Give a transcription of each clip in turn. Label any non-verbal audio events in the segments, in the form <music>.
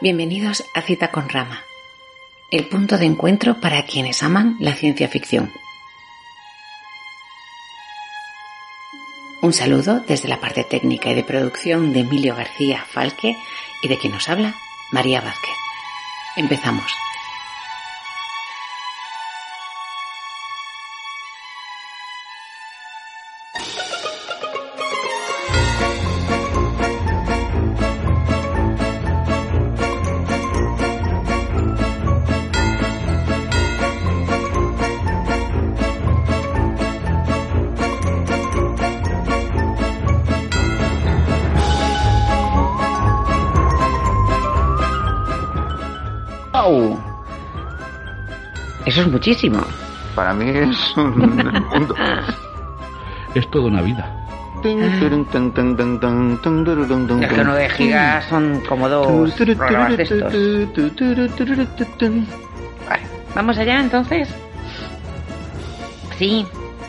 Bienvenidos a Cita con Rama, el punto de encuentro para quienes aman la ciencia ficción. Un saludo desde la parte técnica y de producción de Emilio García Falque y de quien nos habla, María Vázquez. Empezamos. Muchísimo. Para mí es un mundo. Es toda una vida. El tono de gigas son como dos programas de estos. Vale, ¿Vamos allá entonces? Sí,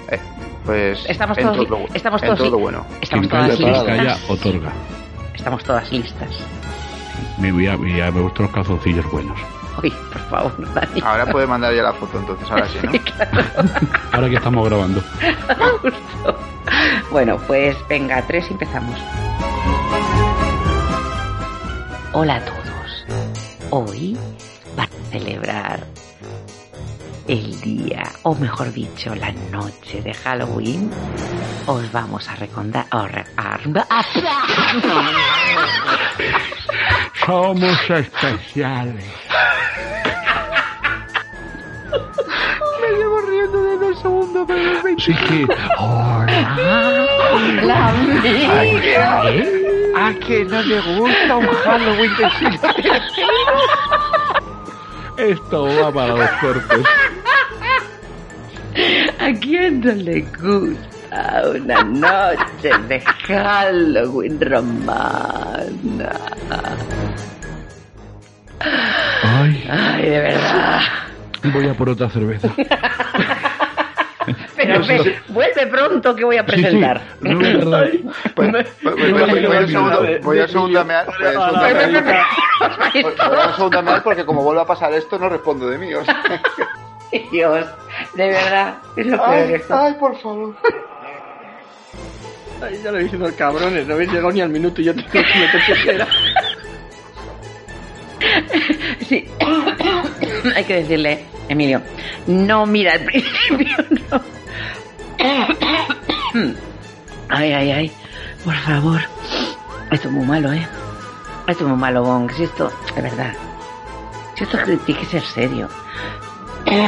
eh, pues estamos en todos, todo, estamos en todos, todo bueno. estamos Quien todas calla, listas. otorga. Estamos todas listas. Me, voy a- voy a- me gustan los calzoncillos buenos. Uy, por favor, Dani. Ahora puede mandar ya la foto, entonces ahora sí, ¿no? <laughs> <laughs> Ahora que estamos grabando. Justo. Bueno, pues venga, tres y empezamos. Hola a todos. Hoy van a celebrar el día, o mejor dicho, la noche de Halloween. Os vamos a recordar. Somos especiales. Segundos, pero es 20. Sí que. Hola. La amiga. ¿A que no le gusta un Halloween de Esto va para los cuerpos. ¿A quién no le gusta una noche de Halloween romana? Ay, Ay, de verdad. voy a por otra cerveza. <laughs> Ve, vuelve pronto que voy a sí. presentar. No, es verdad. Pues, voy, a mear, voy a Ve, ve, ve, mear. ve. Os vais Voy- voy al todos. segundo a mear porque como vuelva a pasar esto no respondo de mí. o sea. <laughs> Dios, de verdad, es lo peor Ay, esto. ay, por favor. Ay, ya lo habéis diciendo cabrones, no habéis llegado ni al minuto y yo tengo que meter tercera. Sí, <coughs> hay que decirle, Emilio, no mira al principio, no. <coughs> Ay, ay, ay, por favor. Esto es muy malo, ¿eh? Esto es muy malo, Bong. Si esto, de verdad. Si esto tiene que ser serio. <coughs>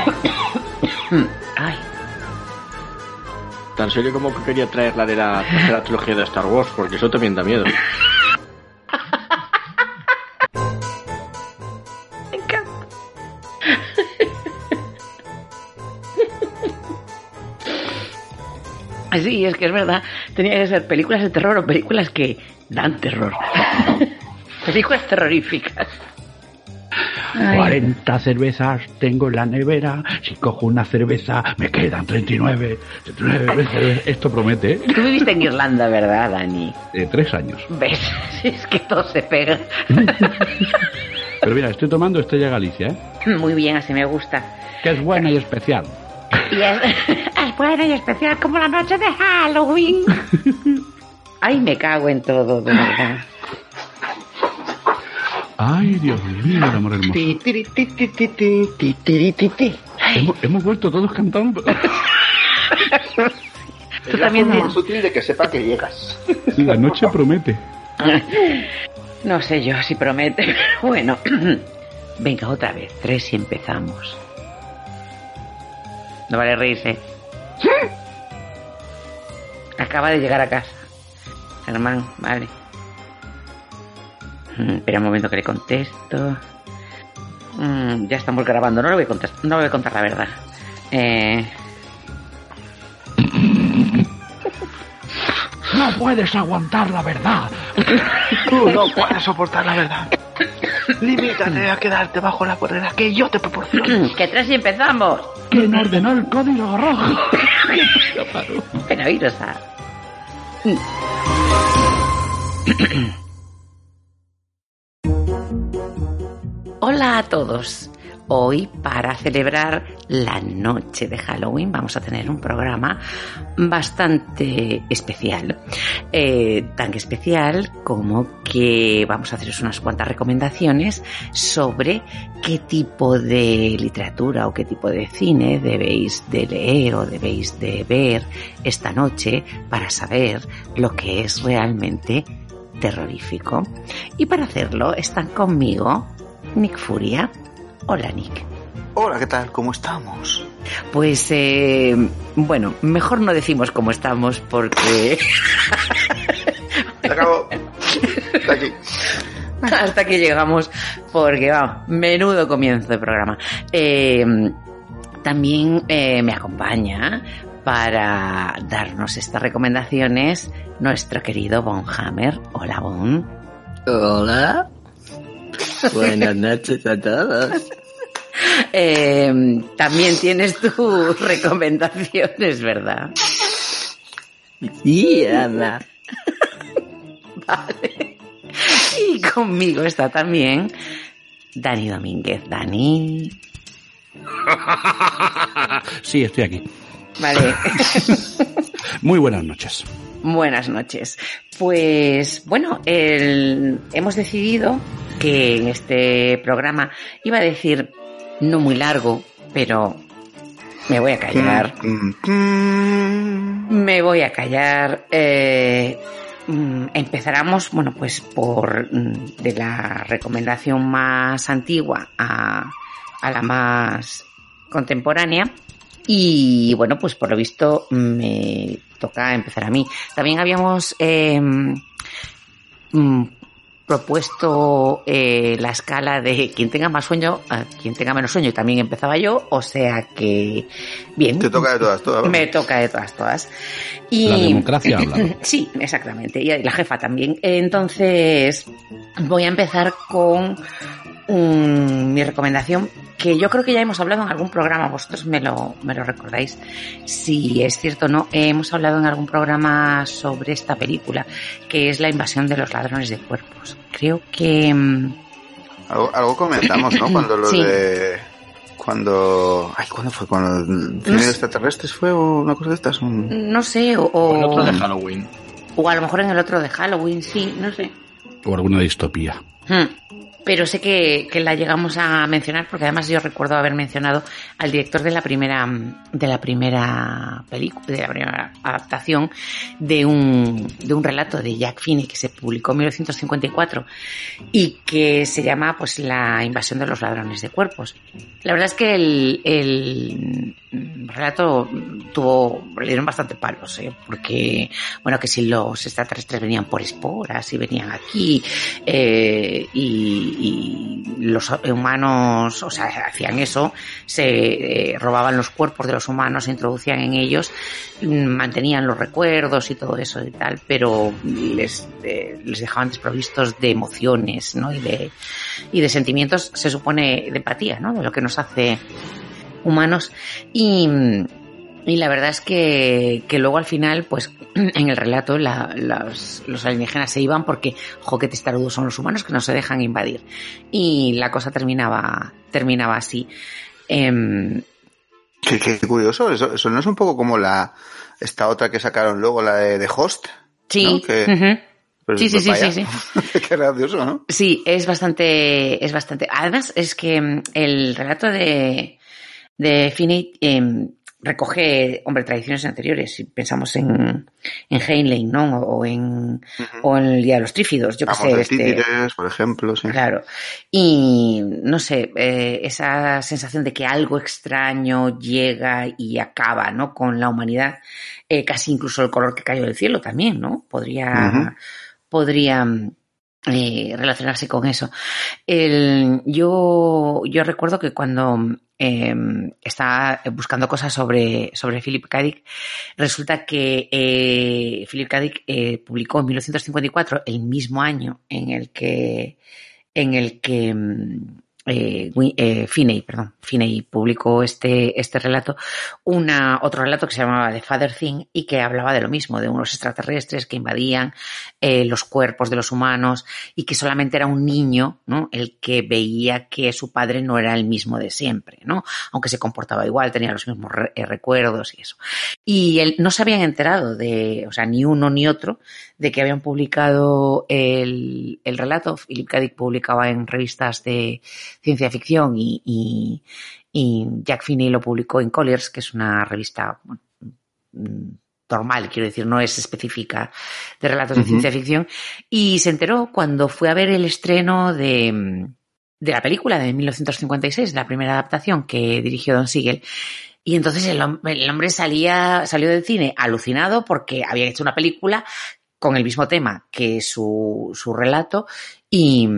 Ay, Tan serio como que quería traer la de la tercera trilogía de Star Wars, porque eso también da miedo. <coughs> Sí, es que es verdad. Tenía que ser películas de terror o películas que dan terror. <laughs> películas terroríficas. Ay, 40 cervezas tengo en la nevera. Si cojo una cerveza, me quedan 39. 39 cervezas. Esto promete, ¿eh? Tú viviste en Irlanda, ¿verdad, Dani? De tres años. ¿Ves? <laughs> Es que todo se pega. <laughs> Pero mira, estoy tomando Estrella Galicia, ¿eh? Muy bien, así me gusta. Que es buena y especial. Y es, <laughs> es buena y especial como la noche de Halloween. <laughs> Ay, me cago en todo, de verdad. Ay, Dios mío, el amor hermoso. Hemos, hemos vuelto todos cantando. <laughs> Tú Es la también forma más útil de que sepa que llegas. La noche promete. No sé yo si promete, pero bueno. <clears throat> Venga, otra vez, tres y empezamos. No vale reírse. Acaba de llegar a casa. Germán, vale. Mm, Espera un momento que le contesto. Mm, ya estamos grabando, no le voy a contar, no le voy a contar la verdad. Eh, No puedes aguantar la verdad. Tú no puedes soportar la verdad. Limítate a quedarte bajo la cuerda que yo te proporciono. <clears throat> que tres y empezamos. ¿Quién ordenó el código rojo? <laughs> Pero iros <clears throat> a... Hola a todos. Hoy, para celebrar la noche de Halloween, vamos a tener un programa bastante especial. Eh, tan especial como que vamos a haceros unas cuantas recomendaciones sobre qué tipo de literatura o qué tipo de cine debéis de leer o debéis de ver esta noche para saber lo que es realmente terrorífico. Y para hacerlo están conmigo Nick Furia. Hola Nick. Hola, ¿qué tal? ¿Cómo estamos? Pues eh, bueno, mejor no decimos cómo estamos porque Se acabó. Está aquí. <laughs> hasta que llegamos porque vamos, menudo comienzo de programa. Eh, también eh, me acompaña para darnos estas recomendaciones nuestro querido Von Hammer. Hola Von. Hola. Buenas noches a todos. Eh, también tienes tus <laughs> recomendaciones, ¿verdad? Sí, <laughs> Ana. Vale. Y conmigo está también Dani Domínguez. Dani. <laughs> Sí, estoy aquí. Vale. Muy buenas noches. Buenas noches. Pues bueno, el- hemos decidido que en este programa iba a decir no muy largo, pero me voy a callar. Mm, mm. Me voy a callar. Eh, mm, empezáramos, bueno, pues por mm, de la recomendación más antigua a, a la más contemporánea. Y bueno, pues por lo visto me toca empezar a mí. También habíamos eh, mm, propuesto eh, la escala de quien tenga más sueño a quien tenga menos sueño y también empezaba yo, o sea que bien. Te toca de todas, todas. Me toca de todas, todas. Y... La democracia habla. <laughs> Sí, exactamente. Y la jefa también. Entonces, voy a empezar con mi recomendación, que yo creo que ya hemos hablado en algún programa, vosotros me lo, me lo recordáis. Si es cierto o no, hemos hablado en algún programa sobre esta película, que es La invasión de los ladrones de cuerpos. Creo que... mm, Algo, algo comentamos, ¿no? Cuando lo Sí. de... Cuando... Ay, ¿cuándo fue? Cuando el No extraterrestres fue o una cosa de estas. Un... No sé, o, O el otro de Halloween. o a lo mejor en el otro de Halloween, sí, no sé. O alguna distopía. Hmm. Pero sé que, la llegamos a mencionar porque además yo recuerdo haber mencionado al director de la primera de la primera película, de la primera adaptación de un, de un relato de Jack Finney que se publicó en 1954 y que se llama pues La invasión de los ladrones de cuerpos. La verdad es que el, el relato tuvo, le dieron bastante palos, ¿eh? porque, bueno, que si los extraterrestres venían por esporas y venían aquí, eh, y, y los humanos, o sea, hacían eso, se eh, robaban los cuerpos de los humanos, se introducían en ellos, mm, mantenían los recuerdos y todo eso y tal, pero les, eh, les dejaban desprovistos de emociones, ¿no? Y de, y de sentimientos, se supone, de empatía, ¿no? De lo que nos hace humanos. Y, y la verdad es que, que luego al final, pues <clears throat> en el relato, la- los, los alienígenas se iban porque, jo, qué testarudos son los humanos que no se dejan invadir. Y la cosa terminaba, terminaba así. Em, Qué, qué curioso. Eso, eso no es un poco como la... Esta otra que sacaron luego, la de, de Host. sí, ¿no? Que- ujú. Pero Sí, sí, es sí, sí, <laughs> qué gracioso, ¿no? Sí, es bastante, es bastante. Además, es que mm, el relato de, de Finney em, recoge, hombre, tradiciones anteriores. Si pensamos en, en Heinlein, ¿no? O en, o en el Día de los Trífidos, yo qué sé, de este. títeres, por ejemplo, sí. Claro. Y no sé, eh, esa sensación de que algo extraño llega y acaba, ¿no? Con la humanidad, eh, casi incluso el color que cayó del cielo también, ¿no? Podría, podría eh, relacionarse con eso. El, yo, yo recuerdo que cuando eh, estaba buscando cosas sobre, sobre Philip K. Dick, resulta que eh, Philip K. Dick eh, publicó en 1954, el mismo año en el que, en el que mm, eh, eh, Finney, perdón, publicó este, este relato, una, otro relato que se llamaba The Father Thing y que hablaba de lo mismo, de unos extraterrestres que invadían eh, los cuerpos de los humanos y que solamente era un niño, ¿no? El que veía que su padre no era el mismo de siempre, ¿no? Aunque se comportaba igual, tenía los mismos eh, recuerdos y eso. Y él, no se habían enterado de, o sea, ni uno ni otro, de que habían publicado el, el relato. Philip K. Publicaba en revistas de ciencia ficción y, y, y Jack Finney lo publicó en Colliers, que es una revista bueno, mm, normal, quiero decir, no es específica de relatos de ciencia ficción. Y se enteró cuando fue a ver el estreno de, mm, de la película de 1956, la primera adaptación que dirigió Don Siegel. Y entonces el, el hombre salía, salió del cine alucinado porque había hecho una película con el mismo tema que su, su relato y,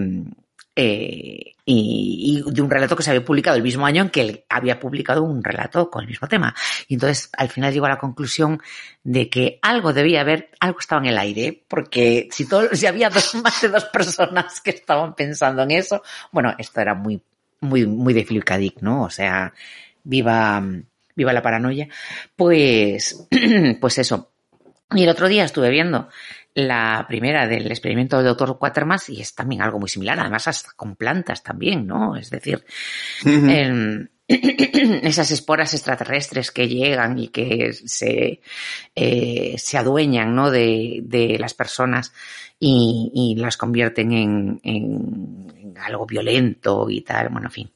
eh, y, de un relato que se había publicado el mismo año en que él había publicado un relato con el mismo tema. Y entonces al final llegó a la conclusión de que algo debía haber, algo estaba en el aire, porque si, todo, si había dos, <laughs> más de dos personas que estaban pensando en eso, bueno, esto era muy, muy, muy de Philip ¿no? O sea, viva, viva la paranoia. Pues, <clears throat> pues eso. Y el otro día estuve viendo la primera del experimento del doctor Quatermass y es también algo muy similar, además hasta con plantas también, ¿no? Es decir, em, <clears throat> esas esporas extraterrestres que llegan y que se, eh, se adueñan ¿no? de, de las personas y, y las convierten en, en- en algo violento y tal, bueno, en fin.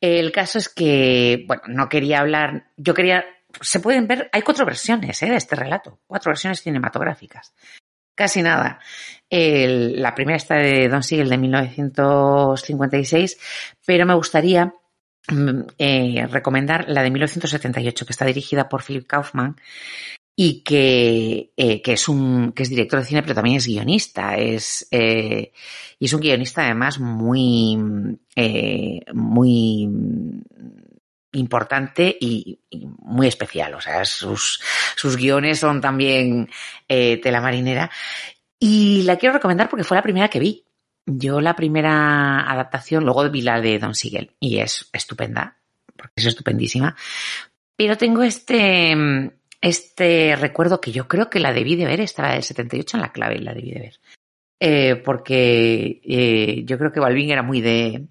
El caso es que, bueno, no quería hablar, yo quería, se pueden ver, hay cuatro versiones ¿eh? de este relato, cuatro versiones cinematográficas. Casi nada. La primera está de Don Siegel de 1956, pero me gustaría mm, eh, recomendar la de 1978, que está dirigida por Philip Kaufman y que, eh, que es un que es director de cine, pero también es guionista. Es, eh, y es un guionista además muy, muy importante y, muy especial. O sea, sus, sus guiones son también eh, tela marinera. Y la quiero recomendar porque fue la primera que vi. Yo la primera adaptación, luego vi la de Don Siegel y es estupenda, porque es estupendísima. Pero tengo este, este recuerdo que yo creo que la debí de ver, estaba del 78 en la clave y la debí de ver. Eh, porque eh, yo creo que Balvin era muy de,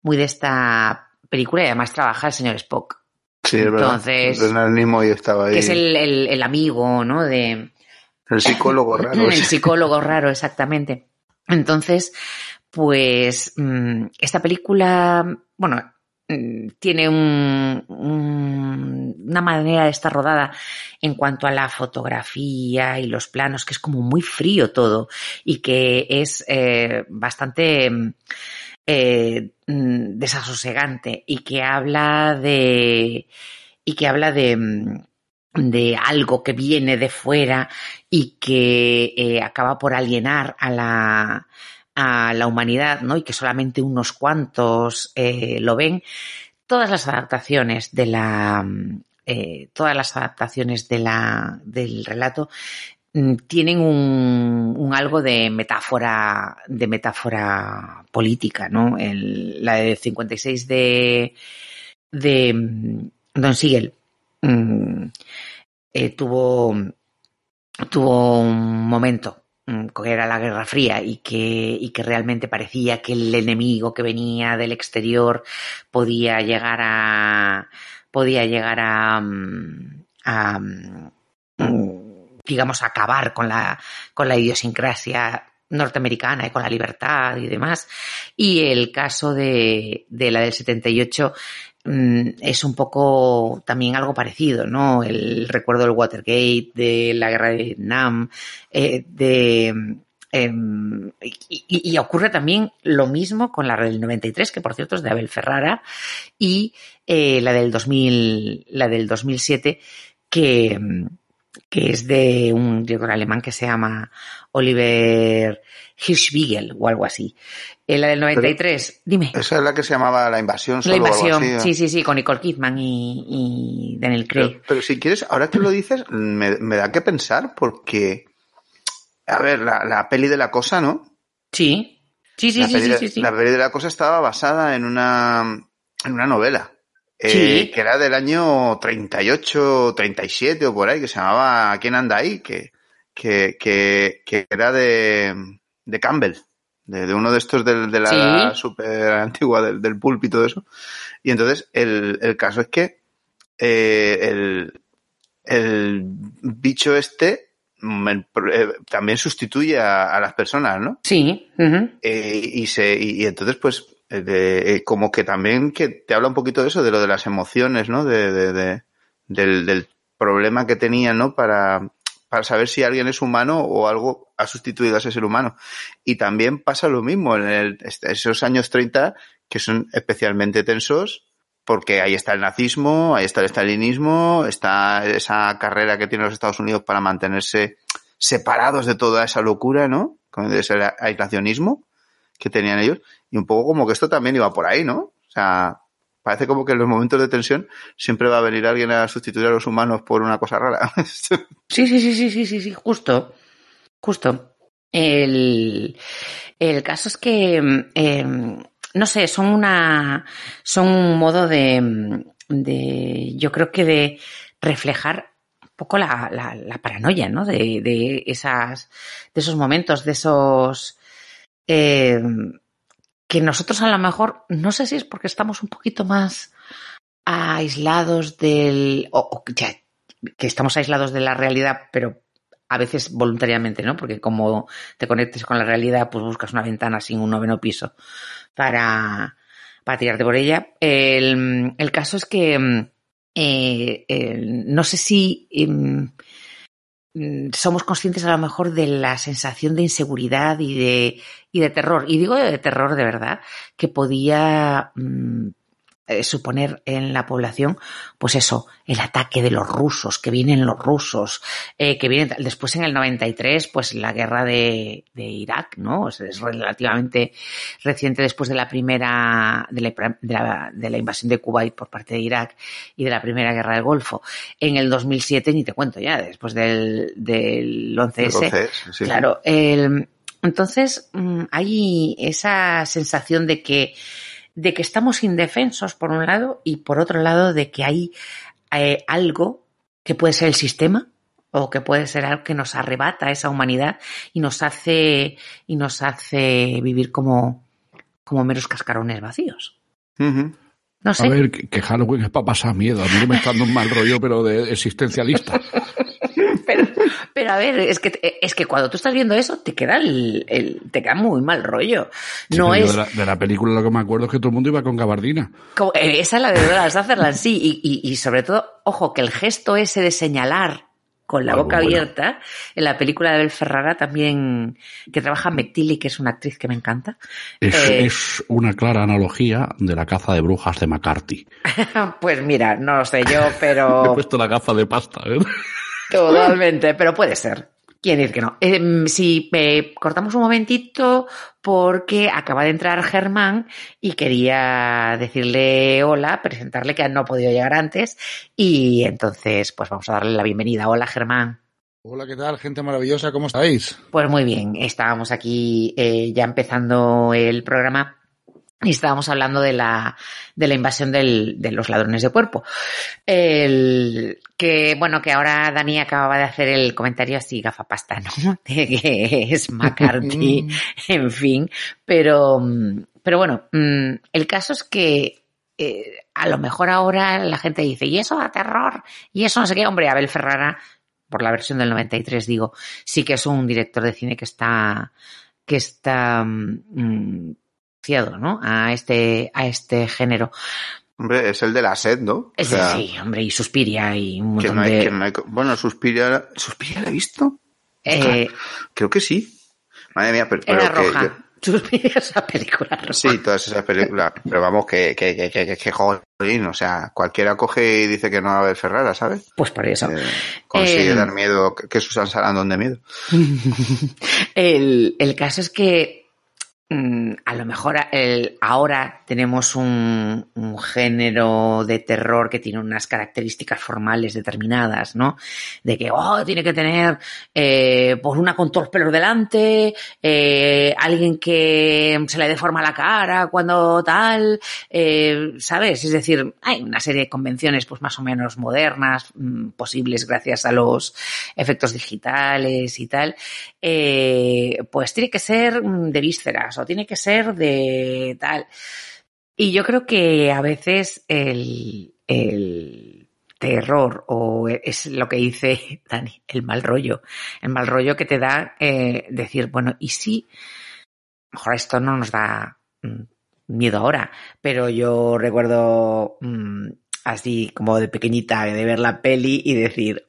muy de esta película y además trabaja el señor Spock, Sí, es verdad. Entonces- Leonard Nimoy estaba ahí. que es el, el, el amigo, ¿no? De, El psicólogo <laughs> raro. el psicólogo raro, exactamente. Entonces, pues mm, esta película, bueno, mm, tiene un, un- una manera de estar rodada en cuanto a la fotografía y los planos, que es como muy frío todo y que es eh, bastante mm, eh, mm, desasosegante y que habla de y que habla de mm, de algo que viene de fuera y que eh, acaba por alienar a la, a la humanidad, ¿no? Y que solamente unos cuantos eh, lo ven. Todas las adaptaciones de la, eh, todas las adaptaciones de la, del relato mm, tienen un, un algo de metáfora, de metáfora política, ¿no? El- la de 56 de, de mm, Don Siegel mm, eh, tuvo, tuvo un momento mm, que era la Guerra Fría y que, y que realmente parecía que el enemigo que venía del exterior podía llegar a podía llegar a, mm, a, mm, digamos acabar con la con la idiosincrasia norteamericana y con la libertad y demás y el caso de, de la del 78 mm, es un poco también algo parecido, ¿no? El recuerdo del Watergate, de la guerra de Vietnam, eh, de... y, y- y ocurre también lo mismo con la del 93, que por cierto es de Abel Ferrara, y eh, la del 2000, la del 2007, que, mm, que es de un director alemán que se llama Oliver Hirschbiegel o algo así. Eh, la del 93, dime. Esa es la que se llamaba La Invasión. La solo o algo invasión, así, ¿eh? sí, sí, sí, con Nicole Kidman y, y Daniel Craig. Pero, pero si quieres, ahora que lo dices, me, me da que pensar porque, a ver, la, la peli de la cosa, ¿no? Sí, Sí, sí, la, sí, peli, sí, sí, sí. la peli de la cosa estaba basada en una, en una novela. Eh, Sí. que era del año 38, 37 o por ahí, que se llamaba ¿Quién anda ahí? Que, que, que, que era de, de Campbell, de, de uno de estos del- de, la Sí. súper antigua del, del pulp y todo eso. Y entonces el, el caso es que eh, el, el bicho este mm, el eh, también sustituye a, a las personas, ¿no? Sí. Eh, y, se, y, y entonces, pues, de- eh, como que también que te habla un poquito de eso, de lo de las emociones, ¿no? De, de- de- del, del problema que tenía, ¿no? Para, para saber si alguien es humano o algo ha sustituido a ese ser humano. Y también pasa lo mismo en el- este- esos años 30 que son especialmente tensos porque ahí está el nazismo, ahí está el estalinismo, está esa carrera que tienen los Estados Unidos para mantenerse separados de toda esa locura, ¿no? Con ese aislacionismo que tenían ellos. Y un poco como que esto también iba por ahí, ¿no? O sea, parece como que en los momentos de tensión siempre va a venir alguien a sustituir a los humanos por una cosa rara. <laughs> Sí, sí, sí, sí, sí, sí, sí, justo. Justo. El, el caso es que, em, no sé, son una, son un modo de, de, yo creo que de reflejar un poco la, la, la paranoia, ¿no? De, de esas, de esos momentos, de esos, em, que nosotros a lo mejor, no sé si es porque estamos un poquito más aislados del, o, que estamos aislados de la realidad, pero a veces voluntariamente, ¿no? Porque como te conectes con la realidad, pues buscas una ventana sin un noveno piso para, para tirarte por ella. El, el caso es que mm, eh, no sé si em, somos conscientes a lo mejor de la sensación de inseguridad y de, y de terror. Y digo de terror de verdad, que podía mm, eh, suponer en la población, pues eso, el ataque de los rusos, que vienen los rusos, eh, que vienen después en el 93, pues la guerra de, de Irak, ¿no? Es, es relativamente reciente después de la primera, de la, de, la, de la invasión de Kuwait por parte de Irak y de la primera guerra del Golfo. En el 2007, ni te cuento ya, después del, del 11S. Entonces, sí. Claro, el- entonces mm, hay esa sensación de que, de que estamos indefensos por un lado y por otro lado de que hay eh, algo que puede ser el sistema o que puede ser algo que nos arrebata esa humanidad y nos hace y nos hace vivir como como meros cascarones vacíos. Ujú. No sé. A ver, que, que Halloween es para pasar miedo. A mí me está dando un mal rollo, pero de existencialista. <laughs> Pero, a ver, es que, es que cuando tú estás viendo eso, te queda el, el- te queda muy mal rollo. No es, De la, de la película lo que me acuerdo es que todo el mundo iba con gabardina. como- eh, esa es la de Donald Sutherland, sí, y, y, y sobre todo, ojo, que el gesto ese de señalar con la Algo boca bueno. abierta, en la película de Abel Ferrara también, que trabaja Metilli, que es una actriz que me encanta. Es, Eh. es una clara analogía de la caza de brujas de McCarthy. <laughs> Pues mira, no lo sé yo, <laughs> He pero puesto la gafa de pasta, ¿eh? Totalmente, pero puede ser. ¿Quién dice que no? Eh, si eh, cortamos un momentito porque acaba de entrar Germán y quería decirle hola, presentarle que no ha podido llegar antes y entonces pues vamos a darle la bienvenida. Hola Germán. Hola, ¿qué tal, gente maravillosa? ¿Cómo estáis? Pues muy bien, estábamos aquí eh, ya empezando el programa y estábamos hablando de la, de la invasión del- de los ladrones de cuerpo. El, que, bueno, que ahora Dani acababa de hacer el comentario así gafapasta, ¿no? <laughs> De que es McCarthy, en fin. Pero, mm, pero bueno, mm, el caso es que eh, a lo mejor ahora la gente dice, y eso da terror, y eso no sé qué, hombre, Abel Ferrara, por la versión del 93 digo, sí que es un director de cine que está, que está, mm, ¿no? A este, a este género. Hombre, es el de la sed, ¿no? O Es sea, sí, hombre, y Suspiria y un que montón no hay, de... que no hay Bueno, Suspiria, ¿Suspiria la he visto? eh, Creo que sí. Madre mía, pero, era pero que roja. yo- <laughs> Suspiria es una película roja. Sí, todas esas películas. Pero vamos, que, que, que, que, que, que jolín, o sea, cualquiera coge y dice que no va a haber Ferrara, ¿sabes? Pues por eso. Eh, consigue Eh, dar miedo, que que Susan Sarandon de miedo. <laughs> el, el caso es que a lo mejor ahora tenemos un, un, género de terror que tiene unas características formales determinadas, ¿no? De que, oh, tiene que tener, eh, pues una con todos los pelos delante, eh, alguien que se le deforma la cara cuando tal, eh, ¿sabes? Es decir, hay una serie de convenciones, pues más o menos modernas, mm, posibles gracias a los efectos digitales y tal, eh, pues tiene que ser de vísceras tiene que ser de tal. Y yo creo que a veces el, el terror o es lo que dice <laughs> Dani, el mal rollo, el mal rollo que te da eh, decir, bueno, ¿y si? Mejor esto no nos da mm, miedo ahora, pero yo recuerdo mmm, así como de pequeñita de ver la peli y decir,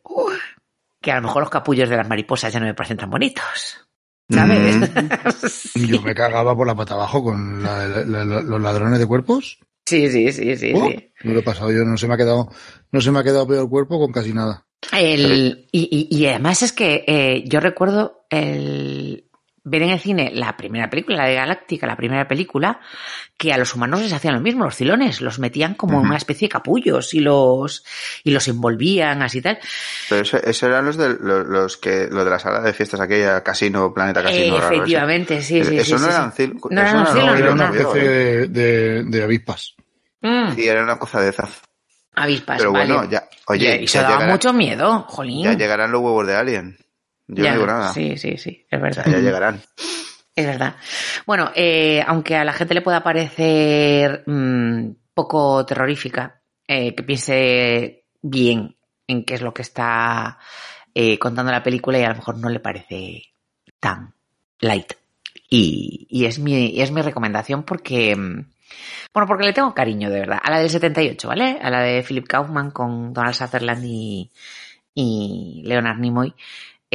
que a lo mejor los capullos de las mariposas ya no me parecen tan bonitos. Mm. <laughs> Yo me cagaba por la pata abajo con la, la, la, los ladrones de cuerpos. Sí, sí, sí, sí, oh, sí. No lo he pasado yo, no se me ha quedado, no se me ha quedado peor el cuerpo con casi nada. El, y, y, y, además es que eh, yo recuerdo el ver en el cine la primera película, la de Galáctica, la primera película, que a los humanos les hacían lo mismo, los cilones, los metían como uh -huh. una especie de capullos y los y los envolvían así tal. Pero eso, eso eran los de los, los, que los de la sala de fiestas aquella casino, planeta casino. Eh, efectivamente, sí, sí. Eso sí, no sí, eran sí. no, eran no, cilos, era una especie de, de, de avispas. Mm, Sí, era una cosa de esas. avispas, Pero vale. bueno, ya, oye, y se daba mucho miedo, jolín. Ya llegarán los huevos de Alien. Yo Ya, no digo nada. Sí, sí, sí, es verdad. Ya llegarán. Es verdad. Bueno, eh, aunque a la gente le pueda parecer mmm, poco terrorífica, eh, que piense bien en qué es lo que está eh, contando la película y a lo mejor no le parece tan light. Y, y es, mi, y es mi recomendación porque, mm, bueno, porque le tengo cariño de verdad. A la del 78, ¿vale? A la de Philip Kaufman con Donald Sutherland y, y Leonard Nimoy.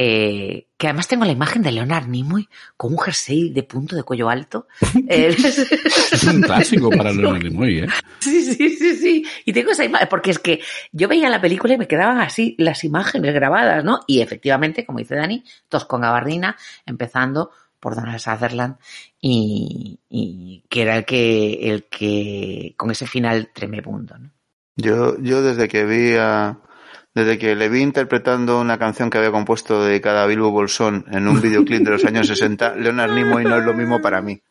Eh, que además tengo la imagen de Leonard Nimoy con un jersey de punto de cuello alto. <laughs> Eh, Es un <laughs> clásico para Leonard Nimoy, ¿eh? Sí, sí, sí, sí. Y tengo esa imagen, porque es que yo veía la película y me quedaban así las imágenes grabadas, ¿no? Y efectivamente, como dice Dani, todos con gabardina, empezando por Donald Sutherland y, y que era el que, el que, con ese final tremebundo, ¿no? Yo, yo desde que vi a, desde que le vi interpretando una canción que había compuesto dedicada a Bilbo Bolsón en un videoclip de los años 60, Leonard Nimoy no es lo mismo para mí.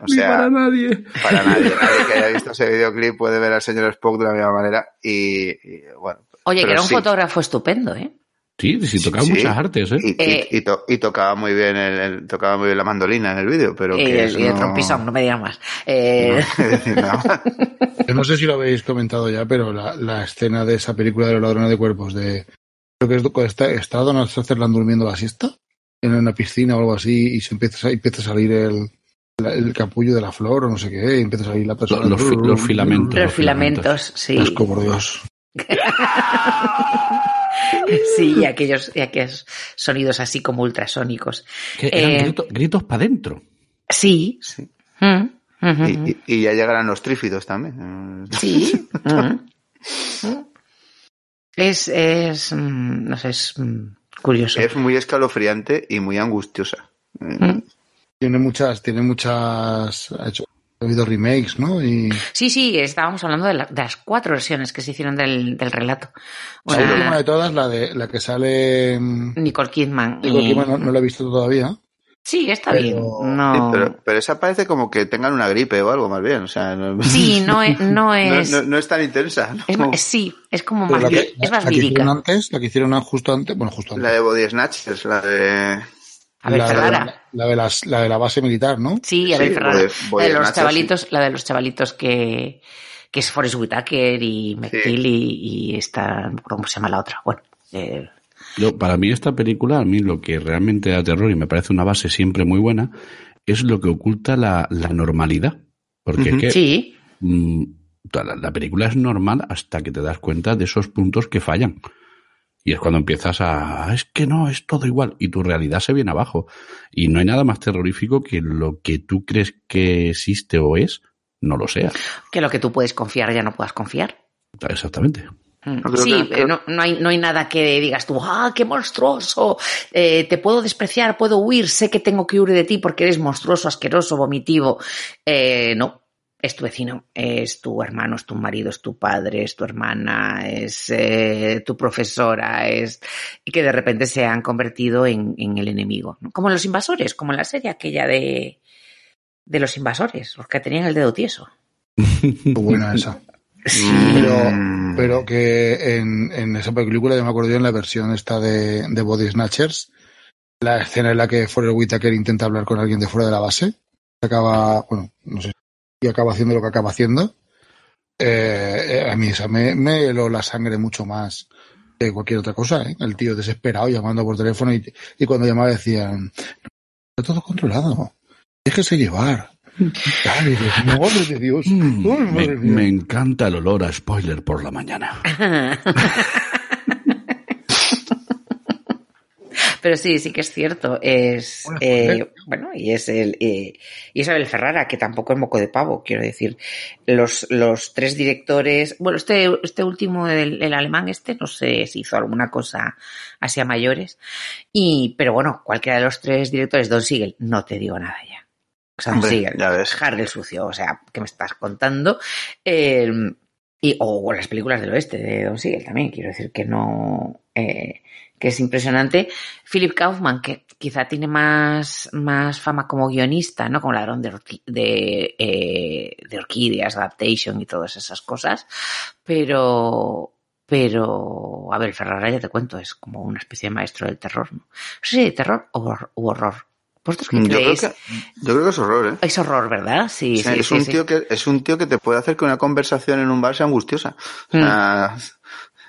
O sea, Ni para nadie. para nadie. Nadie que haya visto ese videoclip puede ver al señor Spock de la misma manera y, y, bueno. Oye, que era un sí. fotógrafo estupendo, ¿eh? Sí, sí, tocaba Sí, muchas artes, ¿eh? Y, y- Eh, y to- y tocaba muy bien el, el- tocaba muy bien la mandolina en el vídeo, pero y que el, no- trompisón, no me digas más. Eh, <laughs> <laughs> no sé si lo habéis comentado ya, pero la, la escena de esa película de los ladrones de cuerpos, de creo que es cuando está, está Donald Sutherland durmiendo la siesta en una piscina o algo así y se empieza, a- empieza a salir el, la- el capullo de la flor o no sé qué, y empieza a salir la persona. Los, fi- los filamentos. los filamentos, sí. Asco, por Dios. <laughs> Sí, y aquellos, y aquellos sonidos así como ultrasónicos. Que eran Eh, gritos, gritos para adentro. Sí. Sí. Mm, Y, y- y ya llegarán los trífidos también. <laughs> Sí. mm. Es, es, mm, no sé, es mm, curioso. Es muy escalofriante y muy angustiosa. Mm. Tiene muchas, tiene muchas, ha hecho, ha habido remakes, ¿no? Y Sí, sí, estábamos hablando de, la- de las cuatro versiones que se hicieron del, del relato. la Una- última de todas, la de la que sale mm, Nicole Kidman. Nicole y- Kidman, no, no la he visto todavía. Sí, está pero- bien. Sí, No... pero, pero esa parece como que tengan una gripe o algo más bien. O sea, no, Sí, no <laughs> es, no no, es, no- no es tan intensa. ¿no? es más- sí, es como Pero más, la que, es más la que hicieron antes, la que hicieron justo antes, bueno, justo antes. La de Body Snatchers, la de... La, de, la, la de las, la de la base militar, ¿no? Sí, Sí, Ferrara. Body la de los chavalitos, la de los chavalitos que, que es Forrest Whitaker y McGill y, y esta, no recuerdo cómo se llama la otra. Bueno, eh, Yo, para mí esta película, a mí lo que realmente da terror y me parece una base siempre muy buena, es lo que oculta la, la normalidad. Porque es que sí, mm, la, la película es normal hasta que te das cuenta de esos puntos que fallan. Y es cuando empiezas a, "Ah, es que no, es todo igual. Y tu realidad se viene abajo. Y no hay nada más terrorífico que lo que tú crees que existe o es, no lo sea. que lo que tú puedes confiar ya no puedas confiar. Exactamente. Mm. Sí, que- eh, no, no hay, no hay nada que digas tú, ah, qué monstruoso, eh, te puedo despreciar, puedo huir, sé que tengo que huir de ti porque eres monstruoso, asqueroso, vomitivo. Eh, no, es tu vecino, es tu hermano, es tu marido, es tu padre, es tu hermana, es eh, tu profesora, es y que de repente se han convertido en, en el enemigo. ¿no? Como los invasores, como en la serie aquella de, de los invasores, los que tenían el dedo tieso. Buena esa. <laughs> Mm. Pero, pero que en, en esa película, yo me acuerdo yo en la versión esta de, de Body Snatchers, la escena en la que Forrest Whitaker intenta hablar con alguien de fuera de la base, acaba, bueno, no sé, y acaba haciendo lo que acaba haciendo. Eh, eh, a mí me, me heló la sangre mucho más que cualquier otra cosa, ¿eh? El tío desesperado llamando por teléfono y, y cuando llamaba decían, está todo controlado, déjese llevar. <laughs> Ay, Dios, madre de Dios. Mm, Ay, me, madre mía. me encanta el olor a spoiler por la mañana. <laughs> Pero sí, sí que es cierto. Es Bueno, eh, bueno, y es el eh, Isabel Ferrara, que tampoco es moco de pavo, quiero decir. Los, los tres directores, bueno, este, este último, el, el alemán este, no sé si hizo alguna cosa así a mayores. Y, pero bueno, cualquiera de los tres directores, Don Siegel, no te digo nada ya. O sea, Don Hombre, Siegel, ya ves. Hard sucio, o sea, ¿qué me estás contando? Eh, y, o las películas del oeste de Don Siegel también, quiero decir que no, eh, que es impresionante. Philip Kaufman, que quizá tiene más, más fama como guionista, ¿no? Como ladrón de, de, eh, de orquídeas, adaptation y todas esas cosas. Pero, pero, a ver, Ferrara ya te cuento, es como una especie de maestro del terror, ¿no? Sí, de terror o hor- u horror. ¿Vosotros qué Yo creo, que, yo creo que es horror, ¿eh? Es horror, ¿verdad? Sí, O sea, sí, es, sí, un sí. Tío que, es un tío que te puede hacer que una conversación en un bar sea angustiosa. O Mm.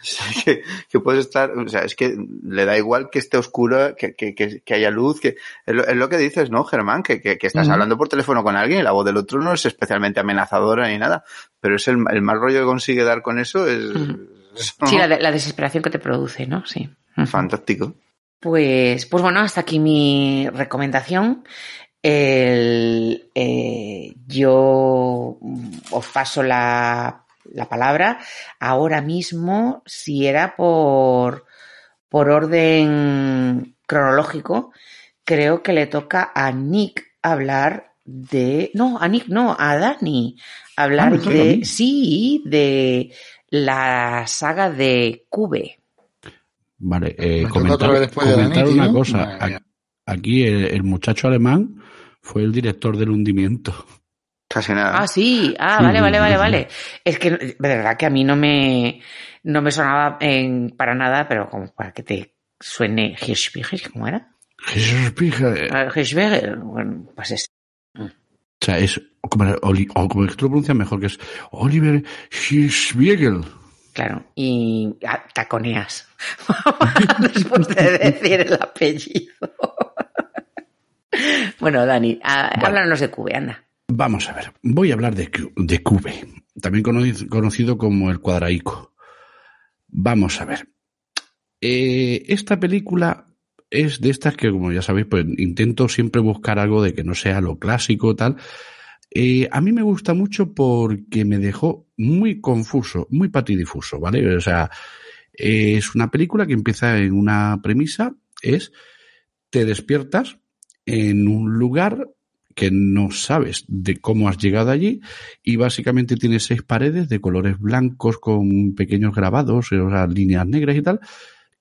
<laughs> sea, que, que puedes estar, o sea, es que le da igual que esté oscuro, que, que, que, haya luz, que es lo, es lo que dices, ¿no, Germán? Que, estás hablando por teléfono con alguien y la voz del otro no es especialmente amenazadora ni nada, pero es el, el mal rollo que consigue dar con eso es, Sí, la, de- la desesperación que te produce, ¿no? Sí. Fantástico. Pues, pues bueno, hasta aquí mi recomendación. El, eh, yo os paso la, la palabra ahora mismo, si era por, por orden cronológico, creo que le toca a Nick hablar de... No, a Nick no, a Dani. Hablar Ah, ¿me toca a de... Sí, de la saga de Cube. Vale, eh, toca comentar, de comentar Dani, una tío. cosa. Aquí el, el muchacho alemán fue el director del hundimiento. Casi nada. Ah, sí. Ah, vale, vale, vale, vale. Es que de verdad que a mí no me, no me sonaba en, para nada, pero como para que te suene Hirschbiegel, ¿cómo era? Pija, Ah, bueno, pues es. O sea, es como, o como tú lo pronuncias mejor, que es Oliver Hirschbiegel. Claro, y ah, taconeas. <laughs> Después de decir el apellido. <laughs> bueno, Dani, ah, Bueno. háblanos de Cube, anda. Vamos a ver, voy a hablar de, de Cube, también cono- conocido como el cuadraico. Vamos a ver. Eh, esta película es de estas que, como ya sabéis, pues intento siempre buscar algo de que no sea lo clásico tal. Eh, a mí me gusta mucho porque me dejó muy confuso, muy patidifuso, ¿vale? O sea, es una película que empieza en una premisa, es te despiertas en un lugar que no sabes de cómo has llegado allí y básicamente tiene seis paredes de colores blancos con pequeños grabados, o líneas negras y tal,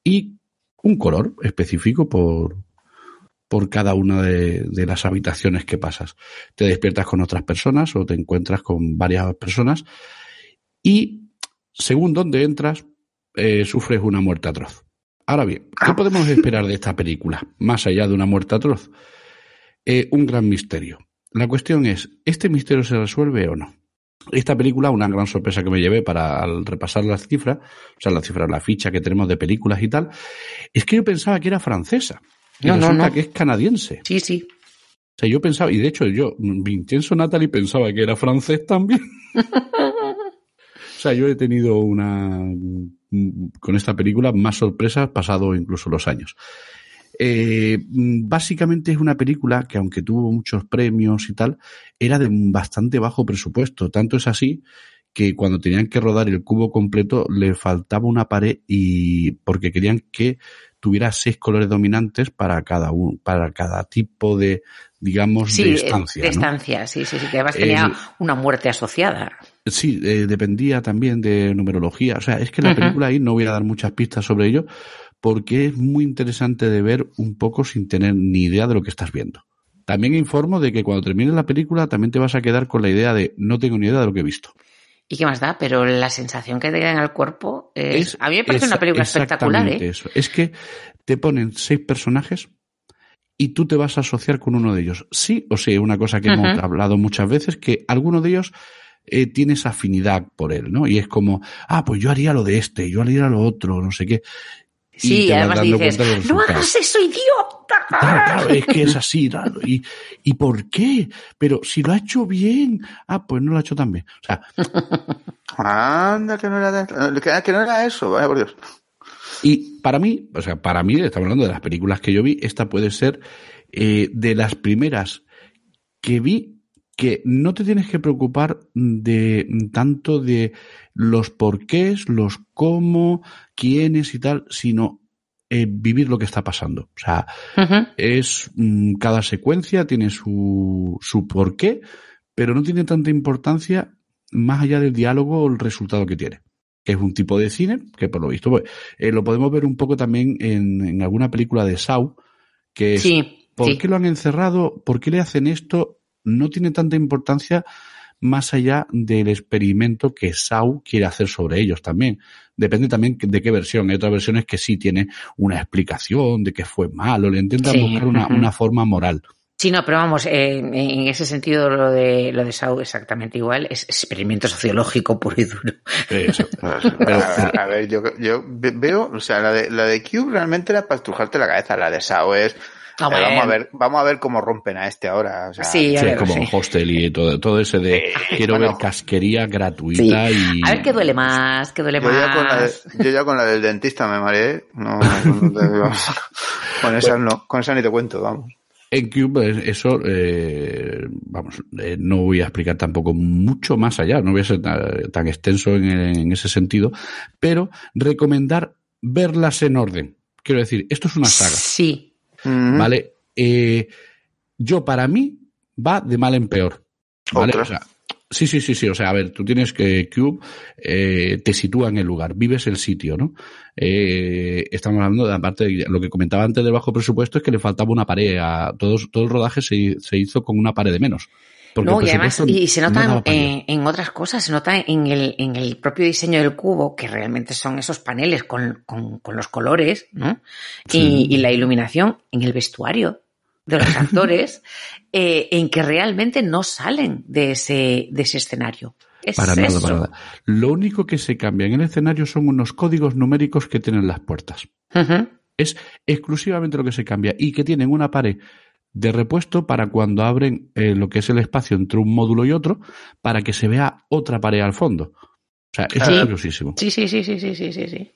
y un color específico por, por cada una de, de las habitaciones que pasas. Te despiertas con otras personas o te encuentras con varias personas y según donde entras, eh, sufres una muerte atroz. Ahora bien, ¿qué podemos esperar de esta película? Más allá de una muerte atroz. Eh, un gran misterio. La cuestión es, ¿este misterio se resuelve o no? Esta película, una gran sorpresa que me llevé para al repasar las cifras, o sea, las cifras, la ficha que tenemos de películas y tal, es que yo pensaba que era francesa. Y No, resulta no. que es canadiense. Sí, sí. O sea, yo pensaba, y de hecho yo, Vincenzo Natalie pensaba que era francés también. <laughs> o sea, yo he tenido una, mm, con esta película, más sorpresas pasado incluso los años. Eh, mm, básicamente es una película que aunque tuvo muchos premios y tal, era de bastante bajo presupuesto. Tanto es así que cuando tenían que rodar el cubo completo le faltaba una pared y porque querían que tuviera seis colores dominantes para cada un, para cada tipo de digamos Sí, de estancia. de ¿no? estancia, sí, sí, sí, que además tenía una muerte asociada. Sí, eh, dependía también de numerología. O sea, es que la película ahí no voy a dar muchas pistas sobre ello porque es muy interesante de ver un poco sin tener ni idea de lo que estás viendo. También informo de que cuando termines la película también te vas a quedar con la idea de no tengo ni idea de lo que he visto. ¿Y qué más da? Pero la sensación que te da en el cuerpo es... Es a mí me parece una película espectacular, ¿eh? eso. Es que te ponen seis personajes y tú te vas a asociar con uno de ellos. Sí o sí, una cosa que hemos hablado muchas veces, que alguno de ellos eh, tienes afinidad por él, ¿no? Y es como, ah, pues yo haría lo de este, yo haría lo otro, no sé qué. Y Sí, te vas además dices, no hagas eso, idiota. Claro, claro, es que es así, claro. ¿Y, ¿Y por qué? Pero si lo ha hecho bien. Ah, pues no lo ha hecho tan bien. O sea, <laughs> Anda, que no era, de- que, que no era eso, vaya por Dios. Y para mí, o sea, para mí, estamos hablando de las películas que yo vi, esta puede ser eh, de las primeras que vi que no te tienes que preocupar de tanto de los porqués, los cómo, quiénes y tal, sino eh, vivir lo que está pasando. O sea, es mm, cada secuencia tiene su, su porqué, pero no tiene tanta importancia más allá del diálogo o el resultado que tiene. Que es un tipo de cine que por lo visto pues, eh, lo podemos ver un poco también en, en alguna película de Saw, que es Sí, ¿por sí. qué lo han encerrado? ¿Por qué le hacen esto? No tiene tanta importancia más allá del experimento que Saw quiere hacer sobre ellos también. Depende también de qué versión. Hay otras versiones que sí tiene una explicación de que fue malo, le intentan Sí, buscar una, una forma moral. Sí, no, pero vamos, eh, en ese sentido lo de lo de Sau exactamente igual, es experimento sociológico puro y duro. Eso. <laughs> Pero, a, a ver, yo, yo ve- veo, o sea, la de, la de Cube realmente era para estrujarte la cabeza, la de Sao es, Ah, vamos a ver, vamos a ver cómo rompen a este ahora, o sea, Sí, Sí, ver, como sí. hostel y todo, todo ese de quiero bueno. ver casquería gratuita y A ver qué duele más, qué duele yo ya, con la de- más. yo ya con la del dentista me mareé, no, no te- <laughs> con esa no, con esa ni te cuento, vamos. En Cube eh, eso, eh, vamos, eh, no voy a explicar tampoco mucho más allá, no voy a ser tan, tan extenso en, en ese sentido, pero recomendar verlas en orden. Quiero decir, esto es una saga, Sí, ¿vale? Eh, yo, para mí, va de mal en peor. ¿Vale? Otra. O sea, sí, sí, sí, sí. O sea, a ver, tú tienes que Cube eh, te sitúa en el lugar, vives el sitio, ¿no? Eh, estamos hablando de aparte de lo que comentaba antes del bajo presupuesto es que le faltaba una pared a todos, todo el rodaje se, se hizo con una pared de menos. Porque no, y además, y se no nota en, en otras cosas, se nota en el, en el propio diseño del cubo, que realmente son esos paneles con, con, con los colores, ¿no? Sí. Y, y la iluminación en el vestuario de los <laughs> actores, eh, en que realmente no salen de ese, de ese escenario. Es Para nada, para nada. Lo único que se cambia en el escenario son unos códigos numéricos que tienen las puertas. Es exclusivamente lo que se cambia y que tienen una pared de repuesto para cuando abren eh, lo que es el espacio entre un módulo y otro para que se vea otra pared al fondo. O sea, eso Sí. es curiosísimo. Sí, sí, sí, sí, sí, sí, sí, sí.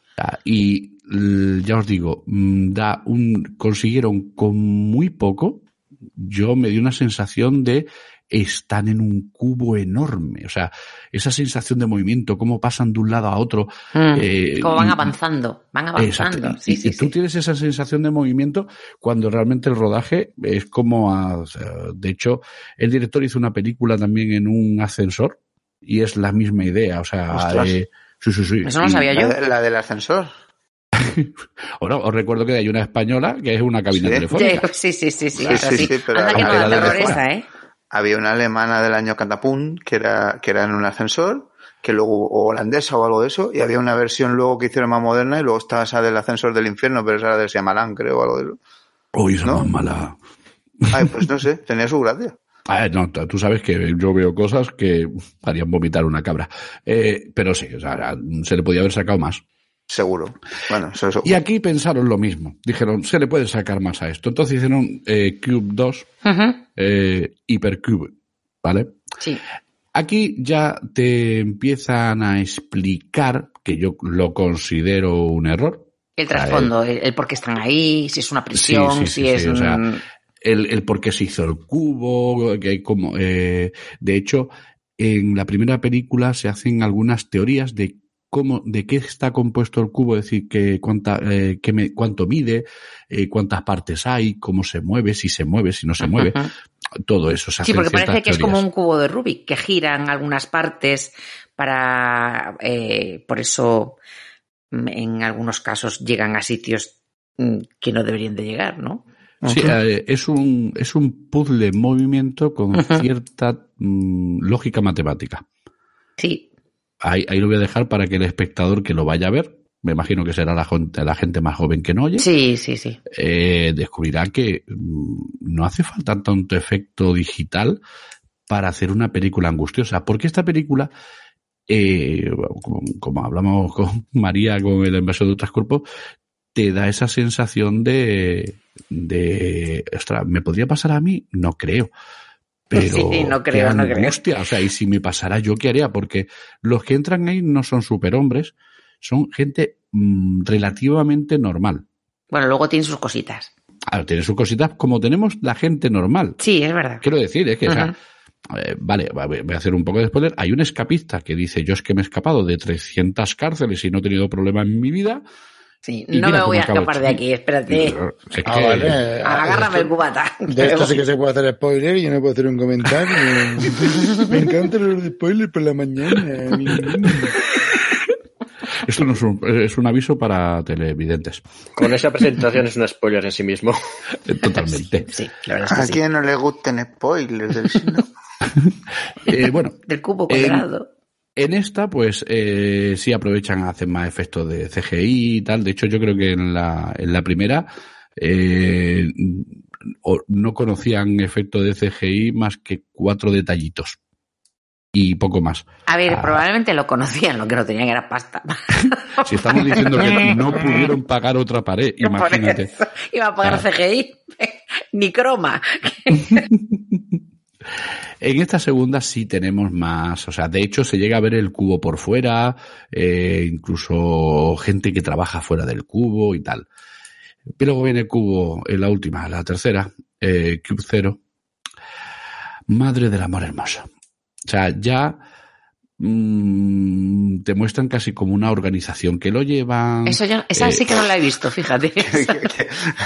Y ya os digo, mm, da un, consiguieron con muy poco, yo me di una sensación de están en un cubo enorme. O sea, esa sensación de movimiento, cómo pasan de un lado a otro. Mm. eh, Como van avanzando, van avanzando. Exacto. Sí, y, sí, y tú sí. tienes esa sensación de movimiento cuando realmente el rodaje es como a, o sea, de hecho, el director hizo una película también en un ascensor y es la misma idea. O sea, eh, sí, sí, sí. Eso no lo sabía yo. La, de- la del ascensor. <laughs> o no, os recuerdo que hay una española que es una cabina Sí. telefónica. Sí, sí, sí, sí, Sí, es sí, así. sí, pero Anda que no da terror esa, ¿eh? Había una alemana del año Catapum que era, que era en un ascensor, que luego, o holandesa o algo de eso, y había una versión luego que hicieron más moderna y luego estaba esa del ascensor del infierno, pero esa era de Shyamalan, creo, o algo de eso. Uy, esa ¿No? más mala. Ay, pues no sé, tenía su gracia. <laughs> A ver, no, tú sabes que yo veo cosas que harían vomitar una cabra. Eh, pero sí, o sea, se le podía haber sacado más. Seguro. Bueno, eso, eso. Y aquí pensaron lo mismo. Dijeron, se le puede sacar más a esto. Entonces hicieron eh, Cube 2, Ujú. eh, Hypercube, ¿vale? Sí. Aquí ya te empiezan a explicar, que yo lo considero un error, El trasfondo, el, el por qué están ahí, si es una prisión, sí, si sí, es... sí, o sea, el, el por qué se hizo el cubo, que como, eh, de hecho, en la primera película se hacen algunas teorías de cómo, de qué está compuesto el cubo, es decir, que cuánta, eh, que me, cuánto mide, eh, cuántas partes hay, cómo se mueve, si se mueve, si no se mueve, todo eso. Se Sí, porque parece que es como un cubo de Rubik, que giran algunas partes para... eh, por eso mm, en algunos casos llegan a sitios mm, que no deberían de llegar, ¿no? Sí, eh, es un, es un puzzle en movimiento con cierta mm, lógica matemática. Sí, Ahí, ahí lo voy a dejar para que el espectador que lo vaya a ver, me imagino que será la, gente- la gente más joven que no oye, sí, sí, sí. eh, descubrirá que mm, no hace falta tanto efecto digital para hacer una película angustiosa, porque esta película, eh, como, como hablamos <laughs> con María con el envaso de otros cuerpos, te da esa sensación de, de, ostras, ¿me podría pasar a mí? No creo. Pero <laughs> Sí, no creo, no creo. O sea, y si me pasara yo, ¿qué haría? Porque los que entran ahí no son superhombres, son gente mm, relativamente normal. Bueno, luego tiene sus cositas. Claro, tiene sus cositas como tenemos la gente normal. Sí, es verdad. Quiero decir, es que, o sea, eh, vale, va- voy a hacer un poco de spoiler. Hay un escapista que dice, yo es que me he escapado de 300 cárceles y no he tenido problema en mi vida. Sí, no me voy a escapar de aquí, espérate. Es Ah, que- vale. Agárrame el cubata. esto- De esto sí que <laughs> se puede hacer spoiler y yo no puedo hacer un comentario. Me encantan los spoilers por la mañana. Esto no es un, es un aviso para televidentes. Con esa presentación es un spoiler en sí mismo. Eh, Totalmente. <laughs> Sí, la verdad es ¿A sí. quién no le gusten spoilers del? <laughs> Eh, bueno, Del cubo cuadrado. En esta, pues eh, sí aprovechan, hacen más efectos de CGI y tal. De hecho, yo creo que en la, en la primera eh, no conocían efecto de CGI más que cuatro detallitos y poco más. A ver, Ah. probablemente lo conocían, lo que no tenían era pasta. <laughs> Si estamos diciendo que no <laughs> pudieron pagar otra pared, imagínate. Iba a pagar Ah. CGI, <laughs> ni croma. En esta segunda sí tenemos más, o sea, de hecho se llega a ver el cubo por fuera, eh, incluso gente que trabaja fuera del cubo y tal. Y luego viene el cubo en la última, la tercera, eh, Cube Zero. Madre del amor hermoso. O sea, ya mm, te muestran casi como una organización que lo llevan. Eso yo, esa eh, sí que no la he visto, fíjate. <laughs>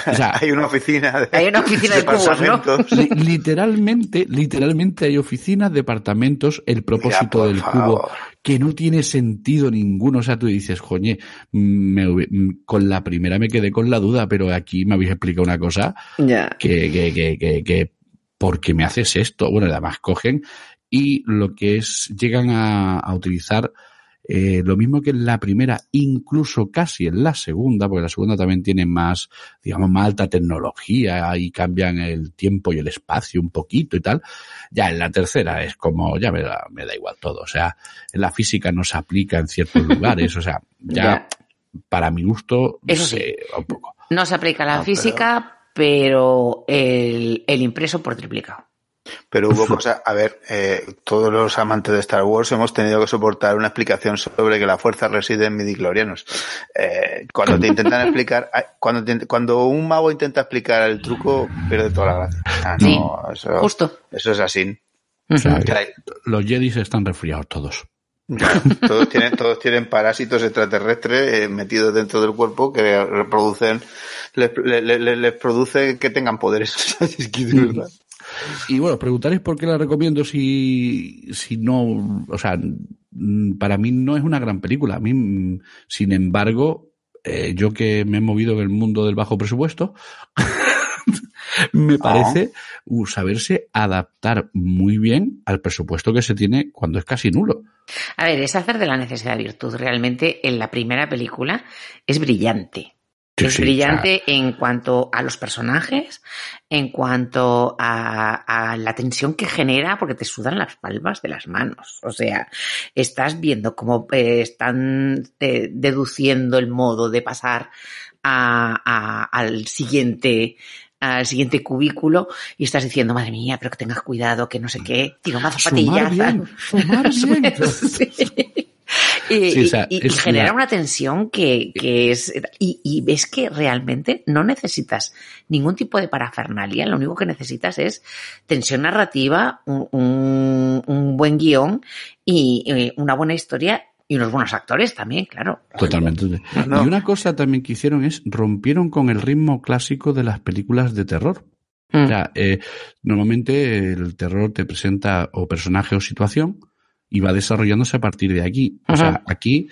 O sea, <laughs> hay una oficina de, Hay una oficina de cubos, ¿no? Li- literalmente, literalmente hay oficinas, departamentos, el propósito del favor. cubo, que no tiene sentido ninguno. O sea, tú dices, me hube- mm, con la primera me quedé con la duda, pero aquí me habéis explicado una cosa Ya. que, que, que, que, que ¿por qué me haces esto? Bueno, además cogen y lo que es, llegan a, a utilizar eh, lo mismo que en la primera, incluso casi en la segunda, porque la segunda también tiene más, digamos, más alta tecnología y cambian el tiempo y el espacio un poquito y tal. Ya en la tercera es como, ya me da, me da igual todo. O sea, en la física no se aplica en ciertos lugares. O sea, ya, Ya. para mi gusto, Eso sí. se va un poco. No se aplica la No, pero- física, pero, el, el impreso por triplicado. Pero hubo cosas, a ver, eh, todos los amantes de Star Wars hemos tenido que soportar una explicación sobre que la fuerza reside en midichlorianos. Eh, cuando te intentan explicar, <laughs> cuando, te- cuando un mago intenta explicar el truco, pierde toda la gracia. Ah, Sí, no, eso, Justo. eso es así. O sea, los Jedis están resfriados todos. Ya, todos tienen, todos tienen parásitos extraterrestres eh, metidos dentro del cuerpo que reproducen, les, le- le- le- les produce que tengan poderes. <laughs> Es que de verdad. Y bueno, preguntaréis por qué la recomiendo si, si no, o sea, mm, para mí no es una gran película. A mí, mm, sin embargo, eh, yo que me he movido en el mundo del bajo presupuesto, <laughs> me parece uh, saberse adaptar muy bien al presupuesto que se tiene cuando es casi nulo. A ver, es hacer de la necesidad virtud. Realmente en la primera película es brillante. Sí, es sí, brillante en cuanto a los personajes, en cuanto a, a la tensión que genera, porque te sudan las palmas de las manos. O sea, estás viendo cómo eh, están eh, deduciendo el modo de pasar a- a- al siguiente al siguiente cubículo y estás diciendo, madre mía, pero que tengas cuidado, que no sé qué, tiro más Sumar zapatillas. bien, <laughs> sumar bien. Sí. Y, Sí, o sea, y- y es genera una- una tensión que, que es. Y, y ves que realmente no necesitas ningún tipo de parafernalia, lo único que necesitas es tensión narrativa, un, un- un buen guion y eh, una buena historia y unos buenos actores también, claro. Totalmente. No. Y una cosa también que hicieron es rompieron con el ritmo clásico de las películas de terror. Mm. O sea, eh, normalmente el terror te presenta o personaje o situación y va desarrollándose a partir de aquí. O sea, aquí.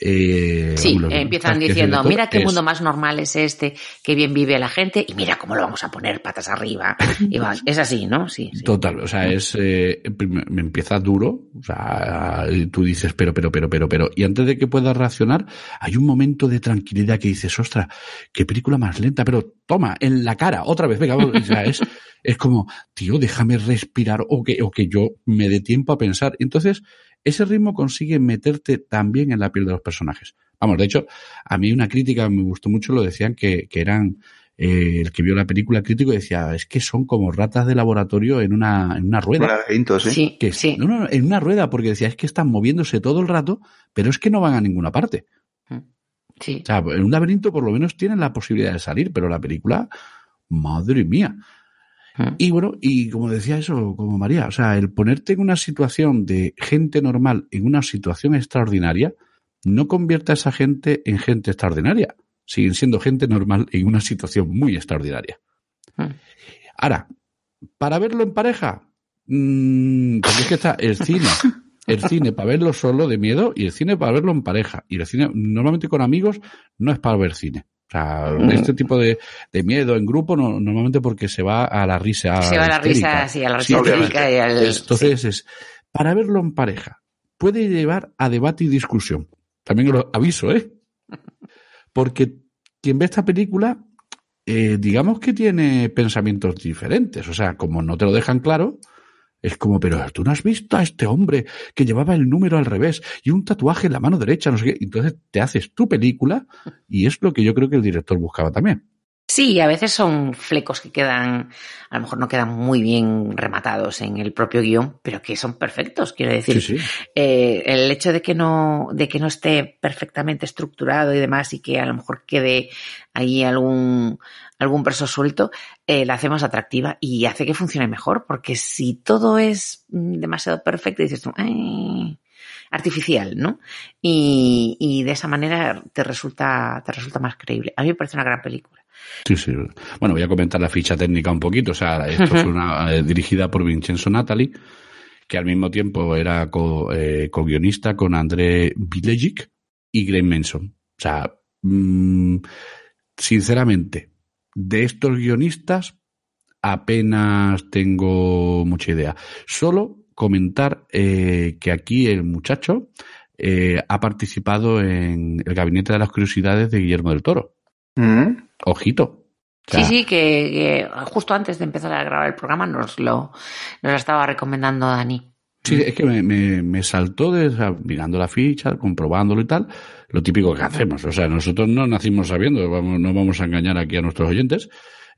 Eh, Sí, los- empiezan diciendo, mira qué es- mundo más normal es este, qué bien vive la gente, y mira cómo lo vamos a poner patas arriba. <laughs> Y va, es así, ¿no? Sí, sí. Total, o sea, es eh, me empieza duro, o sea, tú dices, pero, pero, pero, pero, pero, y antes de que puedas reaccionar, hay un momento de tranquilidad que dices, ostras, qué película más lenta, pero toma, en la cara, otra vez, venga, o sea, es, <laughs> es como, tío, déjame respirar o que, o que yo me dé tiempo a pensar. Entonces, ese ritmo consigue meterte también en la piel de los personajes. Vamos, de hecho, a mí una crítica me gustó mucho, lo decían que, que eran, eh, el que vio la película crítico decía, es que son como ratas de laboratorio en una, en una Un rueda. laberinto, sí. Sí, Que, sí. No, no, no, en una rueda, porque decía, es que están moviéndose todo el rato, pero es que no van a ninguna parte. sí. O sea, en un laberinto por lo menos tienen la posibilidad de salir, pero la película, madre mía. Mm. Y bueno, y como decía eso, como María, o sea, el ponerte en una situación de gente normal en una situación extraordinaria, no convierte a esa gente en gente extraordinaria. Siguen siendo gente normal en una situación muy extraordinaria. Mm. Ahora, para verlo en pareja, mm, porque es que está el cine, el cine para verlo solo de miedo y el cine para verlo en pareja. Y el cine normalmente con amigos no es para ver cine. Sea, este tipo de, de miedo en grupo no- normalmente porque se va a la risa. Se va a la histérica. risa, sí, a la risa histérica y al... es- Entonces es, para verlo en pareja, puede llevar a debate y discusión. También lo aviso, ¿eh? <laughs> Porque quien ve esta película, eh, digamos que tiene pensamientos diferentes. O sea, como no te lo dejan claro, es como, pero tú no has visto a este hombre que llevaba el número al revés y un tatuaje en la mano derecha, no sé qué. Entonces te haces tu película y es lo que yo creo que el director buscaba también. Sí, a veces son flecos que quedan, a lo mejor no quedan muy bien rematados en el propio guion, pero que son perfectos, quiero decir. Sí, sí. Eh, el hecho de que no, de que no esté perfectamente estructurado y demás y que a lo mejor quede ahí algún, algún verso suelto, eh, la hace más atractiva y hace que funcione mejor, porque si todo es mm, demasiado perfecto, dices tú, "Ay", artificial, ¿no? Y, y de esa manera te resulta, te resulta más creíble. A mí me parece una gran película. Sí, sí. Bueno, voy a comentar la ficha técnica un poquito. O sea, esto Ujú. fue una, eh, dirigida por Vincenzo Natali, que al mismo tiempo era co- eh, co-guionista con André Vilegic y Graham Manson. O sea, mm, sinceramente, de estos guionistas apenas tengo mucha idea. Solo comentar eh, que aquí el muchacho eh, ha participado en el Gabinete de las Curiosidades de Guillermo del Toro. Mm. Ojito. O sea, Sí, sí, que, que justo antes de empezar a grabar el programa nos lo, nos lo estaba recomendando Dani. Sí, es que me, me, me saltó de, o sea, mirando la ficha, comprobándolo y tal, lo típico que hacemos. O sea, nosotros no nacimos sabiendo, vamos, no vamos a engañar aquí a nuestros oyentes.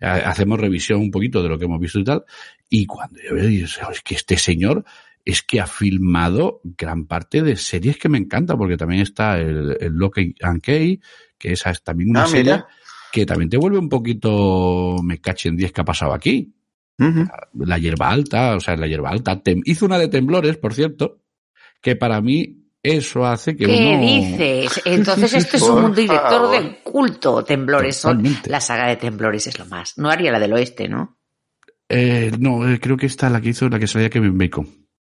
Hacemos revisión un poquito de lo que hemos visto y tal. Y cuando yo veo, digo, es que este señor es que ha filmado gran parte de series que me encantan, porque también está el, el Lock and Key, que esa es también una Ah, serie mira. que también te vuelve un poquito, me caché en 10 que ha pasado aquí La hierba alta, o sea, la hierba alta. Tem- hizo una de temblores, por cierto, que para mí eso hace que ¿Qué uno... dices? Entonces esto es un mundo director del culto. Temblores son, la saga de Temblores es lo más. No haría la del oeste, ¿no? Eh, no, eh, creo que esta la que hizo la que salía Kevin Bacon.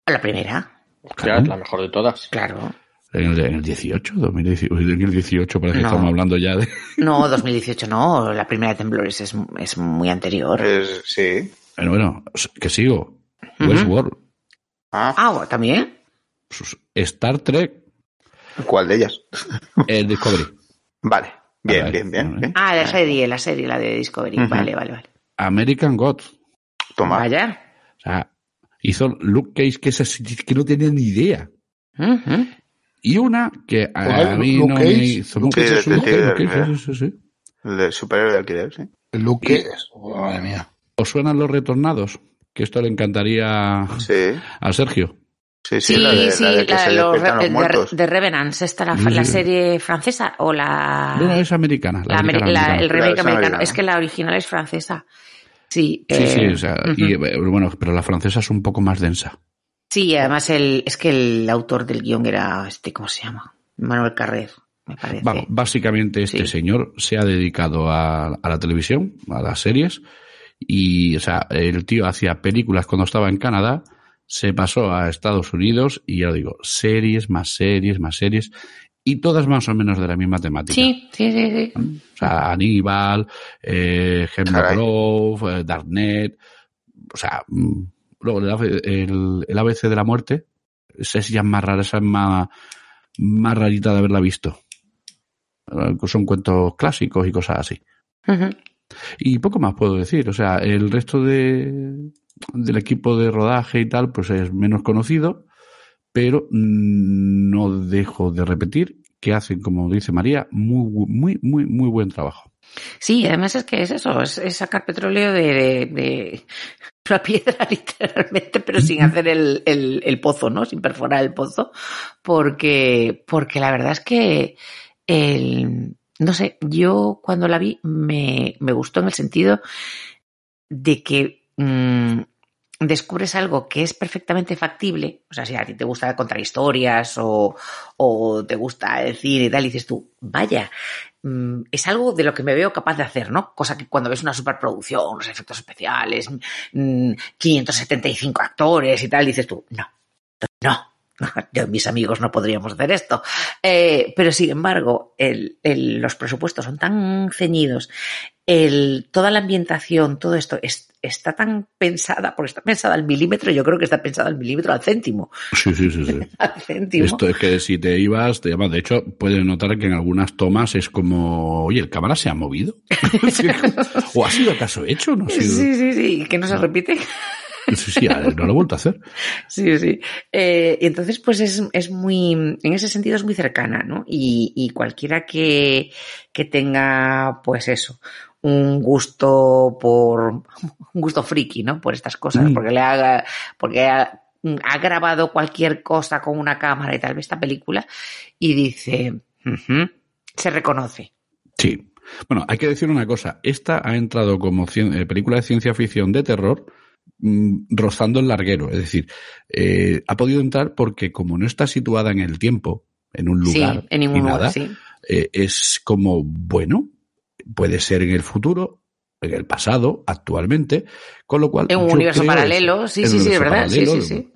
La primera, es la mejor de todas. claro. En el, en el 18, 2018, en el 18 parece que No. estamos hablando ya de... No, 2018 no, la primera de Temblores es, es muy anterior. Es- sí. Bueno, bueno, que sigo. Ujú. Westworld, Ah, Ah, bueno, también. Star Trek, ¿cuál de ellas? el Discovery, Vale. Bien, bien, bien. Ah, la serie, la serie, la de Discovery. Vale, vale, vale. American Gods. Toma. Vaya. O sea, hizo Luke Cage, que, que no tenía ni idea. Y una que a, mí ¿Luke no Cage? me hizo Luke. Cage, Sí, Cage, sí, sí, sí. El de superhéroe de alquiler, sí. ¿El Luke? Oh, madre mía. ¿Os suenan los retornados? Que esto le encantaría Sí. a Sergio. Sí, sí, Sí, la de, sí, la de que la se de los despiertan los de, muertos. de Revenants, esta la, serie francesa o la, No, no, es americana. La la ameri- americana, la- americana. el remake americano. americana. Es que la original es francesa. Sí, Sí, sí, eh, o sea, y, eh, bueno, pero la francesa es un poco más densa. Sí, además el, es que el autor del guion era este, ¿cómo se llama? Manuel Carrer, me parece. Vamos, básicamente este Sí. señor se ha dedicado a, a la televisión, a las series, y, o sea, el tío hacía películas cuando estaba en Canadá, se pasó a Estados Unidos y ya lo digo, series, más series, más series, y todas más o menos de la misma temática. Sí, sí, sí, sí. O sea, Aníbal, eh, Caray. Grove, eh, Darknet, o sea, mm, luego el, el, el ABC de la muerte, esa es ya más rara, esa es más, más rarita de haberla visto. Eh, Son cuentos clásicos y cosas así. Y poco más puedo decir. O sea, el resto de, del equipo de rodaje y tal, pues es menos conocido, pero no dejo de repetir que hacen, como dice María, muy, muy, muy, muy buen trabajo. Sí, además es que es eso, es, es sacar petróleo de, de, de una piedra <laughs> literalmente, pero sin <laughs> hacer el, el, el pozo, ¿no? Sin perforar el pozo, porque, porque la verdad es que el, no sé, yo cuando la vi me, me gustó en el sentido de que mm, descubres algo que es perfectamente factible, o sea, si a ti te gusta contar historias o, o te gusta cine y tal, dices tú, vaya, mm, es algo de lo que me veo capaz de hacer, ¿no? Cosa que cuando ves una superproducción, los efectos especiales, mm, 575 actores y tal, dices tú, no, no, <laughs> yo y mis amigos no podríamos hacer esto. Eh, pero sin embargo, el, el- los presupuestos son tan ceñidos, el, toda la ambientación, todo esto es- está tan pensada, porque está pensada al milímetro, yo creo que está pensada al milímetro, al céntimo. Sí, sí, sí, sí. <laughs> Al céntimo. Esto es que si te ibas, te llamas. De hecho, puedes notar que en algunas tomas es como, oye, el cámara se ha movido. <laughs> O ha sido acaso hecho, no ha sido. Sí, sí, sí, que no se repite. <laughs> Sí, sí, no lo he vuelto a hacer. Sí, sí. Eh, y entonces, pues es, es muy, en ese sentido es muy cercana, ¿no? Y, y cualquiera que, que tenga, pues eso, un gusto por, un gusto friki, ¿no? Por estas cosas, Mm. porque le haga, porque ha, ha grabado cualquier cosa con una cámara y tal, ve esta película y dice, se reconoce. Sí. Bueno, hay que decir una cosa. Esta ha entrado como cien- eh, película de ciencia ficción de terror mm, rozando el larguero. Es decir, eh, ha podido entrar porque como no está situada en el tiempo, en un lugar sí, en ningún lugar, nada, sí. eh, es como, bueno, puede ser en el futuro, en el pasado, actualmente, con lo cual... En un universo paralelo, sí, sí, sí, es verdad, sí, sí, sí.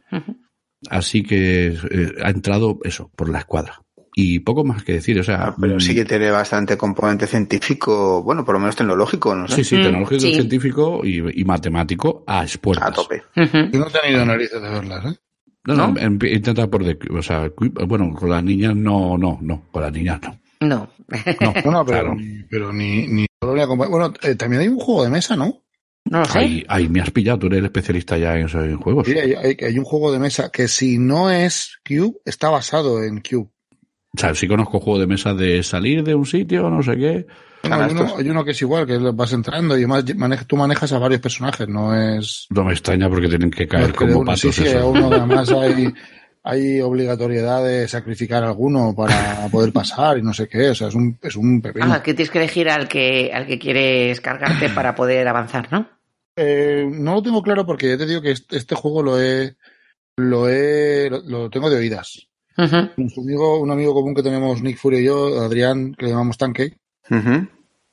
Así que eh, ha entrado eso, por la escuadra. Y poco más que decir, o sea... Ah, pero mm, sí que tiene bastante componente científico, bueno, por lo menos tecnológico, no sé. Sí, sí, Mm, tecnológico, sí. científico y, y matemático a expuertas. A tope. Ujú. Yo no he tenido narices de verlas, ¿eh? No, no, ¿No? em- intenta por de, o sea, bueno, con las niñas no, no, no, con las niñas no. No. No, No, no, pero, claro. ni, pero ni, Bueno, eh, también hay un juego de mesa, ¿no? No lo sé. Ahí, ahí me has pillado, tú eres el especialista ya en juegos. Sí, hay, hay- hay un juego de mesa que si no es Cube, está basado en Cube. O sea, sí conozco juego de mesa de salir de un sitio, no sé qué. No, hay, uno, hay uno que es igual, que vas entrando y además manejas, tú manejas a varios personajes, no es... No me extraña porque tienen que no caer es que de como uno- patos sí, a uno <laughs> además hay, hay obligatoriedad de sacrificar a alguno para poder pasar y no sé qué, o sea, es un, es un pepino. Ah, que tienes que elegir al que, al que quieres cargarte para poder avanzar, ¿no? Eh, no lo tengo claro porque ya te digo que este, este juego lo he, lo he, lo, lo tengo de oídas. Un amigo, un amigo común que tenemos Nick Fury y yo, Adrián, que le llamamos Tanque,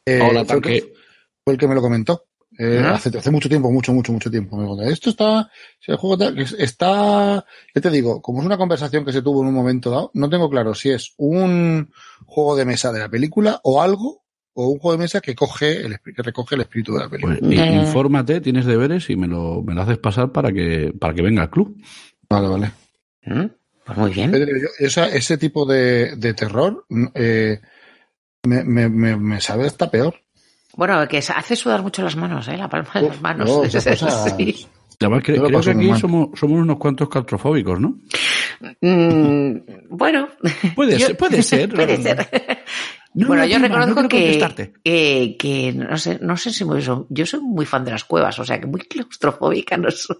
eh, Hola, fue, el que, tanque. fue el que me lo comentó. Eh, hace, hace mucho tiempo, mucho, mucho, mucho tiempo. Me esto está, si el juego tal- que es- está, ya te digo, como es una conversación que se tuvo en un momento dado, no tengo claro si es un juego de mesa de la película o algo, o un juego de mesa que coge el, que recoge el espíritu de la película. Pues, i- Eh. infórmate, tienes deberes y me lo, me lo haces pasar para que, para que venga al club. Vale, vale. Pues muy bien. esa- ese tipo de, de terror mm, eh, me, me, me, me sabe hasta peor. Bueno, que se hace sudar mucho las manos, ¿eh? La palma de las manos. no, <laughs> esas cosas- Sí. Además, creo que aquí somos, somos unos cuantos claustrofóbicos, ¿no? Mm, bueno. Puede yo- ser, puede ser. <laughs> puede ser. No bueno, yo no reconozco que, que, que no sé, no sé si muy, yo soy muy fan de las cuevas, o sea que muy claustrofóbica no soy.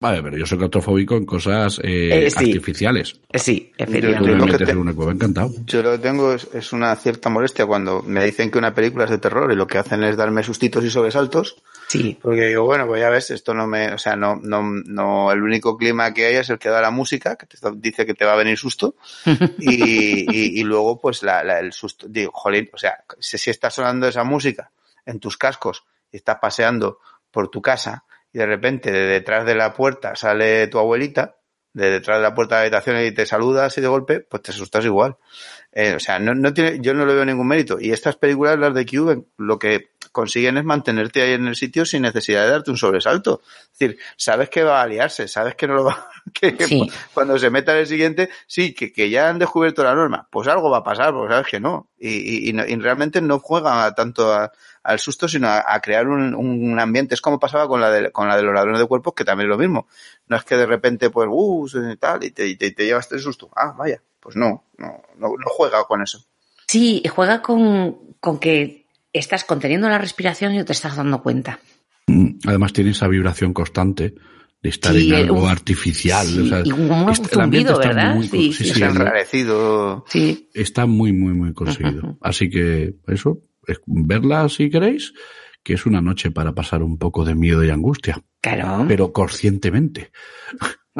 Vale, pero yo soy claustrofóbico en cosas eh, Eh, sí. artificiales. Eh, Sí, Yo- lo efectivamente. que metes te- en una cueva encantado. Yo lo que tengo es, es una cierta molestia cuando me dicen que una película es de terror y lo que hacen es darme sustitos y sobresaltos. Sí, Porque digo, bueno, pues ya ves, esto no me, o sea, no, no, no, el único clima que hay es el que da la música, que te dice que te va a venir susto, <laughs> y, y, y luego, pues, la, la- el susto, digo, jolín, o sea, si, si está sonando esa música en tus cascos y estás paseando por tu casa y de repente de detrás de la puerta sale tu abuelita, de detrás de la puerta de la habitación y te saluda así de golpe, pues te asustas igual. Eh, o sea, no, no tiene, yo no le veo ningún mérito. Y estas películas, las de Cube, lo que consiguen es mantenerte ahí en el sitio sin necesidad de darte un sobresalto. Es decir, sabes que va a liarse, sabes que no lo va, <laughs> que Sí. cuando se meta en el siguiente, sí, que, que ya han descubierto la norma, pues algo va a pasar, porque sabes que no. Y, y, y no- y realmente no juegan tanto a- al susto, sino a, a crear un, un ambiente. Es como pasaba con la de, con la de los ladrones de cuerpos, que también es lo mismo. No es que de repente, pues, uh, tal, y te, y te, y te llevas el susto. Ah, vaya. Pues no, no, no, no juega con eso. Sí, juega con, con que estás conteniendo la respiración y no te estás dando cuenta. Mm, Además tiene esa vibración constante de estar Sí, en algo uf, artificial. sí, o sea, y un zumbido, está ¿verdad? muy, Sí, sí, sí, enrarecido. Sí, está muy, muy, muy conseguido. Así que eso, es- verla si queréis, que es una noche para pasar un poco de miedo y angustia, claro. pero conscientemente.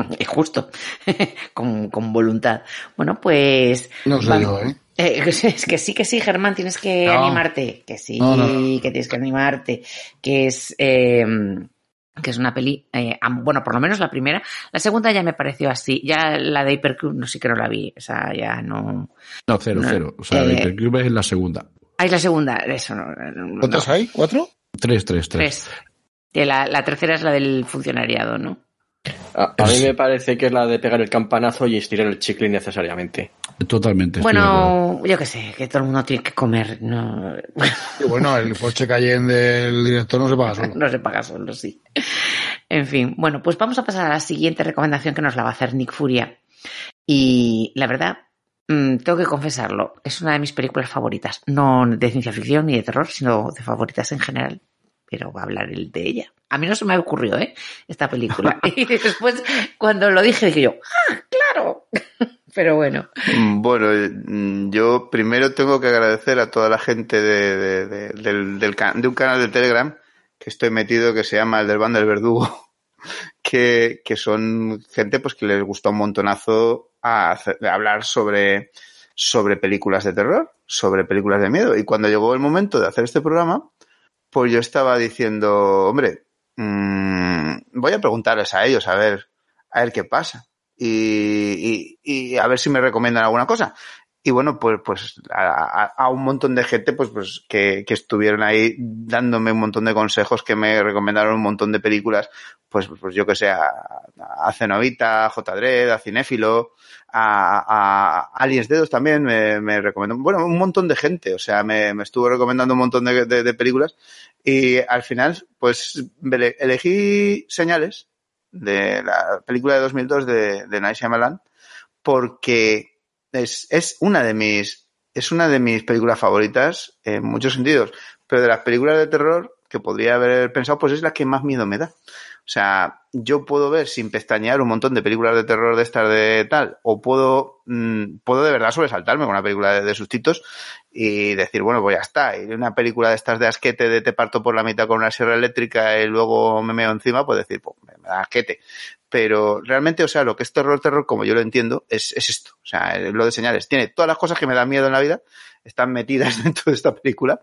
<laughs> Es justo, <laughs> con, con voluntad. Bueno, pues... No sé va- yo, ¿eh? Eh, <laughs> es que sí, que sí, Germán, tienes que No. animarte. Que sí, No, no. que tienes que animarte. Que es, eh, que es una peli, eh, bueno, por lo menos la primera. La segunda ya me pareció así. Ya la de Hypercube no sí que no la vi. O sea, ya no. No, cero, No, cero. O sea, eh, Hypercube es la segunda. Ah, es la segunda. Eso no. no, ¿Cuántas no. hay? ¿Cuatro? Tres, tres, tres. Tres. La, la tercera es la del funcionariado, ¿no? A, a mí me parece que es la de pegar el campanazo y estirar el chicle innecesariamente. Totalmente. Bueno, yo qué sé, que todo el mundo tiene que comer. No, Y bueno, el Porsche Cayenne del director no se paga solo. <laughs> no se paga solo, sí. En fin, bueno, pues vamos a pasar a la siguiente recomendación que nos la va a hacer Nick Furia. Y la verdad, mm, tengo que confesarlo, es una de mis películas favoritas. No de ciencia ficción ni de terror, sino de favoritas en general. Pero va a hablar él de ella. A mí no se me ocurrió, ¿eh? Esta película. <laughs> Y después, cuando lo dije, dije yo, ¡ah, claro! <laughs> Pero bueno. Mm, Bueno, eh, mm, yo primero tengo que agradecer a toda la gente de, de- de- del, de un canal de Telegram que estoy metido que se llama el del Band del Verdugo, <laughs> que, que son gente pues que les gusta un montonazo a hacer- a hablar sobre, sobre películas de terror, sobre películas de miedo. Y cuando llegó el momento de hacer este programa, pues yo estaba diciendo, hombre, mm, voy a preguntarles a ellos a ver, a ver qué pasa y, y, y a ver si me recomiendan alguna cosa. Y bueno, pues, pues a, un montón de gente pues, pues que, que estuvieron ahí dándome un montón de consejos, que me recomendaron un montón de películas, pues, pues yo que sé, a, Cenovita, a J. Dredd, a Cinéfilo, a, a Aliens Dedos también me, me recomendó, bueno, un montón de gente, o sea, me, me estuvo recomendando un montón de, de- de películas y al final, pues ele- elegí Señales, de la película de 2002 de, de Night Shyamalan porque es, es una de mis es una de mis películas favoritas en muchos sentidos, pero de las películas de terror que podría haber pensado, pues es la que más miedo me da. O sea, yo puedo ver sin pestañear un montón de películas de terror de estas de tal, o puedo, mm, puedo de verdad sobresaltarme con una película de, de sustitos y decir, bueno, pues ya está. Y una película de estas de asquete de te parto por la mitad con una sierra eléctrica y luego me meo encima, pues decir, pues me da asquete. Pero realmente, o sea, lo que es terror, terror, como yo lo entiendo, es, es esto. O sea, lo de señales. Tiene todas las cosas que me dan miedo en la vida, están metidas <laughs> dentro de esta película.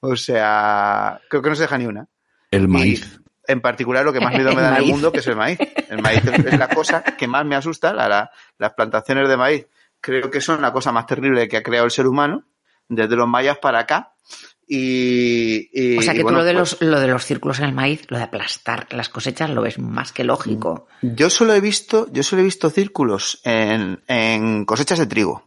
O sea, creo que no se deja ni una. El maíz. Y en particular lo que más miedo me <laughs> da en el mundo, que es el maíz. El maíz es la cosa que más me asusta, la- la- las plantaciones de maíz. Creo que son la cosa más terrible que ha creado el ser humano, desde los mayas para acá. Y, y- O sea y que bueno, tú lo de, pues, los, lo de los círculos en el maíz, lo de aplastar las cosechas, lo ves más que lógico. Yo solo he visto, yo solo he visto círculos en, en cosechas de trigo.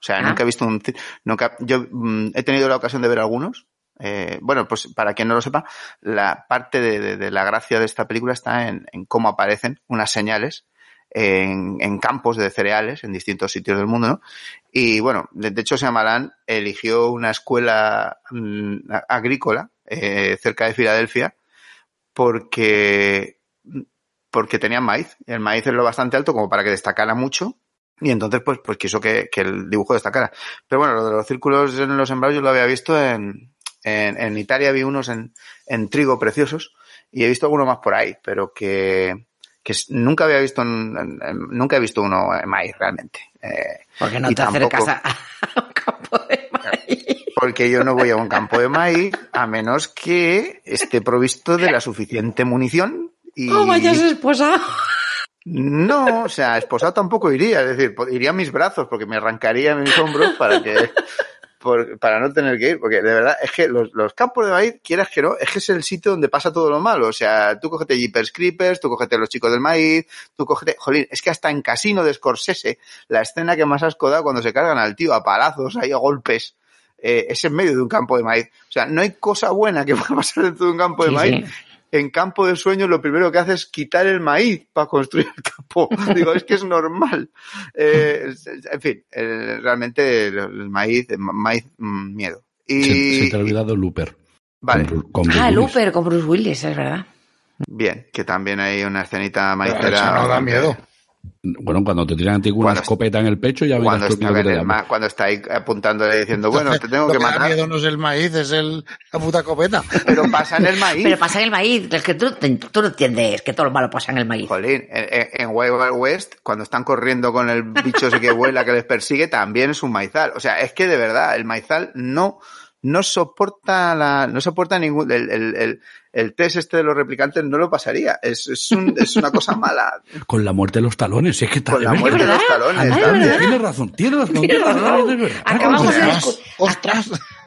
O sea, Ah. nunca he visto un, nunca, yo mm, he tenido la ocasión de ver algunos. Eh, bueno, pues para quien no lo sepa, la parte de, de- de la gracia de esta película está en, en cómo aparecen unas señales en, en campos de cereales en distintos sitios del mundo, ¿no? Y bueno, de, de hecho Shyamalan eligió una escuela mm, agrícola eh, cerca de Filadelfia porque porque tenían maíz. El maíz es lo bastante alto como para que destacara mucho. Y entonces, pues, pues quiso que, que el dibujo destacara. Pero bueno, lo de los círculos en los sembrados yo lo había visto en, en, en Italia, vi unos en, en trigo preciosos. Y he visto algunos más por ahí, pero que, que nunca había visto, nunca he visto uno en maíz realmente. Eh, Porque no te tampoco- acercas <laughs> a, un campo de maíz. porque yo no voy a un campo de maíz a menos que esté provisto de la suficiente munición. Y... ¡Oh, vayas esposa! No, o sea, esposado tampoco iría, es decir, iría a mis brazos porque me arrancaría mis hombros para que por- para no tener que ir, porque de verdad es que los, los campos de maíz, quieras que no, es que es el sitio donde pasa todo lo malo. O sea, tú cógete Jeepers Creepers, tú cógete los chicos del maíz, tú cógete, jolín, es que hasta en Casino de Scorsese, la escena que más asco da cuando se cargan al tío a palazos, ahí a golpes, eh, es en medio de un campo de maíz. O sea, no hay cosa buena que pueda pasar dentro de un campo de Sí, maíz sí. En campo de sueños lo primero que hace es quitar el maíz para construir el campo. <laughs> Digo, es que es normal. Eh, en fin, realmente el, el maíz, maíz, mm, miedo. Y, Se, se te ha olvidado Looper. vale, Con, con Ah, Willis. Looper con Bruce Willis, es verdad. bien, que también hay una escenita maicera. eso no da miedo. Bueno, cuando te tiran a ti una Cuando- escopeta en el pecho, ya Cuando está, que en te el ma- cuando está ahí apuntándole diciendo, bueno, te tengo Lo que que da matar, miedo no es el maíz, es el, la puta copeta. <laughs> pero pasa en el maíz. Pero pasa en el maíz, es que tú, tú no entiendes que todo lo malo pasa en el maíz. Jolín, en, Wild West, cuando están corriendo con el bicho ese que vuela, que les persigue, también es un maizal. O sea, es que de verdad, el maizal no, no soporta la, no soporta ningún, el, el, el, el test este de los replicantes no lo pasaría. Es, es, un, <laughs> es una cosa mala. Con la muerte de los talones, es que Con la verdad. muerte de los talones. Ay. Tienes razón, tienes razón. Tienes razón. Acabamos de,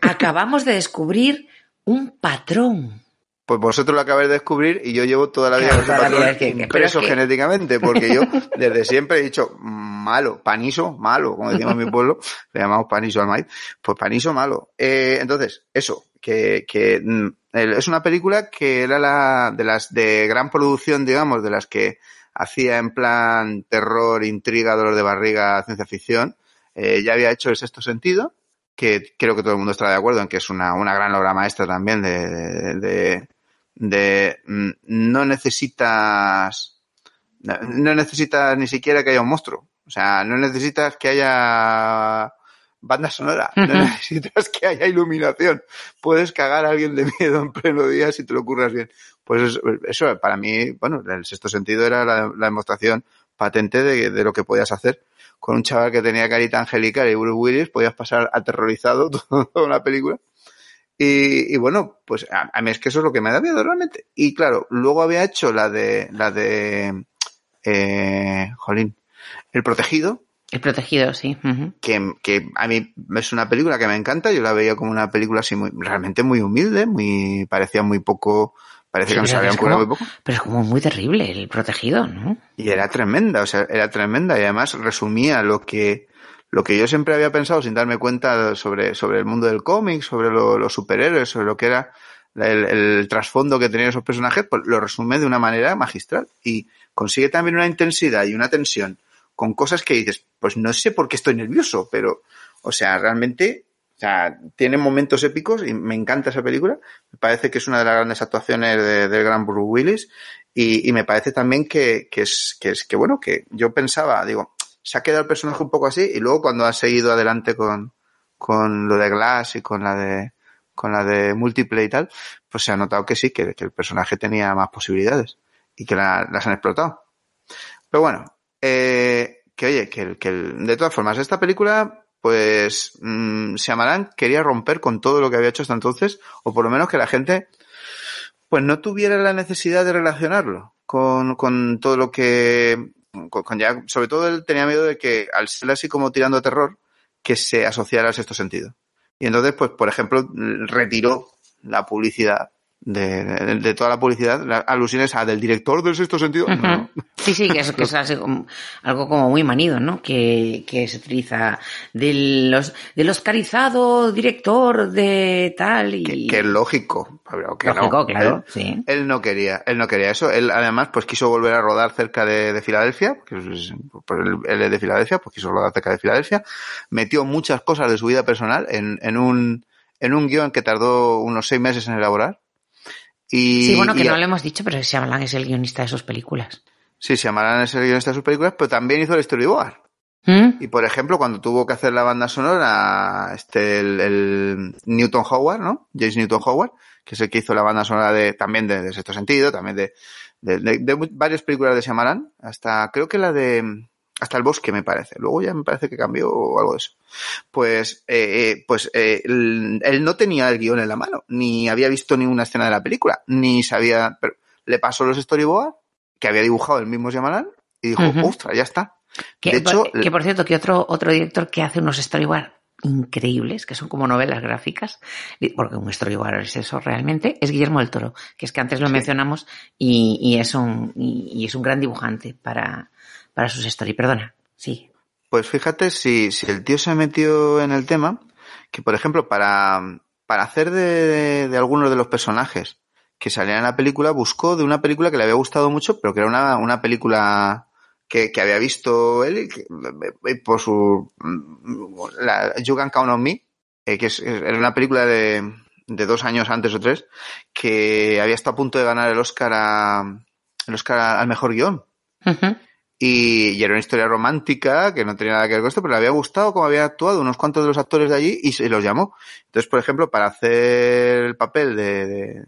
acabamos de descubrir un patrón. Pues vosotros lo acabáis de descubrir y yo llevo toda la vida con es que- impreso que- genéticamente, porque yo <laughs> desde siempre he dicho malo, paniso, malo, como decimos en mi pueblo, le llamamos paniso al maíz, pues paniso malo. Eh, entonces, eso, que, que mm, es una película que era la de las de gran producción, digamos, de las que hacía en plan terror, intriga, dolor de barriga, ciencia ficción. Eh, ya había hecho el sexto sentido, que creo que todo el mundo estará de acuerdo en que es una, una gran obra maestra también de, de, de- de, mm, no necesitas no necesitas ni siquiera que haya un monstruo. O sea, no necesitas que haya banda sonora, no necesitas que haya iluminación. Puedes cagar a alguien de miedo en pleno día si te lo ocurras bien. Pues eso, para mí, bueno, el sexto sentido era la, la demostración patente de, de lo que podías hacer. Con un chaval que tenía carita angelical y Bruce Willis podías pasar aterrorizado <laughs> toda la película. Y, y bueno, pues a, a mí es que eso es lo que me da miedo realmente. Y claro, luego había hecho la de, la de, eh, jolín, El Protegido, El protegido, sí. ujú. que, que a mí es una película que me encanta, yo la veía como una película así muy, realmente muy humilde, muy, parecía muy poco, parece Sí, que nos habían curado muy poco. Pero es como muy terrible el protegido, ¿no? Y era tremenda, o sea, era tremenda y además resumía lo que, lo que yo siempre había pensado sin darme cuenta sobre, sobre el mundo del cómic, sobre lo- los superhéroes, sobre lo que era el, el trasfondo que tenían esos personajes, pues lo resume de una manera magistral y consigue también una intensidad y una tensión con cosas que dices, pues no sé por qué estoy nervioso, pero, o sea, realmente, o sea, tiene momentos épicos y me encanta esa película. Me parece que es una de las grandes actuaciones de- del gran Bruce Willis y, y me parece también que, que es, que es, que bueno, que yo pensaba, digo, se ha quedado el personaje un poco así y luego cuando ha seguido adelante con, con lo de Glass y con la de, con la de Multiplay y tal, pues se ha notado que sí, que, el personaje tenía más posibilidades y que la- las han explotado. Pero bueno, eh, que oye, que, que de todas formas, esta película, pues, mmm, Shyamalan quería romper con todo lo que había hecho hasta entonces, o por lo menos que la gente, pues no tuviera la necesidad de relacionarlo con, con todo lo que, sobre todo él tenía miedo de que al ser así como tirando terror, que se asociara al sexto sentido. Y entonces, pues, por ejemplo, retiró la publicidad de, de, de toda la publicidad, las alusiones a del director del sexto sentido. No, no. Sí, sí, que es, que es <laughs> así como- algo como muy manido, ¿no? Que, que se utiliza del, los, del oscarizado director de tal y... Que, que es lógico, pero que Lógico, no. claro, Él, sí. él no quería, él no quería eso. Él además, pues quiso volver a rodar cerca de, de Filadelfia, que es- pues, él, él es de Filadelfia, pues quiso rodar cerca de Filadelfia. Metió muchas cosas de su vida personal en, en un, en un guion que tardó unos seis meses en elaborar. Y, Sí, bueno, que y- no lo hemos dicho, pero Shyamalan es el guionista de sus películas. Sí, Shyamalan es el guionista de sus películas, pero también hizo el storyboard. ¿Mm? Y por ejemplo, cuando tuvo que hacer la banda sonora, este, el, el Newton Howard, ¿no? James Newton Howard, que es el que hizo la banda sonora de, también de, de Sexto Sentido, también de, de, de- de varias películas de Shyamalan, hasta, creo que la de, hasta El Bosque me parece. Luego ya me parece que cambió o algo de eso. Pues, eh, eh, pues, eh, él, él no tenía el guion en la mano, ni había visto ninguna escena de la película, ni sabía, pero le pasó los storyboards que había dibujado el mismo Shyamalan y dijo, Ujú. ostras, ya está. Que, De hecho, que por cierto, que otro, otro director que hace unos storyboard increíbles, que son como novelas gráficas, porque un storyboard es eso realmente, es Guillermo del Toro, que es que antes lo Sí. mencionamos y, y es un, y, y es un gran dibujante para, para sus stories. Perdona, sí. Pues fíjate si, si el tío se metió en el tema, que por ejemplo, para, para hacer de, de, de algunos de los personajes que salían en la película, buscó de una película que le había gustado mucho, pero que era una, una película que, que había visto él que, por su mm, la You Can Count on Me, eh, que es, era una película de, de dos años antes o tres, que había estado a punto de ganar el Oscar a, el Oscar al mejor guion. Y, y era una historia romántica que no tenía nada que ver con esto, pero le había gustado cómo habían actuado unos cuantos de los actores de allí y se los llamó. Entonces, por ejemplo, para hacer el papel de, de,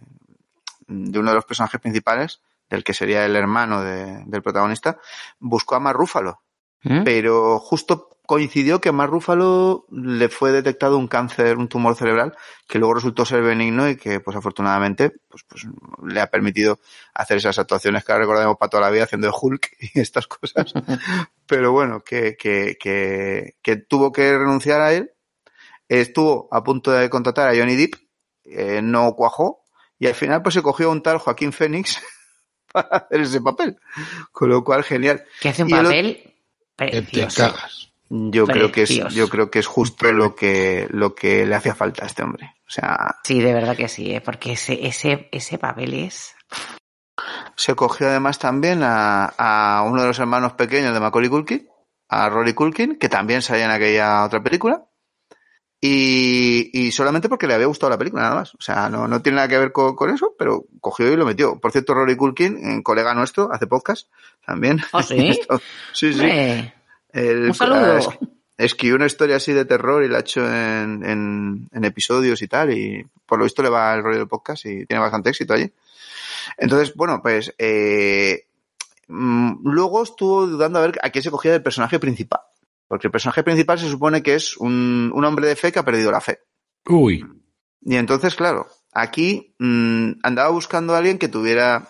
de uno de los personajes principales, del que sería el hermano de- del protagonista, buscó a Mark Ruffalo. ¿Mm? Pero justo coincidió que a Mark Ruffalo le fue detectado un cáncer, un tumor cerebral, que luego resultó ser benigno y que, pues afortunadamente, pues, pues le ha permitido hacer esas actuaciones que ahora recordamos para toda la vida haciendo de Hulk <laughs> y estas cosas. <laughs> Pero bueno, que, que, que, que tuvo que renunciar a él. Estuvo a punto de contratar a Johnny Depp, eh, no cuajó, y al final pues se cogió a un tal Joaquín Phoenix <laughs> para hacer ese papel. Con lo cual, genial. Que hace un Y papel Que te cagas. Yo creo que es, yo creo que es justo lo que, lo que le hacía falta a este hombre. O sea, Sí, de verdad que sí, ¿eh? porque ese, ese, ese papel es... se cogió además también a, a uno de los hermanos pequeños de Macaulay Culkin, a Rory Culkin, que también salía en aquella otra película. Y, y solamente porque le había gustado la película, nada más. O sea, no, no tiene nada que ver con, con eso, pero cogió y lo metió. Por cierto, Rory Culkin, un colega nuestro, hace podcast también. ¿Oh, <laughs> sí? sí, El- Un saludo. es- escribió una historia así de terror y la ha hecho en, en, en episodios y tal, y por lo visto le va el rollo del podcast y tiene bastante éxito allí. Entonces, bueno, pues eh, mm, luego estuvo dudando a ver a quién se cogía del personaje principal. Porque el personaje principal se supone que es un, un hombre de fe que ha perdido la fe. Uy, Y entonces, claro, aquí mm, andaba buscando a alguien que tuviera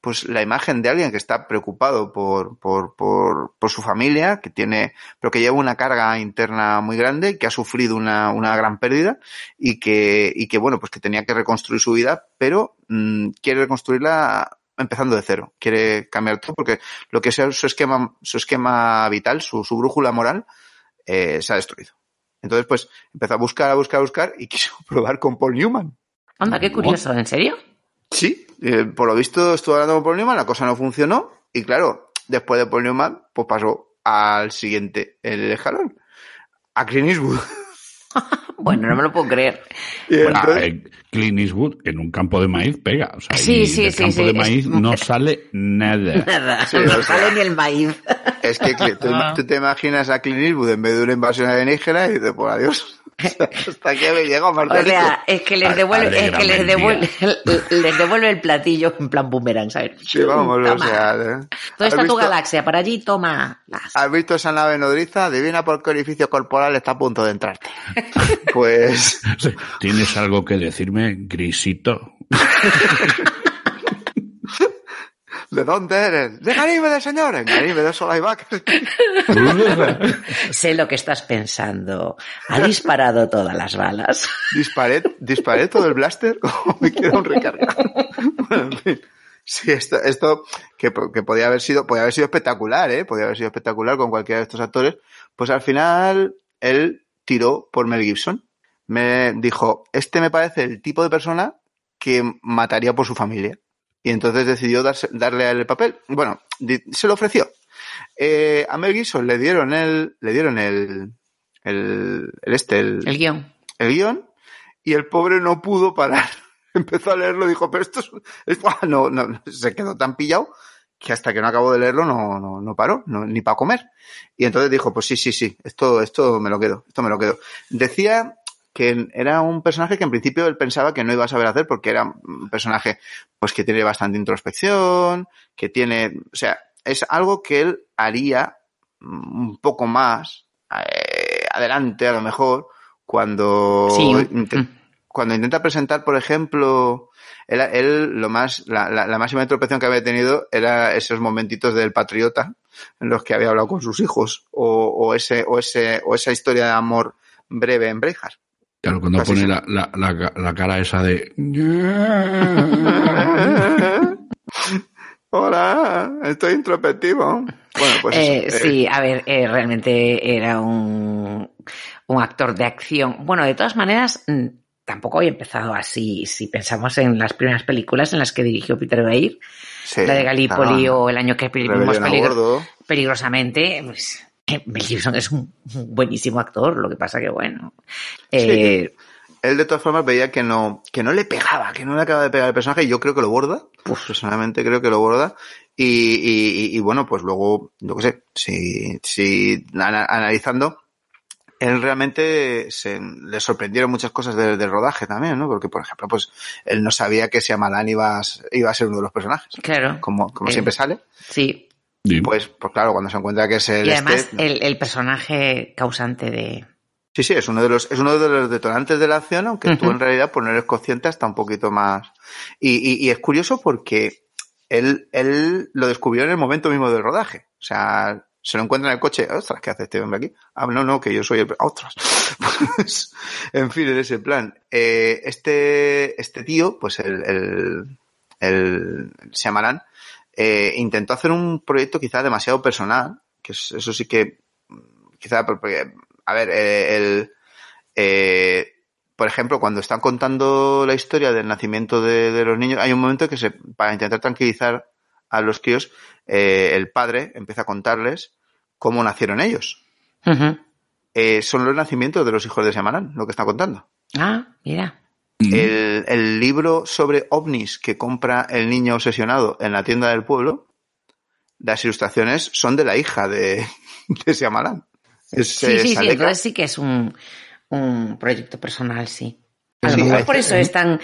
pues la imagen de alguien que está preocupado por, por, por, por su familia, que tiene, pero que lleva una carga interna muy grande, que ha sufrido una, una gran pérdida y que, y que bueno, pues que tenía que reconstruir su vida, pero mm, quiere reconstruirla empezando de cero. Quiere cambiar todo porque lo que sea su esquema, su esquema vital, su, su brújula moral, eh, se ha destruido. Entonces, pues, empezó a buscar, a buscar, a buscar y <laughs> quiso probar con Paul Newman. anda, qué curioso, ¿en serio? Sí, eh, por lo visto estuvo hablando con Paul Newman, la cosa no funcionó y claro, después de Paul Newman, pues pasó al siguiente, el escalón, a Clint Eastwood. <laughs> Bueno, no me lo puedo creer. Y ah, entonces- eh, Clint Eastwood en un campo de maíz pega. O sea, Sí, sí, del sí, campo sí, de es- maíz no sale nada. <laughs> Nada, Sí, no o sea- sale ni el maíz. es que Cli- tú, tú te imaginas a Clint Eastwood en vez de una invasión alienígena y dices, por adiós. <laughs> Hasta que me llegó O Marcelito. sea, es que les devuelve, es que les devuelve, les devuelve el platillo en plan boomerang, ¿sabes? Sí, vamos, o sea, ¿eh? ¿Dónde ¿has está tu galaxia? Para allí, toma. Las. ¿Has visto esa nave nodriza? Adivina por qué orificio corporal está a punto de entrarte. <laughs> Pues. <laughs> ¿Tienes algo que decirme, Grisito? ¿De dónde eres? De Ganímedes, señores. Ganímedes, Solaibac. <laughs> Sé lo que estás pensando. Ha disparado todas las balas. disparé, disparé todo el blaster <laughs> como me queda un recarga. Bueno, en fin. Sí, esto, esto que, que podía haber sido, podía haber sido espectacular, ¿eh? Podía haber sido espectacular con cualquiera de estos actores. Pues al final, él tiró por Mel Gibson. Me dijo, este me parece el tipo de persona que mataría por su familia. Y entonces decidió darse- darle a él el papel. Bueno, se lo ofreció. Eh, a Mel Gibson le dieron el, le dieron el, el, el este, el, El guion. el guion y el pobre no pudo parar. <laughs> Empezó a leerlo dijo, pero esto es, es- ¡buah! no, no, se quedó tan pillado que hasta que no acabó de leerlo no, no, no paró, no- ni para comer. Y entonces dijo, pues sí, sí, sí, esto, esto me lo quedo, esto me lo quedo. Decía que era un personaje que en principio él pensaba que no iba a saber hacer porque era un personaje pues que tiene bastante introspección, que tiene, o sea, es algo que él haría un poco más eh, adelante a lo mejor cuando Sí. Mm. cuando intenta presentar, por ejemplo, él, él lo más, la, la, la máxima introspección que había tenido era esos momentitos del patriota en los que había hablado con sus hijos o, o ese, o ese, o esa historia de amor breve en Brejas. Claro, cuando pone la, la, la, la cara esa de... <laughs> Hola, estoy introspectivo. Bueno, pues eso, Eh, eh, sí, a ver, eh, realmente era un, un actor de acción. Bueno, de todas maneras, mm, tampoco había empezado así. Si pensamos en las primeras películas en las que dirigió Peter Weir, sí, la de Gallipoli o el año que vimos Rebelión a peligro- bordo. peligrosamente, pues, Mel Gibson es un, buenísimo actor, lo que pasa que bueno. eh, Él de todas formas veía que no, que no le pegaba, que no le acaba de pegar el personaje y yo creo que lo borda. Pues personalmente creo que lo borda. Y, y, y- y bueno, pues luego, yo qué sé, si, si ana- analizando, él realmente se, le sorprendieron muchas cosas del, rodaje también, ¿no? Porque, por ejemplo, pues él no sabía que Shyamalan iba a, iba a ser uno de los personajes. claro, Como, como Eh, siempre sale. sí. Sí. Pues, pues claro, cuando se encuentra que es el Y además este, el, el personaje causante de... Sí, sí, es uno de los, es uno de los detonantes de la acción, aunque tú en realidad pues no eres consciente hasta un poquito más. Y, y, y es curioso porque él, él lo descubrió en el momento mismo del rodaje. O sea, se lo encuentra en el coche. Ostras, ¿qué hace este hombre aquí? Ah, no, no, que yo soy el, ostras. <laughs> Pues, en fin, en ese plan. Eh, este, este tío, pues el, el, el Shyamalan, eh, intentó hacer un proyecto quizá demasiado personal, que es- eso sí que, quizá, porque, a ver, eh, el, eh, por ejemplo, cuando están contando la historia del nacimiento de, de los niños, hay un momento que se, para intentar tranquilizar a los críos, eh, el padre empieza a contarles cómo nacieron ellos. Son los nacimientos de los hijos de Semanan, lo que está contando. Ah, mira. Mm. El, el libro sobre ovnis que compra el niño obsesionado en la tienda del pueblo, las ilustraciones son de la hija de, <laughs> de Shyamalan. Es, Sí, sí, sí, entonces sí que es un, un proyecto personal, sí. A lo mejor por eso es tan...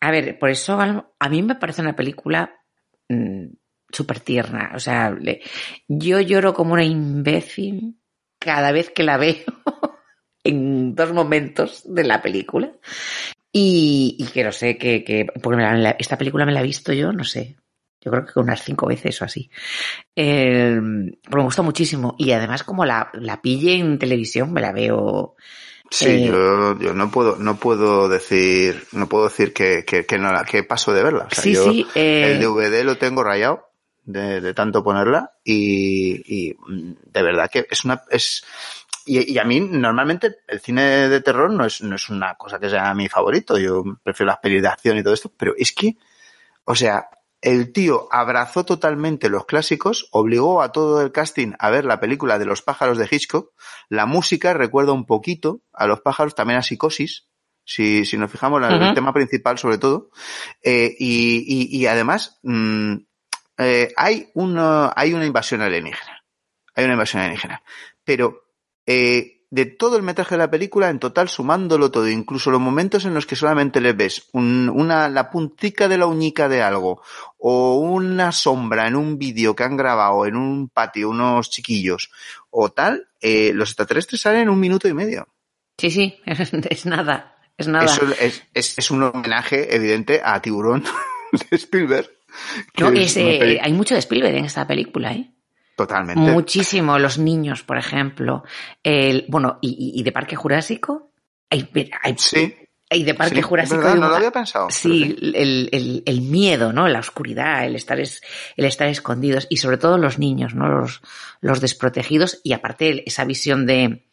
A ver, por eso a mí me parece una película mm, súper tierna. O sea, le- yo lloro como una imbécil cada vez que la veo <laughs> en dos momentos de la película. Y, y que no sé, que, que porque me la- esta película me la he visto yo, no sé, yo creo que unas cinco veces o así. Eh, pero me gusta muchísimo. Y además, como la, la pille en televisión, me la veo. Sí, Eh, yo, yo no puedo, no puedo decir, no puedo decir que, que, que no la, que paso de verla. O sea, sí, yo sí. eh, el DVD lo tengo rayado de, de tanto ponerla y, y de verdad que es una, es, y, y a mí normalmente el cine de terror no es, no es una cosa que sea mi favorito. Yo prefiero las pelis de acción y todo esto, pero es que, o sea, el tío abrazó totalmente los clásicos, obligó a todo el casting a ver la película de los pájaros de Hitchcock. La música recuerda un poquito a los pájaros, también a Psicosis, si, si nos fijamos en el tema principal sobre todo. Eh, y, y, y además, mm, eh, hay, una, hay una invasión alienígena. Hay una invasión alienígena. Pero eh, de todo el metraje de la película, en total, sumándolo todo, incluso los momentos en los que solamente les ves un- una, la puntica de la uñica de algo o una sombra en un vídeo que han grabado en un patio unos chiquillos o tal, eh, los extraterrestres salen en un minuto y medio. Sí, sí, <laughs> es nada. Es nada. Eso es, es, es un homenaje evidente a Tiburón <laughs> de Spielberg. No, es eh, hay mucho de Spielberg en esta película, ¿eh? Totalmente. Muchísimo. Los niños, por ejemplo. El, bueno, y, y- y de Parque Jurásico. Hay, hay, Sí. hay de Parque Sí, Jurásico. verdad, no lo había pensado. Sí, pero el, el, el miedo, ¿no? La oscuridad, el estar, es, el estar escondidos y sobre todo los niños, ¿no? Los, los desprotegidos y aparte esa visión de,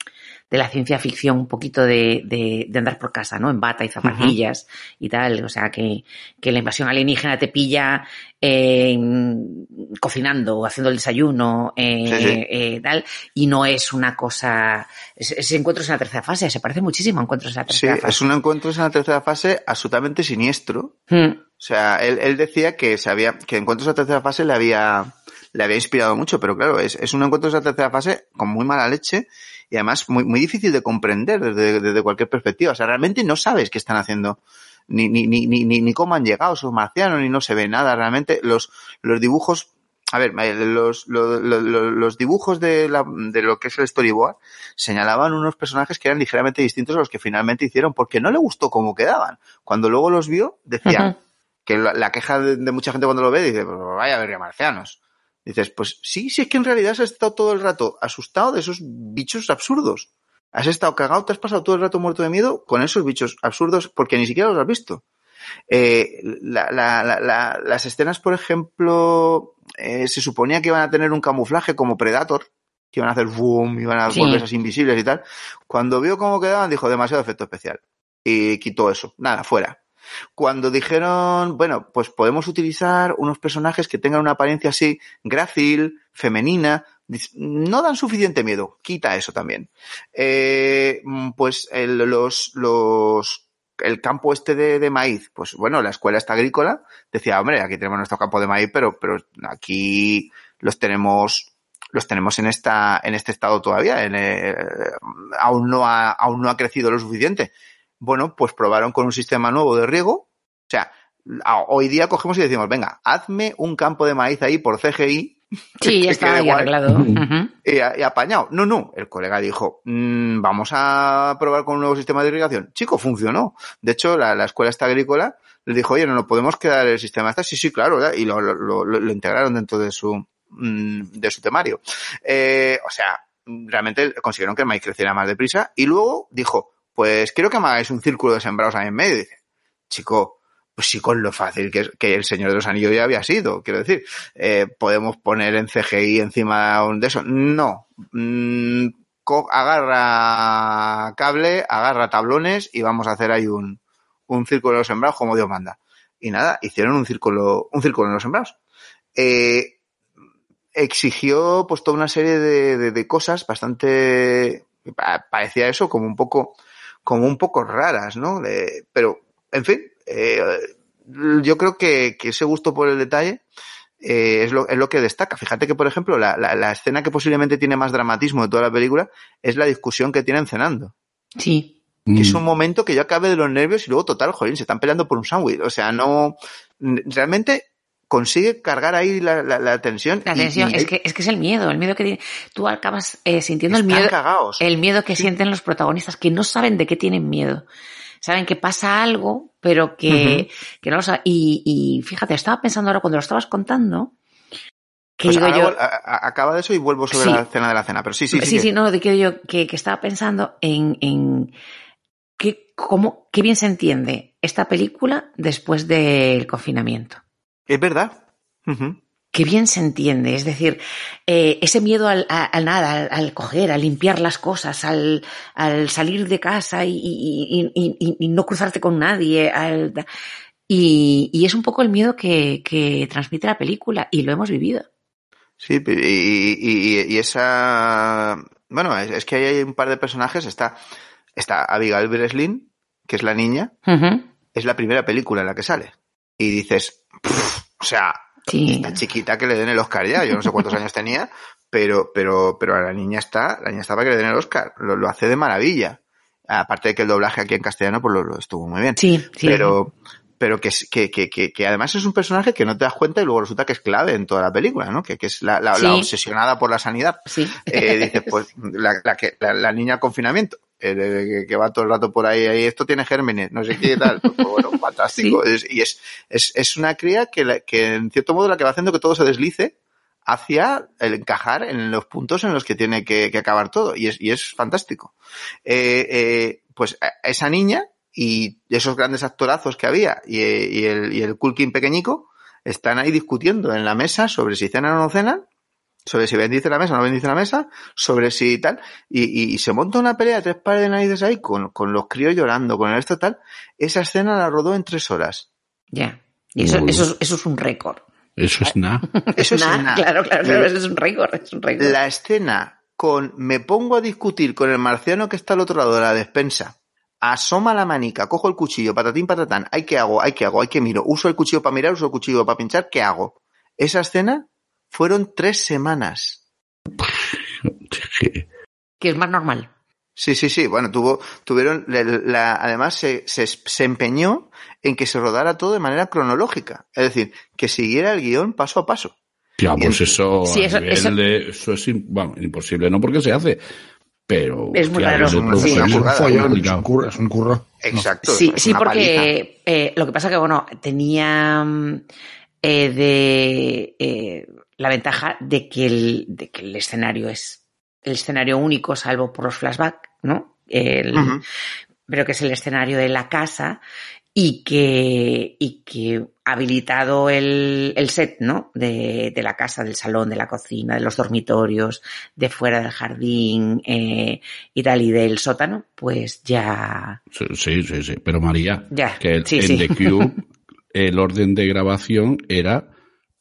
de la ciencia ficción, un poquito de, de, de andar por casa, ¿no? En bata y zapatillas y tal. O sea, que, que la invasión alienígena te pilla eh, cocinando, haciendo el desayuno, eh, Sí, sí. eh, tal. Y no es una cosa... Ese encuentro es en la tercera fase, se parece muchísimo a encuentros en la Sí, tercera fase. es un encuentro en la tercera fase absolutamente siniestro. Mm. O sea, él, él decía que se había, que Encuentros a tercera fase le había, le había inspirado mucho, pero claro, es, es un Encuentros a tercera fase con muy mala leche y además muy, muy difícil de comprender desde, desde cualquier perspectiva. O sea, realmente no sabes qué están haciendo, ni, ni, ni, ni, ni ni cómo han llegado esos marcianos, ni no se ve nada. Realmente los, los dibujos, a ver, los, los, los, los dibujos de, la, de lo que es el storyboard señalaban unos personajes que eran ligeramente distintos a los que finalmente hicieron, porque no le gustó cómo quedaban. Cuando luego los vio, decían Ujú. que la, la queja de, de mucha gente cuando lo ve dice, pues vaya verga marcianos. Dices, pues sí, sí es que en realidad has estado todo el rato asustado de esos bichos absurdos. Has estado cagado, te has pasado todo el rato muerto de miedo con esos bichos absurdos porque ni siquiera los has visto. Eh, la- la- la- la- las escenas, por ejemplo, eh, se suponía que iban a tener un camuflaje como Predator, que iban a hacer boom, iban a Sí. volverse invisibles y tal. Cuando vio cómo quedaban, dijo demasiado efecto especial. Y quitó eso. Nada, fuera. Cuando dijeron, bueno, pues podemos utilizar unos personajes que tengan una apariencia así grácil, femenina, no dan suficiente miedo. Quita eso también. Eh, mm, pues el, los, los, el campo este de, de maíz, pues bueno, la escuela está agrícola, decía, hombre, aquí tenemos nuestro campo de maíz, pero, pero aquí los tenemos, los tenemos en esta, en este estado todavía, en, eh, aún no ha, aún no ha crecido lo suficiente. Bueno, pues probaron con un sistema nuevo de riego. O sea, a- hoy día cogemos y decimos, venga, hazme un campo de maíz ahí por CGI Sí, ya <laughs> que está ahí arreglado. Ujú. y, apañado. No, no. El colega dijo, "Mm, vamos a probar con un nuevo sistema de irrigación. Chico, funcionó. De hecho, la, la escuela esta agrícola le dijo, oye, no nos podemos quedar el sistema este. Sí, sí, claro. ¿verdad? Y lo, lo, lo- lo integraron dentro de su, mm, de su temario. Eh, o sea, realmente consiguieron que el maíz creciera más deprisa. Y luego dijo, pues quiero que me hagáis un círculo de sembrados ahí en medio. Dice, chico, pues sí, con lo fácil que, es- que el Señor de los Anillos ya había sido. Quiero decir, eh, podemos poner en CGI encima de eso. No. Mm, agarra cable, agarra tablones y vamos a hacer ahí un, círculo de los sembrados como Dios manda. Y nada, hicieron un círculo, un círculo en los sembrados. Eh, exigió pues toda una serie de, de- de cosas bastante pa- parecía eso como un poco como un poco raras no De- pero en fin eh, yo creo que, que ese gusto por el detalle eh, es, lo, es lo que destaca fíjate que por ejemplo la, la, la escena que posiblemente tiene más dramatismo de toda la película es la discusión que tienen cenando Sí. que es Mm. un momento que yo acabe de los nervios y luego total, jolín, se están peleando por un sándwich. O sea, no, realmente consigue cargar ahí la, la, la tensión. La tensión, y es que, es que es el miedo, el miedo que tiene. Tú acabas eh, sintiendo el miedo, cagados. el miedo que sienten los protagonistas, que no saben de qué tienen miedo. Saben que pasa algo, pero que, que no lo saben. Y, y fíjate, estaba pensando ahora cuando lo estabas contando, que Pues digo yo, vol- a- a- acaba de eso y vuelvo sobre Sí. la cena de la cena. Pero sí, sí, sí, sí. sí, no, de que yo, que, que estaba pensando en, en qué, cómo, qué bien se entiende esta película después del confinamiento. Es verdad. Ujú. Qué bien se entiende, es decir, eh, ese miedo al, a- al nada, al, al coger, al limpiar las cosas, al, al salir de casa y, y- y- y- y no cruzarte con nadie, y, es un poco el miedo que, que transmite la película y lo hemos vivido. Sí, y, esa. Bueno, es, es que hay un par de personajes. Está, está Abigail Breslin, que es la niña. Es la primera película en la que sale. Y dices, O sea, Sí. Está chiquita que le den el Oscar ya, yo no sé cuántos años tenía, pero, pero, pero la niña está, la niña está para que le den el Oscar, lo, lo hace de maravilla. Aparte de que el doblaje aquí en castellano pues lo, lo estuvo muy bien. Sí, sí. Pero, pero que, que, que, que, que además es un personaje que no te das cuenta y luego resulta que es clave en toda la película, ¿no? Que, que es la, la, Sí. la obsesionada por la sanidad. Sí. Eh, dices, pues, la, la, que, la, la niña al confinamiento, eh, que, va todo el rato por ahí, ahí, esto tiene gérmenes, no sé qué tal. Pues, bueno, <laughs> fantástico. Es- y es, es, es una cría que, la- que, en cierto modo, la que va haciendo que todo se deslice hacia el encajar en los puntos en los que tiene que, que acabar todo. Y es, y es fantástico. Eh, eh, pues a- esa niña y esos grandes actorazos que había y, eh, y el, y el Culkin pequeñico están ahí discutiendo en la mesa sobre si cenan o no cenan sobre si bendice la mesa o no bendice la mesa, sobre si tal, y, y- y se monta una pelea de tres pares de narices ahí con, con los críos llorando, con el esto tal, esa escena la rodó en tres horas. Ya. Y eso, eso, es- eso es un récord. Eso es nada. <laughs> Eso es nada. Claro, claro, claro, eso es un récord. Es un récord. La escena con me pongo a discutir con el marciano que está al otro lado de la despensa asoma la manica, cojo el cuchillo, patatín, patatán, ¿hay qué hago? ¿Hay qué hago? ¿Hay que miro? ¿Uso el cuchillo para mirar? ¿Uso el cuchillo para pinchar? ¿Qué hago? Esa escena fueron tres semanas. Que es más normal. Sí, sí, sí. Bueno, tuvo, tuvieron, la, la- además se, se, se empeñó en que se rodara todo de manera cronológica. Es decir, que siguiera el guion paso a paso. Ya, pues eso, Sí, a eso- nivel eso- de- eso es bueno, imposible, no porque se hace, pero Es muy raro, sí. Es un follón, es un curro. Es un curro. Exacto. Sí, sí, porque eh, lo que pasa que, bueno, tenía eh, de eh, la ventaja de que, el, de que el escenario es el escenario único, salvo por los flashbacks, ¿no? El-. Pero que es el escenario de la casa y que, y que habilitado el, el set, ¿no? De, de la casa, del salón, de la cocina, de los dormitorios, de fuera del jardín eh, y tal, y del sótano, pues ya, Sí, sí, sí, sí. Pero María, Ya, que el- sí, en sí. The <laughs> Cube el orden de grabación era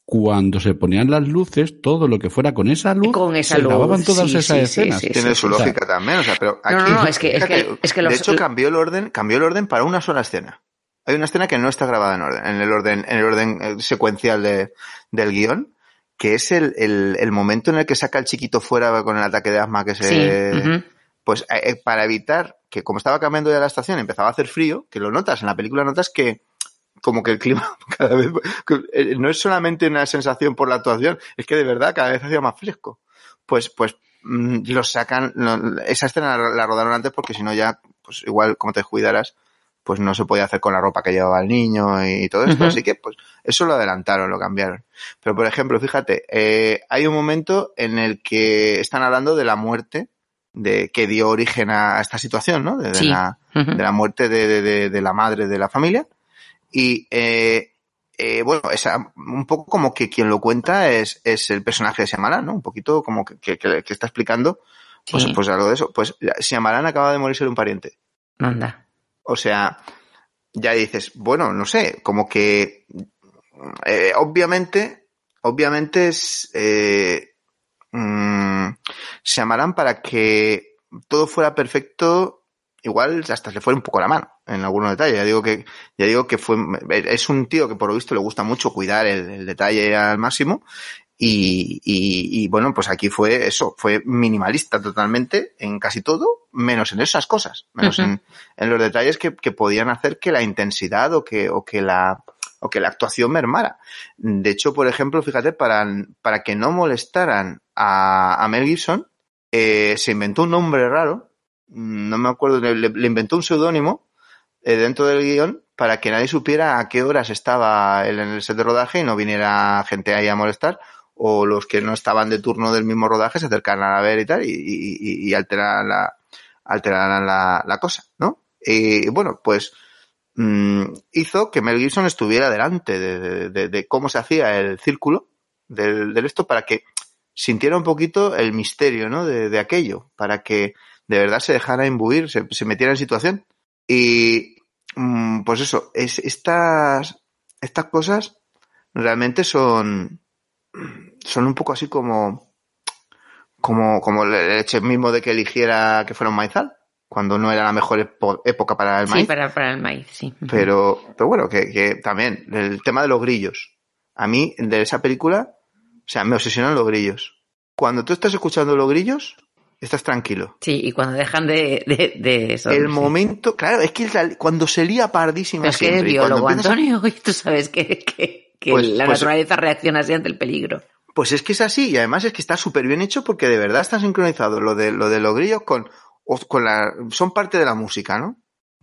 cuando se ponían las luces, todo lo que fuera con esa luz, Con esa se luz, grababan todas sí, esas sí, escenas. sí, Tiene su O sea, lógica también, o sea, pero No, aquí, no, no, es que- es que- es que los- de hecho cambió el orden, cambió el orden para una sola escena. Hay una escena que no está grabada en orden, en el orden, en el orden eh, secuencial de, del guion, que es el, el, el momento en el que saca el chiquito fuera con el ataque de asma que se, pues eh, eh, para evitar que como estaba cambiando ya la estación empezaba a hacer frío, que lo notas, en la película notas que como que el clima <laughs> cada vez eh, no es solamente una sensación por la actuación, es que de verdad cada vez hacía más fresco. Pues pues mm, lo sacan, lo- esa escena la, la rodaron antes porque si no ya pues igual como te cuidaras pues no se podía hacer con la ropa que llevaba el niño y, todo esto, así que pues eso lo adelantaron, lo cambiaron. Pero por ejemplo, fíjate, eh, hay un momento en el que están hablando de la muerte de que dio origen a esta situación, ¿no? De, de Sí. la, Ujú. de la muerte de, de- de- de la madre de la familia. Y eh, eh, bueno, esa, un poco como que quien lo cuenta es, es el personaje de Shyamalan, ¿no? Un poquito como que, que, está explicando pues, Sí. pues algo de eso. Pues Shyamalan acaba de morirse de un pariente. Anda. O sea, ya dices, bueno, no sé, como que eh, obviamente, obviamente es eh, mm, Shyamalan para que todo fuera perfecto, igual hasta se le fue un poco la mano en algunos detalles. Ya digo que, ya digo que fue, es un tío que por lo visto le gusta mucho cuidar el, el detalle al máximo. Y, y, y, bueno, pues aquí fue eso, fue minimalista totalmente en casi todo, menos en esas cosas, menos en, en los detalles que, que podían hacer que la intensidad o que, o que la, o que la actuación mermara. De hecho, por ejemplo, fíjate, para, para que no molestaran a, a Mel Gibson, eh, se inventó un nombre raro, no me acuerdo, le, le inventó un seudónimo eh, dentro del guion para que nadie supiera a qué horas estaba él en el set de rodaje y no viniera gente ahí a molestar o los que no estaban de turno del mismo rodaje se acercaran a ver y tal y, alteraran la, alteraran la, la cosa, ¿no? Y bueno, pues mm, hizo que Mel Gibson estuviera delante de, cómo se hacía el círculo del, del esto para que sintiera un poquito el misterio, ¿no? De aquello, para que de verdad se dejara imbuir, se, se metiera en situación. Y mm, pues eso, es, estas, estas cosas realmente son, son un poco así como, como, como el hecho mismo de que eligiera que fuera un maizal, cuando no era la mejor época para el Sí, maíz. para, para el maíz, sí. Pero, pero bueno, que, que también, el tema de los grillos. A mí, de esa película, o sea, me obsesionan los grillos. Cuando tú estás escuchando los grillos, estás tranquilo. Sí, y cuando dejan de, de, de eso. el sí. momento, claro, es que cuando se lía pardísima Pero es que eres siempre, y cuando biólogo, empiezas Antonio, y <laughs> tú sabes que, que, que Pues- la pues- naturaleza reacciona así ante el peligro. Pues es que es así, y además es que está súper bien hecho porque de verdad está sincronizado lo de, lo de los grillos con, con la, son parte de la música, ¿no?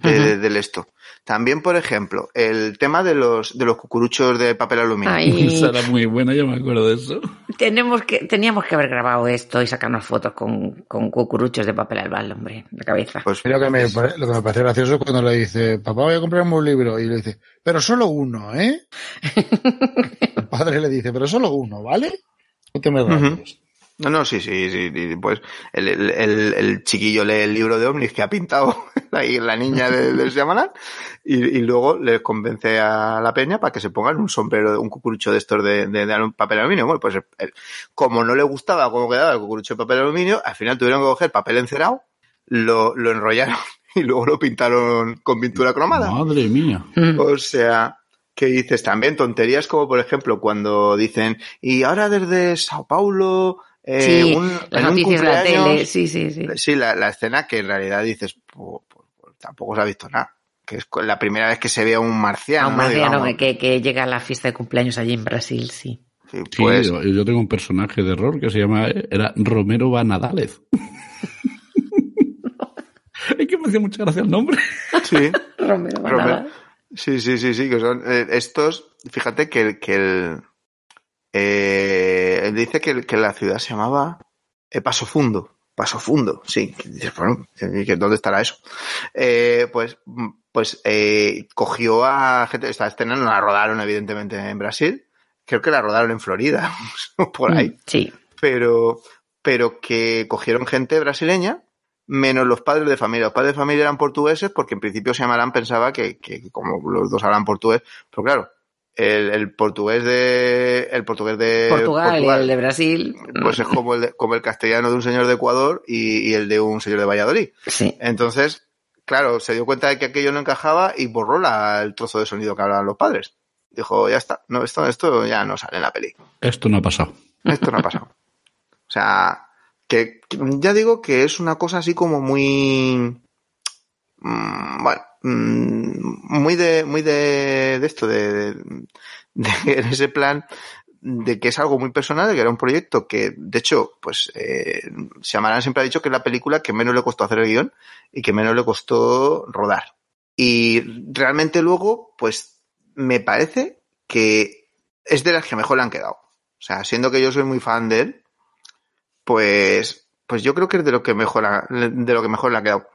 De- del esto. También, por ejemplo, el tema de los, de los cucuruchos de papel aluminio. Ay, <laughs> Esa era muy buena, yo me acuerdo de eso. tenemos que, teníamos que haber grabado esto y sacarnos fotos con, con cucuruchos de papel albal, hombre, la cabeza. Pues, Lo que, me, pare- lo que me parece gracioso es cuando le dice, papá, voy a comprarme un libro. Y le dice, pero solo uno, ¿eh? <laughs> El padre le dice, pero solo uno, ¿vale? No te me rayes. No, no, sí, sí, sí, sí, pues el, el, el- el chiquillo lee el libro de Omnis que ha pintado <laughs> ahí la niña de- del Shyamalan y, y luego le convence a la peña para que se pongan un sombrero, un cucurucho de estos de, de- de papel aluminio. Bueno, pues el- como no le gustaba cómo quedaba el cucurucho de papel aluminio, al final tuvieron que coger papel encerado, lo, lo enrollaron <laughs> y luego lo pintaron con pintura cromada. Madre mía. Mm. O sea, que dices también tonterías como por ejemplo cuando dicen y ahora desde Sao Paulo eh, Sí, un, las en un noticias de la tele. Sí, sí, sí. Sí, la, la escena que en realidad dices, "Pu- pu- pu- tampoco se ha visto nada. Que es la primera vez que se ve a un marciano. A un ¿no? marciano que, que llega a la fiesta de cumpleaños allí en Brasil, sí. Sí, Sí, pues, yo, yo tengo un personaje de error que se llama, era Romero Vanadález. <laughs> es que me hacía mucha gracia el nombre. sí, <laughs> Romero. Banada. sí, sí, sí, sí, que son eh, estos, fíjate que, el- que el, eh, dice que, que la ciudad se llamaba eh, Paso Fundo. Paso Fundo, sí. Que Bueno, ¿y que ¿dónde estará eso? Eh, pues, mm, pues eh, cogió a gente, esta escena no la rodaron evidentemente en Brasil, creo que la rodaron en Florida, <laughs> por ahí. Mm, Sí. pero, pero que cogieron gente brasileña, menos los padres de familia. Los padres de familia eran portugueses porque en principio Shyamalan pensaba que, que como los dos hablan portugués, pero claro, el, el portugués de el portugués de Portugal, y el de Brasil. pues es como el, de- como el castellano de un señor de Ecuador y, y el de un señor de Valladolid. Sí. Entonces, claro, se dio cuenta de que aquello no encajaba y borró la, el trozo de sonido que hablaban los padres. Dijo, ya está, no, esto, esto ya no sale en la peli. Esto no ha pasado. Esto no ha pasado. O sea, que, que ya digo que es una cosa así como muy. mm, bueno, mm, muy de, muy de, de esto, de, de- de- <laughs> ese plan de que es algo muy personal, de que era un proyecto que, de hecho, pues, eh, Shyamalan siempre ha dicho que es la película que menos le costó hacer el guion y que menos le costó rodar. Y realmente luego, pues, me parece que es de las que mejor le han quedado. O sea, siendo que yo soy muy fan de él, pues, pues yo creo que es de lo que mejor, ha- de lo que mejor le ha quedado.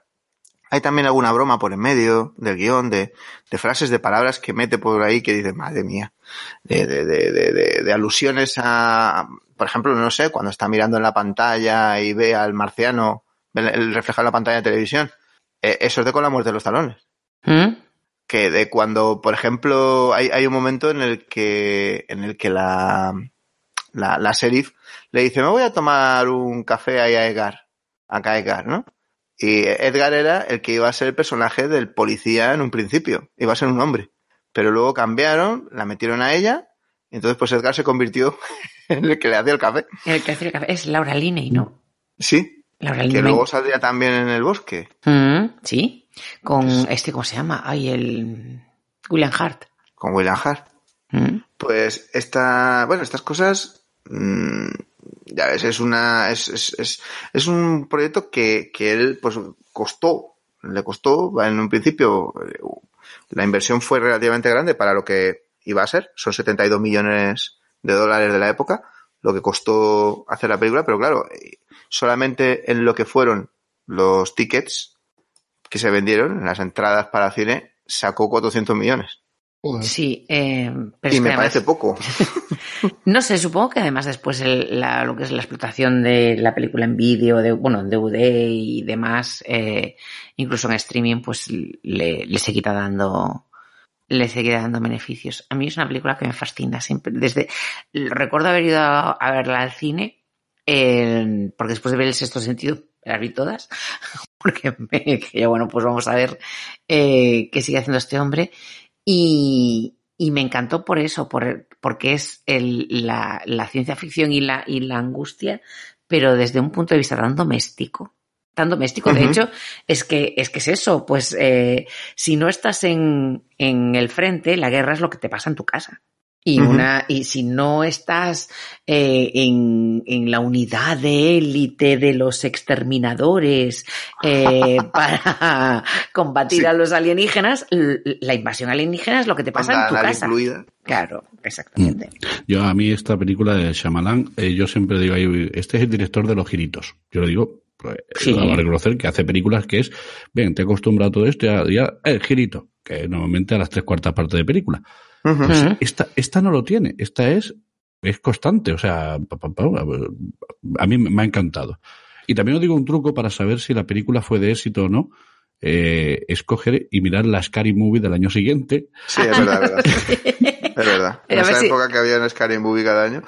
Hay también alguna broma por en medio del guion, de, de frases, de palabras que mete por ahí que dices, madre mía, de, de, de, de, de- de alusiones a, por ejemplo, no sé, cuando está mirando en la pantalla y ve al marciano, el reflejado en la pantalla de televisión, eh, eso es de con la muerte de los talones ¿Mm? que de cuando, por ejemplo, hay, hay un momento en el que, en el que la, la, la sheriff le dice, me voy a tomar un café ahí a Edgar, acá a Edgar, ¿no? Y Edgar era el que iba a ser el personaje del policía en un principio, iba a ser un hombre. Pero luego cambiaron, la metieron a ella, y entonces pues Edgar se convirtió <laughs> en el que le hacía el café. El que hace el café es Laura Linney, ¿no? Sí, Laura que Linney. luego saldría también en el bosque. Mm, sí. Con este, ¿cómo se llama? Ay, el William Hart. Con William Hart. Mm. Pues esta, bueno, estas cosas, mm, ya es una, es, es, es, es un proyecto que, que él, pues, costó, le costó, en un principio, eh, la inversión fue relativamente grande para lo que iba a ser, son 72 millones de dólares de la época, lo que costó hacer la película, pero claro, eh, solamente en lo que fueron los tickets que se vendieron, en las entradas para cine, sacó 400 millones. Joder. Sí, eh, pero Y es que me además- parece poco. <laughs> No sé, supongo que además después el- la- lo que es la explotación de la película en vídeo, de, bueno, en DVD y demás, eh, incluso en streaming, pues le, le seguirá dando, le seguirá dando beneficios. A mí es una película que me fascina siempre. Desde, recuerdo haber ido a, a verla al cine, eh, porque después de ver el sexto sentido, las vi todas, <laughs> porque me, que yo, bueno, pues vamos a ver eh, qué sigue haciendo este hombre. Y, y me encantó por eso, por, porque es el, la, la ciencia ficción y la, y la angustia, pero desde un punto de vista tan doméstico. Tan doméstico, de hecho, es que, es que es eso, pues eh, si no estás en, en el frente, la guerra es lo que te pasa en tu casa. Y una, y si no estás eh, en, en la unidad de élite de los exterminadores eh, <laughs> para combatir Sí. a los alienígenas, la invasión alienígena es lo que te pasa en tu casa. incluida. Claro, exactamente. Yo, a mí, esta película de Shyamalan, eh, yo siempre digo, este es el director de los giritos. Yo le digo, pues, Sí. vamos a reconocer que hace películas que es, bien, te he acostumbrado a todo esto, ya, ya, el girito, que normalmente a las tres cuartas partes de película. Ujú. Esta, esta no lo tiene, esta es, es constante, o sea, pa, pa, pa, a mí me ha encantado. Y también os digo un truco para saber si la película fue de éxito o no, eh, es coger y mirar la Scary Movie del año siguiente, Sí, es verdad, es verdad. <laughs> Es verdad. En esa si- época que había un Scary Movie cada año.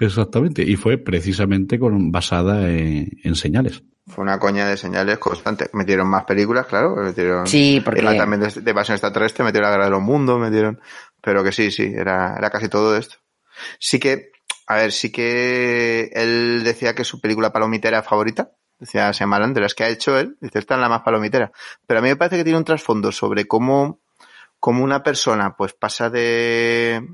Exactamente. Y fue precisamente con, basada en, en señales. Fue una coña de señales constante. Metieron más películas, claro. Metieron, Sí, porque- Era también de, de invasión extraterrestre, metieron la guerra de los mundos, metieron. Pero que sí, sí, era, era casi todo esto. Sí que, a ver, sí que él decía que su película palomitera favorita, decía Shyamalan, de las que ha hecho él, dice, esta es la más palomitera. Pero a mí me parece que tiene un trasfondo sobre cómo, cómo una persona pues pasa de,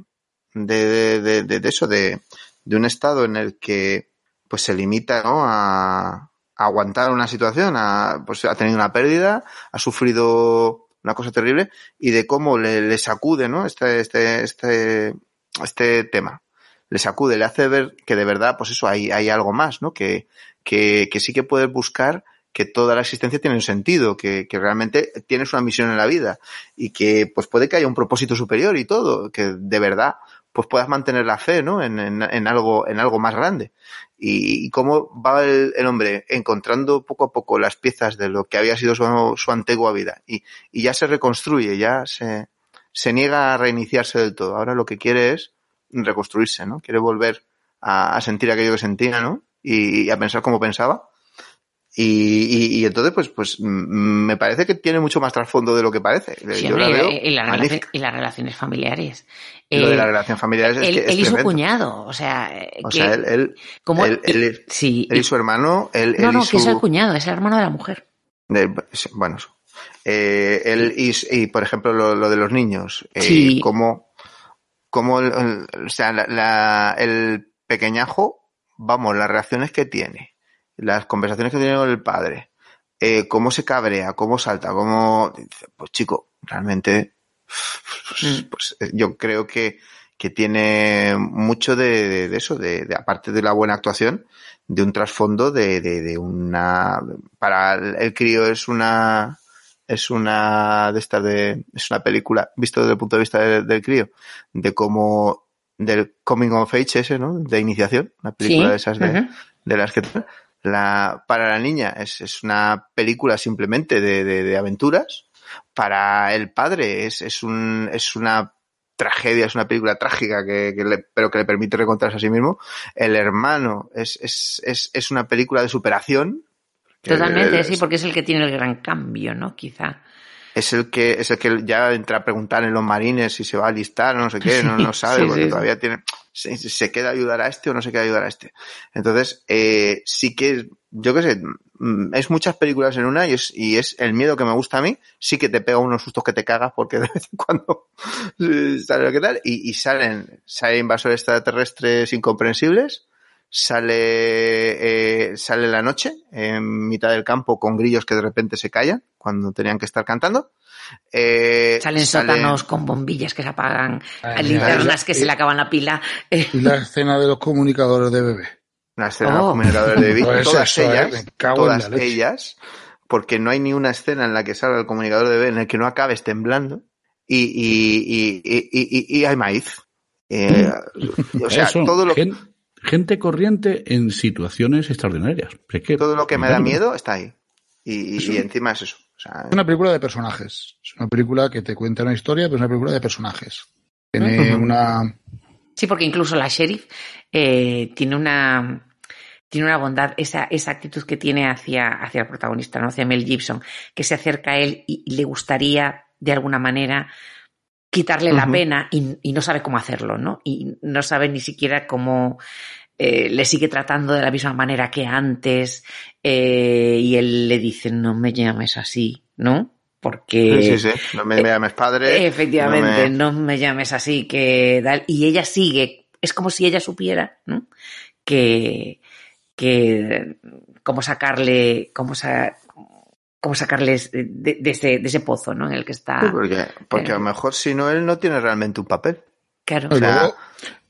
de, de, de, de- eso, de, de un estado en el que pues se limita ¿no? a aguantar una situación, a, pues ha tenido una pérdida, ha sufrido una cosa terrible y de cómo le, le sacude ¿no? este, este, este, este tema. Le sacude, le hace ver que de verdad, pues eso, hay, hay algo más, ¿no? Que, que, que sí que puedes buscar que toda la existencia tiene un sentido, que, que realmente tienes una misión en la vida y que pues puede que haya un propósito superior y todo, que de verdad pues puedas mantener la fe, ¿no? En, en, algo, en algo más grande. Y, y cómo va el, el hombre encontrando poco a poco las piezas de lo que había sido su, su antigua vida y, y ya se reconstruye, ya se, se niega a reiniciarse del todo. Ahora lo que quiere es reconstruirse, ¿no? Quiere volver a, a sentir aquello que sentía, ¿no? Y, y a pensar como pensaba. Y, y, y entonces, pues, pues me parece que tiene mucho más trasfondo de lo que parece. Sí, Yo hombre, la veo y, la y las relaciones familiares. Lo de Eh, la relación familiar es, él, es y su cuñado, o sea, eh, O que- sea, él, él, como él- él- sí, él y su hermano, él, no, no, que es el cuñado, es el hermano de la mujer. de- bueno. Eh, él y, y, por ejemplo, lo, lo de los niños, eh, Sí. cómo, cómo el, el- o sea, la- la- el pequeñajo, vamos, las reacciones que tiene, las conversaciones que tiene con el padre, eh, cómo se cabrea, cómo salta, cómo, pues chico, realmente, pues, Mm. pues, eh, yo creo que, que tiene mucho de, de- de eso, de, de, aparte de la buena actuación, de un trasfondo de, de, de una, para el, crío es una, es una de estas de, es una película, visto desde el punto de vista de- del crío, de cómo, del coming of age ese, ¿no? De iniciación, una película Sí, de esas de, de las que la para la niña es, es una película simplemente de, de, de aventuras para el padre es, es un es una tragedia es una película trágica que, que le, pero que le permite recontarse a sí mismo el hermano es, es, es, es una película de superación Totalmente, sí, porque es el que tiene el gran cambio, ¿no? Quizá. es el que es el que ya entra a preguntar en los marines si se va a alistar o no sé qué, no, no <laughs> sabe, Sí, porque sí. todavía tiene, se, queda ayudar a este o no se queda a ayudar a este. Entonces, eh, sí que, yo qué sé, mm, es muchas películas en una y es, y es el miedo que me gusta a mí, sí que te pega unos sustos que te cagas porque <laughs> de vez en cuando eh, sale lo que tal, y, y salen, sale invasores extraterrestres incomprensibles, sale, eh, sale la noche en mitad del campo con grillos que de repente se callan cuando tenían que estar cantando. Eh, Salen sale- sótanos con bombillas que se apagan, Ay, linternas que se le acaban la pila. Y la <laughs> escena de los comunicadores de bebé. Una escena de los Oh. comunicadores de David. <laughs> Pues todas eso, eh, ellas, todas la ellas, porque no hay ni una escena en la que salga el comunicador de bebé en el que no acabes temblando y, y, y, y, y- y hay maíz. Eh, <laughs> o sea, Eso, todo lo, gen- gente corriente en situaciones extraordinarias. Es que, todo lo que me da miedo está ahí. Y, y- y encima es eso. O sea, Es una película de personajes. Es una película que te cuenta una historia, pero es una película de personajes. Tiene una. Sí, porque incluso la sheriff eh, tiene una tiene una bondad, esa, esa actitud que tiene hacia, hacia el protagonista, ¿no? hacia Mel Gibson, que se acerca a él y, y le gustaría, de alguna manera, quitarle la pena y, y no sabe cómo hacerlo, ¿no? Y no sabe ni siquiera cómo eh, le sigue tratando de la misma manera que antes eh, y él le dice, no me llames así, ¿no? Porque... sí, sí, sí. No me, me llames padre. Efectivamente, no no me... llames así, que. Y ella sigue, es como si ella supiera, ¿no? Que, que cómo sacarle, cómo, sa- cómo sacarle de, de ese, de ese pozo, ¿no? En el que Sí, está. porque, a lo mejor si no, él no tiene realmente un papel. Claro. Y O sea- luego,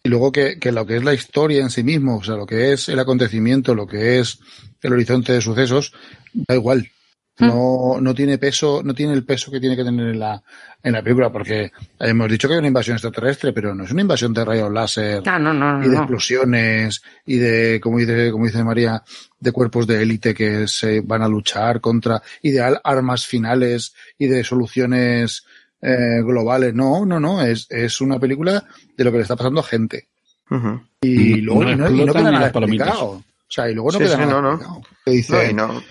y luego que, que lo que es la historia en sí mismo, o sea, lo que es el acontecimiento, lo que es el horizonte de sucesos, da igual. No, no tiene peso, no tiene el peso que tiene que tener en la, en la película, porque hemos dicho que hay una invasión extraterrestre, pero no es una invasión de rayos láser Ah, no, no, no. y de no. explosiones y de, como dice, como dice María, de cuerpos de élite que se van a luchar contra y de al- armas finales y de soluciones eh, globales. No, no, no, es, es una película de lo que le está pasando a gente. Y luego no y no, y no queda nada explicado. O sea, y luego no Sí, queda sí, nada no, explicado. Te No, y no,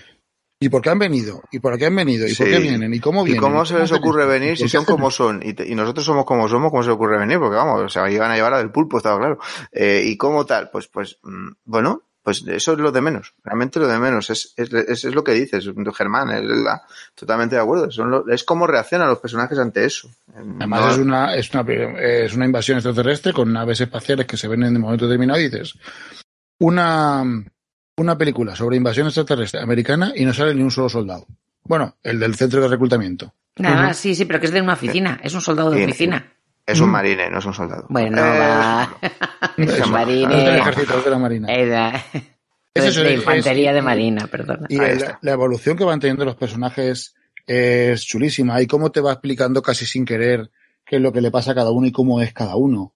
¿y por qué han venido? ¿Y por qué han venido? ¿Y por qué vienen? ¿Y cómo ¿Y vienen? cómo se les ocurre venir ¿Y si son como son? Y, te- y nosotros somos como somos, ¿cómo se les ocurre venir? Porque vamos, o sea, iban a llevar a del pulpo, estaba claro. Eh, ¿Y cómo tal? Pues, pues, mm, bueno, pues eso es lo de menos. Realmente lo de menos. Es, es, es, es lo que dices, Germán, es la- totalmente de acuerdo. Son lo- es cómo reaccionan los personajes ante eso. Además No- es una, es una es una invasión extraterrestre con naves espaciales que se ven en un momento determinado y dices una una película sobre invasión extraterrestre americana y no sale ni un solo soldado. Bueno, el del centro de reclutamiento. Nada más, sí, sí, pero que es de una oficina. Es un soldado de Sí. oficina. Es un marine, no es un soldado. Bueno, Eh, va. <laughs> Es Marine. es del ejército, de la marina. Era- Es de, infantería es- de marina, perdona. Y la evolución que van teniendo los personajes es chulísima. Y cómo te va explicando casi sin querer qué es lo que le pasa a cada uno y cómo es cada uno.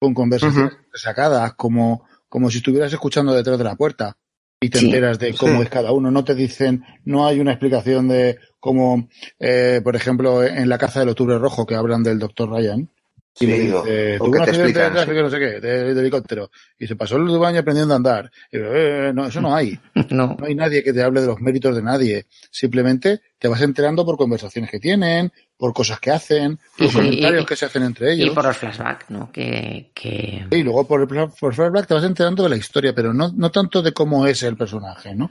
Con conversaciones sacadas, como, como si estuvieras escuchando detrás de la puerta. Y te Sí. enteras de cómo Sí. es cada uno. No te dicen, no hay una explicación de cómo, eh, por ejemplo, en la caza del octubre rojo que hablan del doctor Ryan. Y Sí, le o- dice, tuvo un te accidente de tráfico, no sé qué, de, de helicóptero. Y se pasó el último año aprendiendo a andar. Y, eh, no, eso no hay. <laughs> No. No hay nadie que te hable de los méritos de nadie. Simplemente te vas enterando por conversaciones que tienen, por cosas que hacen, por Y- comentarios y- que se hacen entre Y ellos. por los flashbacks, ¿no? Que, que... Y luego por el por flashback te vas enterando de la historia, pero no, no tanto de cómo es el personaje, ¿no?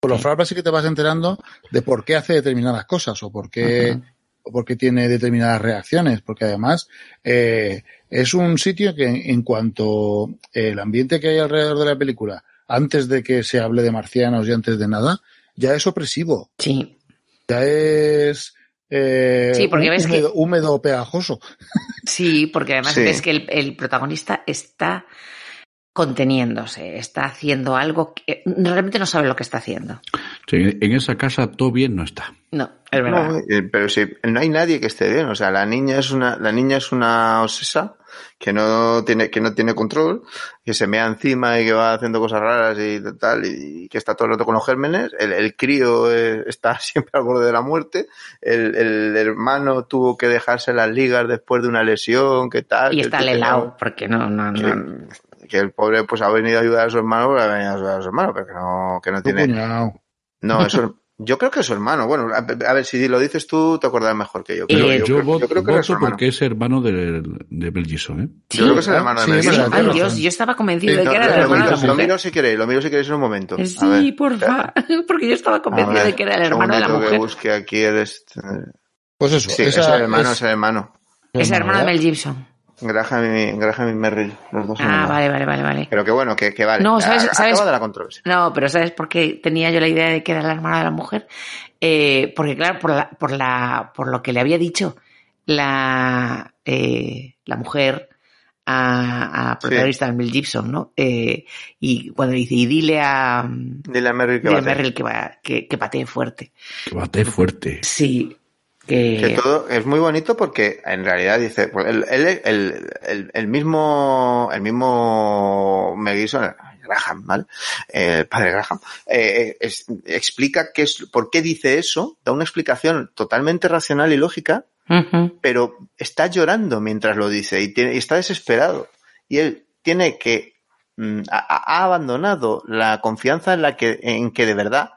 Por los flashbacks sí que te vas enterando de por qué hace determinadas cosas o por qué. O por qué tiene determinadas reacciones, porque además eh, es un sitio que en cuanto el ambiente que hay alrededor de la película, antes de que se hable de marcianos y antes de nada, ya es opresivo. Sí. ya es eh, Sí, porque ves que- húmedo, húmedo pegajoso. Sí, porque además Sí. ves que el, el protagonista está conteniéndose, está haciendo algo que realmente no sabe lo que está haciendo. Sí, en esa casa todo bien no está. No, es verdad. No, eh, pero si no hay nadie que esté bien, o sea, la niña es una, la niña es una obsesa que no tiene, que no tiene control, que se mea encima y que va haciendo cosas raras y tal, y que está todo el rato con los gérmenes, el, el crío eh, está <laughs> siempre al borde de la muerte, el, el hermano tuvo que dejarse las ligas después de una lesión, que tal. y que está helado, porque no, no, no. que, que el pobre pues ha venido a ayudar a su hermano, pero ha venido a ayudar a su hermano, pero que no, que no tiene, cuñado. No, eso, yo creo que es su hermano. Bueno, a, a ver, si lo dices tú, te acordarás mejor que yo. Pero Eh, yo, yo, creo, voto, yo creo que es voto porque es hermano de, de Mel Gibson, ¿eh? Yo creo que es el hermano de Sí, Mel es Gibson. verdad, Ay, Dios, yo estaba convencido Sí, de no, que era lo el lo, hermano de la lo mujer. miro si queréis, lo miro si queréis en un momento. A Sí, ver. porfa, <laughs> porque yo estaba convencido ver, de que era el hermano de la segundito que mujer. busque aquí el este- Pues eso. Sí, esa es el hermano, es- es el hermano. Es el hermano de. Mel Gibson. Graham y, Graham y Merrill, los dos Ah, vale, vale, vale, vale. Pero que bueno, que, que vale. No, ¿sabes- Ha- sabes? Acaba de la controversia. No, pero ¿sabes por qué tenía yo la idea de que era la hermana de la mujer? Eh, porque claro, por, la, por, la, por lo que le había dicho la, eh, la mujer a, a protagonista de Mel Gibson, ¿no? Eh, y cuando dice, y dile a, Dile a Merrill que dile va a. Merrill que, va, que, que patee fuerte. Que bate fuerte. Sí, que... Que todo es muy bonito porque en realidad dice, pues el, el, el, el, mismo, el mismo Mel Gibson, Graham, ¿vale? El padre Graham, eh, es- explica qué es, por qué dice eso, da una explicación totalmente racional y lógica, pero está llorando mientras lo dice y, tiene, y está desesperado. Y él tiene que, mm, ha, ha abandonado la confianza en la que, en que de verdad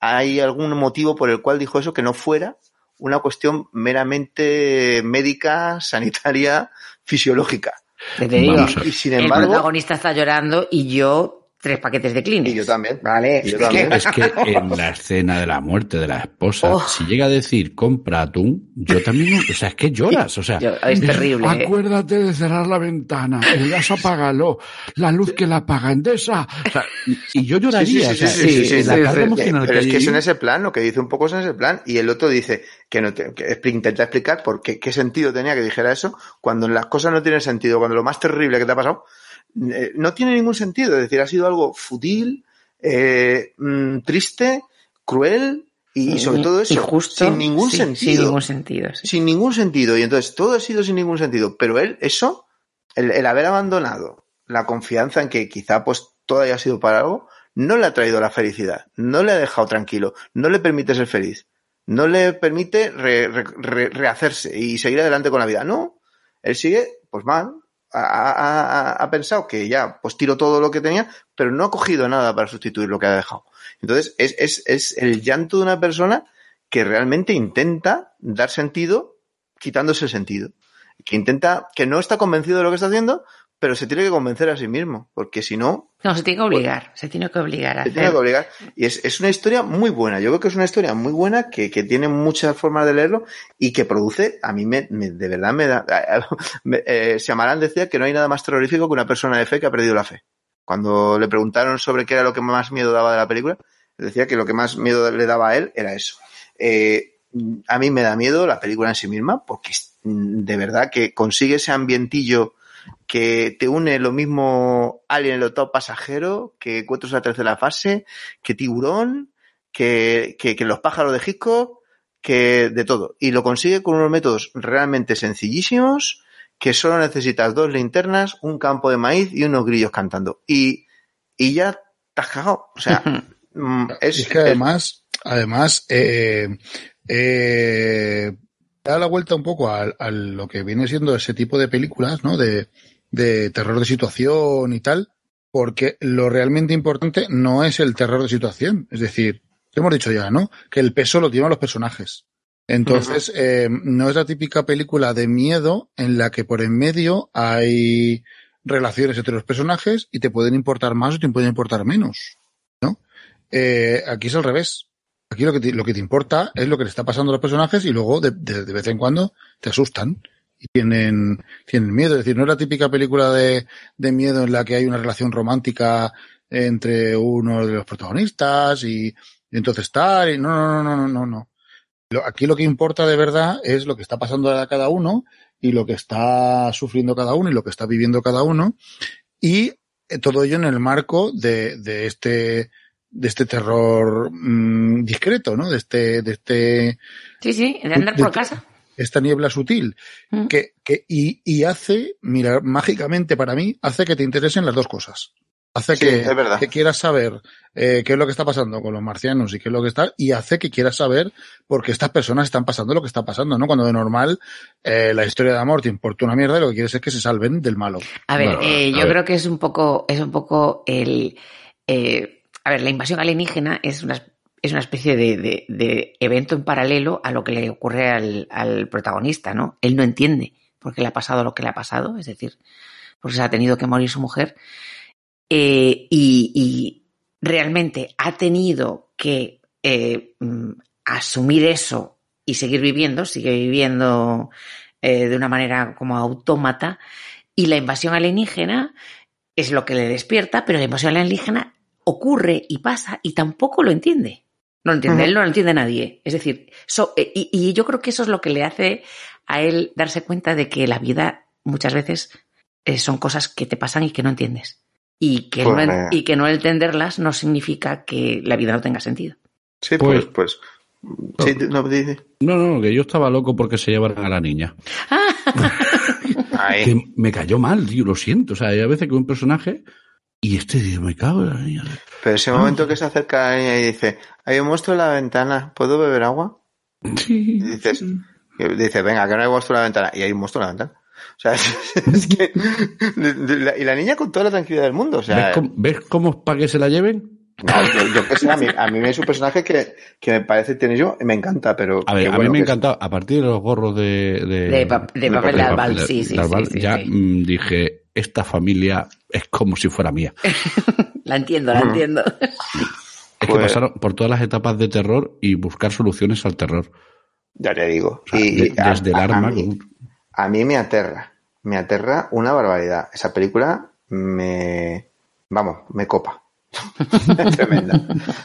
hay algún motivo por el cual dijo eso que no fuera una cuestión meramente médica, sanitaria, fisiológica. Te digo, ver. Y sin el embargo, protagonista está llorando y yo tres paquetes de Kleenex. y yo también. Vale. Y yo también. Es que <laughs> en la escena de la muerte de la esposa, Oh. si llega a decir compra atún, yo también, o sea, es que lloras, o sea. Yo- es terrible, ¿eh? Acuérdate de cerrar la ventana, el gas apágalo, la luz que la apaga Endesa. O sea, y, yo lloraría, Sí, sí, sí, la carga emocional Pero es que es en ese plan, lo que dice un poco es en ese plan, y el otro dice que, no te- que intenta explicar por qué, qué sentido tenía que dijera eso, cuando las cosas no tienen sentido, cuando lo más terrible que te ha pasado, eh, no tiene ningún sentido, es decir, ha sido algo fútil, eh, mm, triste, cruel, y, sobre todo eso, Injusto, sin ningún sí, sentido. Sin ningún sentido. sí. sin ningún sentido. Y entonces todo ha sido sin ningún sentido. Pero él, eso, el, el haber abandonado la confianza en que quizá pues todo haya sido para algo, no le ha traído la felicidad, no le ha dejado tranquilo, no le permite ser feliz, no le permite re- re- re- rehacerse y seguir adelante con la vida. No, él sigue pues mal, ha, ha- pensado que ya, pues tiro todo lo que tenía, pero no ha cogido nada para sustituir lo que ha dejado. Entonces, es, es, es el llanto de una persona que realmente intenta dar sentido quitándose el sentido. Que intenta, que no está convencido de lo que está haciendo, pero se tiene que convencer a sí mismo, porque si no, No, se tiene que obligar, se tiene que obligar a se tiene que obligar. Y es, es una historia muy buena. Yo creo que es una historia muy buena que, que tiene muchas formas de leerlo y que produce, a mí me, me- de verdad me da. <laughs> me- eh, Shyamalan decía que no hay nada más terrorífico que una persona de fe que ha perdido la fe. Cuando le preguntaron sobre qué era lo que más miedo daba de la película, decía que lo que más miedo le daba a él era eso. Eh, a mí me da miedo la película en sí misma porque de verdad que consigue ese ambientillo que te une lo mismo Alien el octavo pasajero, que en la tercera fase, que Tiburón, que, que, que los pájaros de Hitchcock, que de todo. Y lo consigue con unos métodos realmente sencillísimos, que solo necesitas dos linternas, un campo de maíz y unos grillos cantando. Y, y ya te has cagado. O sea, <laughs> mm, es, Es que además, además, eh, eh, da la vuelta un poco a, a lo que viene siendo ese tipo de películas, ¿no? De, de terror de situación y tal, porque lo realmente importante no es el terror de situación. Es decir, lo hemos dicho ya, ¿no? Que el peso lo tienen los personajes. Entonces, eh, no es la típica película de miedo en la que por en medio hay relaciones entre los personajes y te pueden importar más o te pueden importar menos. ¿no? Eh, aquí es al revés. Aquí lo que, te, lo que te importa es lo que le está pasando a los personajes y luego de, de, vez en cuando te asustan y tienen, tienen miedo. Es decir, no es la típica película de, de miedo en la que hay una relación romántica entre uno de los protagonistas y, y entonces tal. Y no, no, no, no, no, no. Lo- Aquí lo que importa de verdad es lo que está pasando a cada uno y lo que está sufriendo cada uno y lo que está viviendo cada uno. Y eh, todo ello en el marco de, de este de este terror mm, discreto, ¿no? De este, de este, Sí, sí, de andar De- por casa. esta niebla sutil, Mm. que, que, y, y hace, mira, mágicamente para mí, hace que te interesen las dos cosas. Hace Sí, que, que quieras saber eh, qué es lo que está pasando con los marcianos y qué es lo que está, y hace que quieras saber por qué estas personas están pasando lo que está pasando, ¿no? Cuando de normal eh, la historia de amor te importa una mierda y lo que quieres es que se salven del malo. A ver, Bueno, eh, a yo ver. creo que es un poco, es un poco el, eh, a ver, la invasión alienígena es una, es una especie de, de- de evento en paralelo a lo que le ocurre al, al protagonista, ¿no? Él no entiende por qué le ha pasado lo que le ha pasado, es decir, porque se ha tenido que morir su mujer, eh, y, realmente ha tenido que eh, mm, asumir eso y seguir viviendo, sigue viviendo eh, de una manera como autómata, y la invasión alienígena es lo que le despierta, pero la invasión alienígena ocurre y pasa y tampoco lo entiende. No lo entiende él, no lo entiende nadie. Es decir, so- eh, y, y yo creo que eso es lo que le hace a él darse cuenta de que la vida muchas veces eh, son cosas que te pasan y que no entiendes. Y que, Pues no, me- y que no entenderlas no significa que la vida no tenga sentido. Sí, pues, Pues- pues. Sí, no, dice. No, no, que yo estaba loco porque se llevaran a la niña. <laughs> Ahí. Que me cayó mal, tío, lo siento. O sea, hay a veces que un personaje y este tío me cago en la niña. Pero ese momento que se acerca a la niña y dice, hay un monstruo en la ventana, ¿puedo beber agua? Sí. Y dices, y dice, venga, que no hay monstruo en la ventana. Y hay un monstruo en la ventana. O sea, es, <laughs> es que... y la niña con toda la tranquilidad del mundo. O sea, ¿Ves, cómo, ves cómo es para que se la lleven? no, yo, yo qué sé, a mí, a mí es un personaje que, que me parece tiene yo, me encanta, pero... A ver, a bueno mí me que es. encantaba, a partir de los gorros de... De, De, pa- de papel de sí, sí, de sí, sí, ya sí. mm, dije, esta familia es como si fuera mía. <laughs> La entiendo, la entiendo. Es que Pues- pasaron por todas las etapas de terror y buscar soluciones al terror. Ya te digo. O sea, Y- de- y a- desde el a- a arma. mí- con- A mí me aterra, me aterra una barbaridad. Esa película me, vamos, me copa. <laughs> tremenda,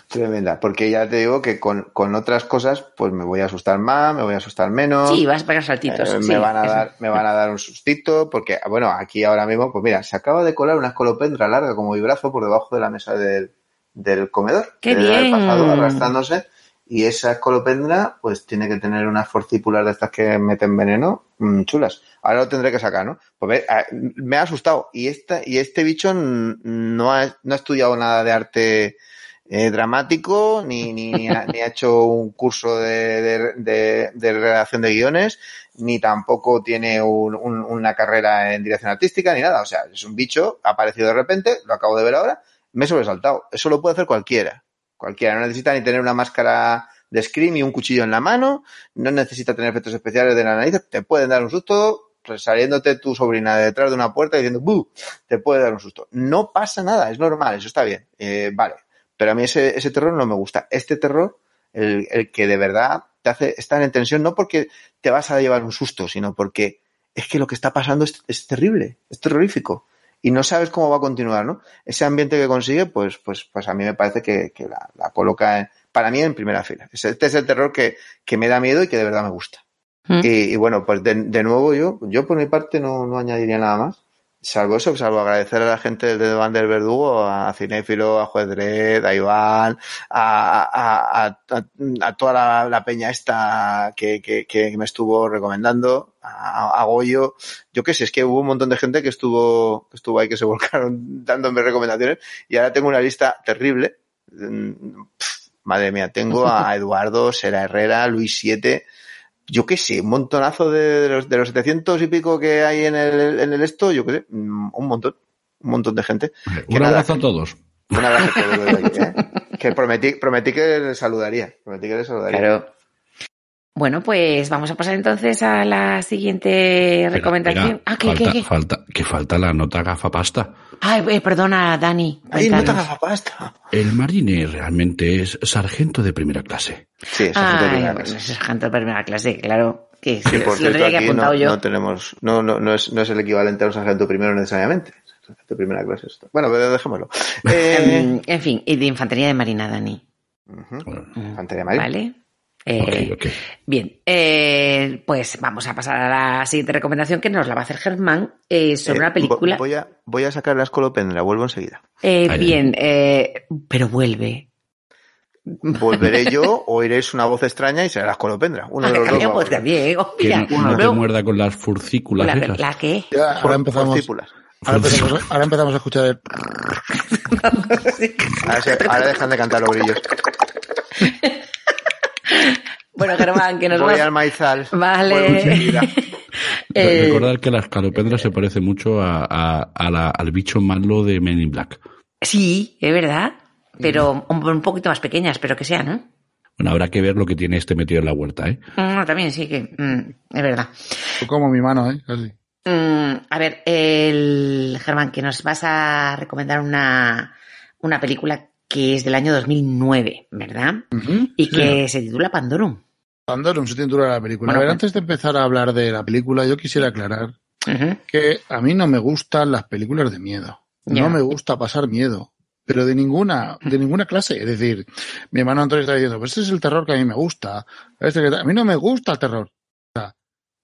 tremenda. Porque ya te digo que con, con otras cosas, pues me voy a asustar más, me voy a asustar menos. Sí, vas a pegar saltitos. Eh, sí, me van a dar, me van a dar un sustito, porque, bueno, aquí ahora mismo, pues mira, se acaba de colar una escolopendra larga como mi brazo por debajo de la mesa del, del comedor. ¡Qué de bien! pasado arrastrándose. Y esa escolopendra, pues tiene que tener unas forcípulas de estas que meten veneno, mm, chulas. Ahora lo tendré que sacar, ¿no? Pues ve, ah, me ha asustado. Y esta, y este bicho no ha, no ha estudiado nada de arte eh, dramático, ni, ni, ni ha, ni ha hecho un curso de, de, de, redacción de guiones, ni tampoco tiene un- un- una carrera en dirección artística, ni nada. O sea, es un bicho, ha aparecido de repente, lo acabo de ver ahora, me he sobresaltado. Eso lo puede hacer cualquiera. Cualquiera. No necesita ni tener una máscara de Scream y un cuchillo en la mano, no necesita tener efectos especiales de la nariz, te pueden dar un susto saliéndote tu sobrina de detrás de una puerta diciendo ¡bu! te puede dar un susto. No pasa nada, es normal, eso está bien. Eh, vale. Pero a mí ese, ese terror no me gusta. Este terror, el, que de verdad te hace estar en tensión, no porque te vas a llevar un susto, sino porque es que lo que está pasando es, terrible, es terrorífico. Y no sabes cómo va a continuar, ¿no? Ese ambiente que consigue, pues, pues, pues a mí me parece que, la coloca, en- para mí, en primera fila. Este es el terror que, que me da miedo y que de verdad me gusta. Mm. Y, y bueno, pues de, de nuevo yo, yo por mi parte no, no añadiría nada más. Salvo eso, salvo agradecer a la gente de Van del Verdugo, a Cinéfilo, a Juez Dredd, a Iván, a, a, a, a- a toda la, la peña esta que, que, que me estuvo recomendando, a, Goyo. Yo qué sé, es que hubo un montón de gente que estuvo, que estuvo ahí, que se <laughs> volcaron dándome recomendaciones y ahora tengo una lista terrible. Mm, Madre mía, tengo a <laughs> Eduardo, Sera Herrera, Luis Siete, yo qué sé, un montonazo de, de los, de los 700 y pico que hay en el, en el esto, yo qué sé, mm, un montón, un montón de gente. Un abrazo a todos. Un abrazo a todos aquí, ¿eh? <laughs> Que prometí, prometí que les saludaría, prometí que les saludaría. Claro. Bueno, pues vamos a pasar entonces a la siguiente Espera, recomendación. espera, ah, ¿qué, falta, qué, qué? falta- que falta la nota gafapasta. Ay, eh, perdona, Dani. ¡Ay, no te cuéntanos. hagas pasta! El marine realmente es sargento de primera clase. Sí, es de Ay, primera bueno, clase. es sargento de primera clase, claro. Que sí, por cierto, que no, yo. no tenemos, no, no, no es, no es el equivalente a un sargento primero necesariamente. Sargento de primera clase esto. Bueno, pero dejémoslo. <laughs> Eh, en fin, y de infantería de marina, Dani. Bueno, Mm, Infantería marina. Vale. Eh, ok, ok. Bien, eh, pues vamos a pasar a la siguiente recomendación que nos la va a hacer Germán eh, sobre Eh, una película. vo- Voy a, voy a sacar la escolopendra, vuelvo enseguida. Eh, bien, eh, pero vuelve. Volveré <laughs> yo o iréis una voz extraña y será la escolopendra. Uno de los dos. Pues también, oh, Que mira, no, no te muerda con las furcículas la, esas. la que Ya, ahora empezamos, forcípulas. ahora empezamos, ahora empezamos a escuchar el... Ahora, se- ahora dejan de cantar los grillos. <laughs> Bueno, Germán, que nos Voy vas- al maizal. Vale. Eh, Recordar que la escalopendra se parece mucho a, a- a la- al bicho malo de Men in Black. Sí, es verdad. Pero un, un poquito más pequeñas, pero que sea, ¿no? Bueno, habrá que ver lo que tiene este metido en la huerta, ¿eh? Mm, también sí que mm, es verdad. Como mi mano, ¿eh? Casi. Mm, a ver, el Germán, que nos vas a recomendar una, una película que es del año 2009, ¿verdad? Ujú. Y Sí, que se titula Pandorum. Pandorum se titula la película. Bueno, a ver, pues- antes de empezar a hablar de la película, yo quisiera aclarar que a mí no me gustan las películas de miedo. No me gusta pasar miedo. Pero de ninguna, de ninguna clase. Es decir, mi hermano Antonio está diciendo, pues ese es el terror que a mí me gusta. Este que- A mí no me gusta el terror. O sea,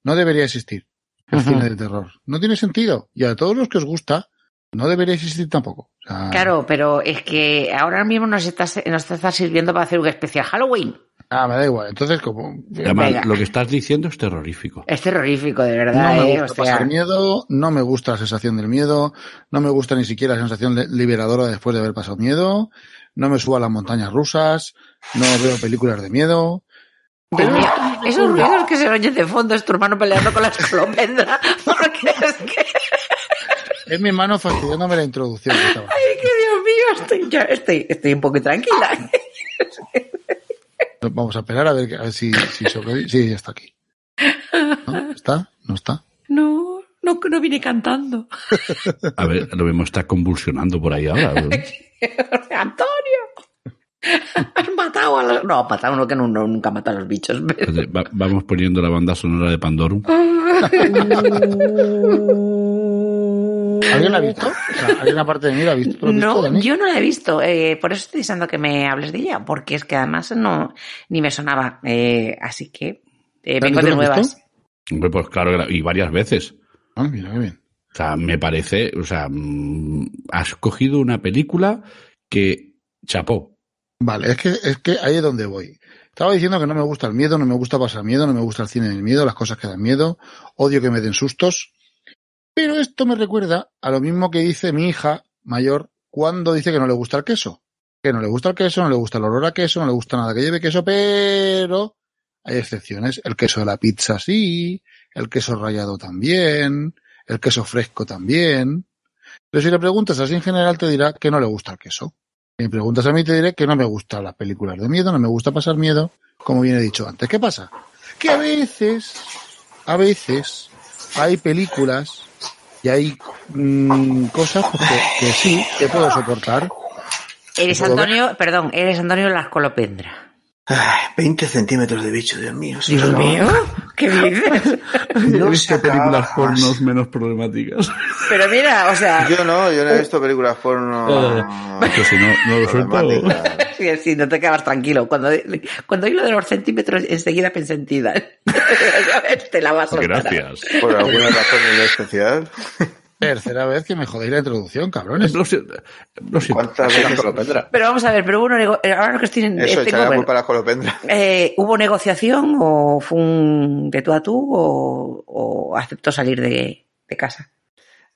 no debería existir el cine de terror. No tiene sentido. Y a todos los que os gusta, no debería existir tampoco. O sea, Claro, pero es que ahora mismo nos está, nos está sirviendo para hacer un especial Halloween. Ah, me da igual. Entonces, como Además, Venga. lo que estás diciendo es terrorífico. Es terrorífico, de no verdad, me ¿eh? gusta O sea, pasar miedo, no me gusta la sensación del miedo, no me gusta ni siquiera la sensación de- liberadora después de haber pasado miedo, no me subo a las montañas rusas, no veo películas de miedo. Esos ruidos que se oyen de fondo es tu hermano peleando con la escolopendra. <laughs> Porque es que, Es mi mano fastidiándome la introducción. <laughs> que estaba. ay, que Dios mío, estoy, ya estoy, estoy un poco tranquila. <laughs> Vamos a esperar a ver, a ver si, si, sí, ya está aquí. ¿No? ¿Está? ¿No está? No, no, no vine cantando. <laughs> A ver, lo mismo está convulsionando por ahí ahora. <laughs> Antonio, has matado a los... No, matado uno que no, no- nunca mata a los bichos. pero- Va- vamos poniendo la banda sonora de Pandorum. <laughs> ¿Alguien la ha <laughs> visto? O sea, ¿Alguien aparte de mí la ha visto? ¿Tú la has visto, No, yo no la he visto, eh, por eso estoy deseando que me hables de ella, porque es que además no ni me sonaba, eh, así que eh, ¿Dani, vengo de nuevas. visto? Pues claro, y varias veces. Ah, mira, qué bien. O sea, me parece, o sea, mm, has cogido una película que chapó. Vale, es que, es que ahí es donde voy. Estaba diciendo que no me gusta el miedo, no me gusta pasar miedo, no me gusta el cine del miedo, las cosas que dan miedo, odio que me den sustos. Pero esto me recuerda a lo mismo que dice mi hija mayor cuando dice que no le gusta el queso. Que no le gusta el queso, no le gusta el olor a queso, no le gusta nada que lleve queso, pero hay excepciones. El queso de la pizza sí, el queso rallado también, el queso fresco también. Pero si le preguntas así en general te dirá que no le gusta el queso. Si me preguntas a mí te diré que no me gustan las películas de miedo, no me gusta pasar miedo, como bien he dicho antes. ¿Qué pasa? Que a veces, a veces, hay películas y hay mm, cosas pues, que, que sí, que puedo soportar. Eres ¿Puedo ver? Antonio, perdón, eres Antonio la escolopendra. Ay, 20 centímetros de bicho, Dios mío. Dios no. mío, ¿qué dices? No <laughs> He visto películas pornos menos problemáticas. Pero mira, o sea, Yo no, yo no he visto películas porno. Que si no, no lo suelto. sí, <laughs> sí, no te quedas tranquilo. Cuando, cuando oí lo de los centímetros, enseguida pensé en ti, te la vas a soltar. Gracias. Por alguna razón en especial. <laughs> Tercera vez que me jodéis la introducción, cabrones. Lo siento. Lo siento. ¿Cuántas veces? escolopendra. Pero vamos a ver, pero hubo una nego- ahora que estoy en Eso, tengo- echarle la bueno, culpa a la escolopendra. eh, ¿Hubo negociación o fue un de tú a tú o, o aceptó salir de, de casa?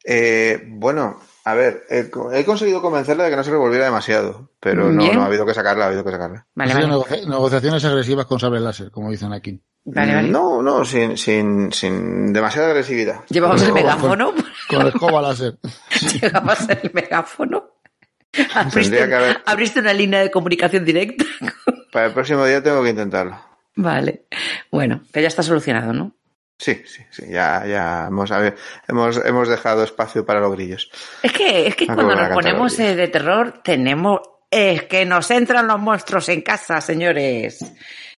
Eh, bueno, a ver, he, he conseguido convencerle de que no se revolviera demasiado, pero no, no ha habido que sacarla, ha habido que sacarla. Vale, vale. negoci- negociaciones agresivas con sable láser, como dicen aquí. Vale, vale. No, no, sin, sin, sin demasiada agresividad. Llevamos el Con- megáfono. Con escoba láser. <laughs> Llegamos el megáfono. Abriste, haber- abriste una línea de comunicación directa. Para el próximo día tengo que intentarlo. Vale. Bueno, que ya está solucionado, ¿no? Sí, sí, sí, ya, ya hemos, a ver, hemos, hemos dejado espacio para los grillos. Es que, es que Ah, cuando nos ponemos eh, de terror, tenemos. Es que nos entran los monstruos en casa, señores.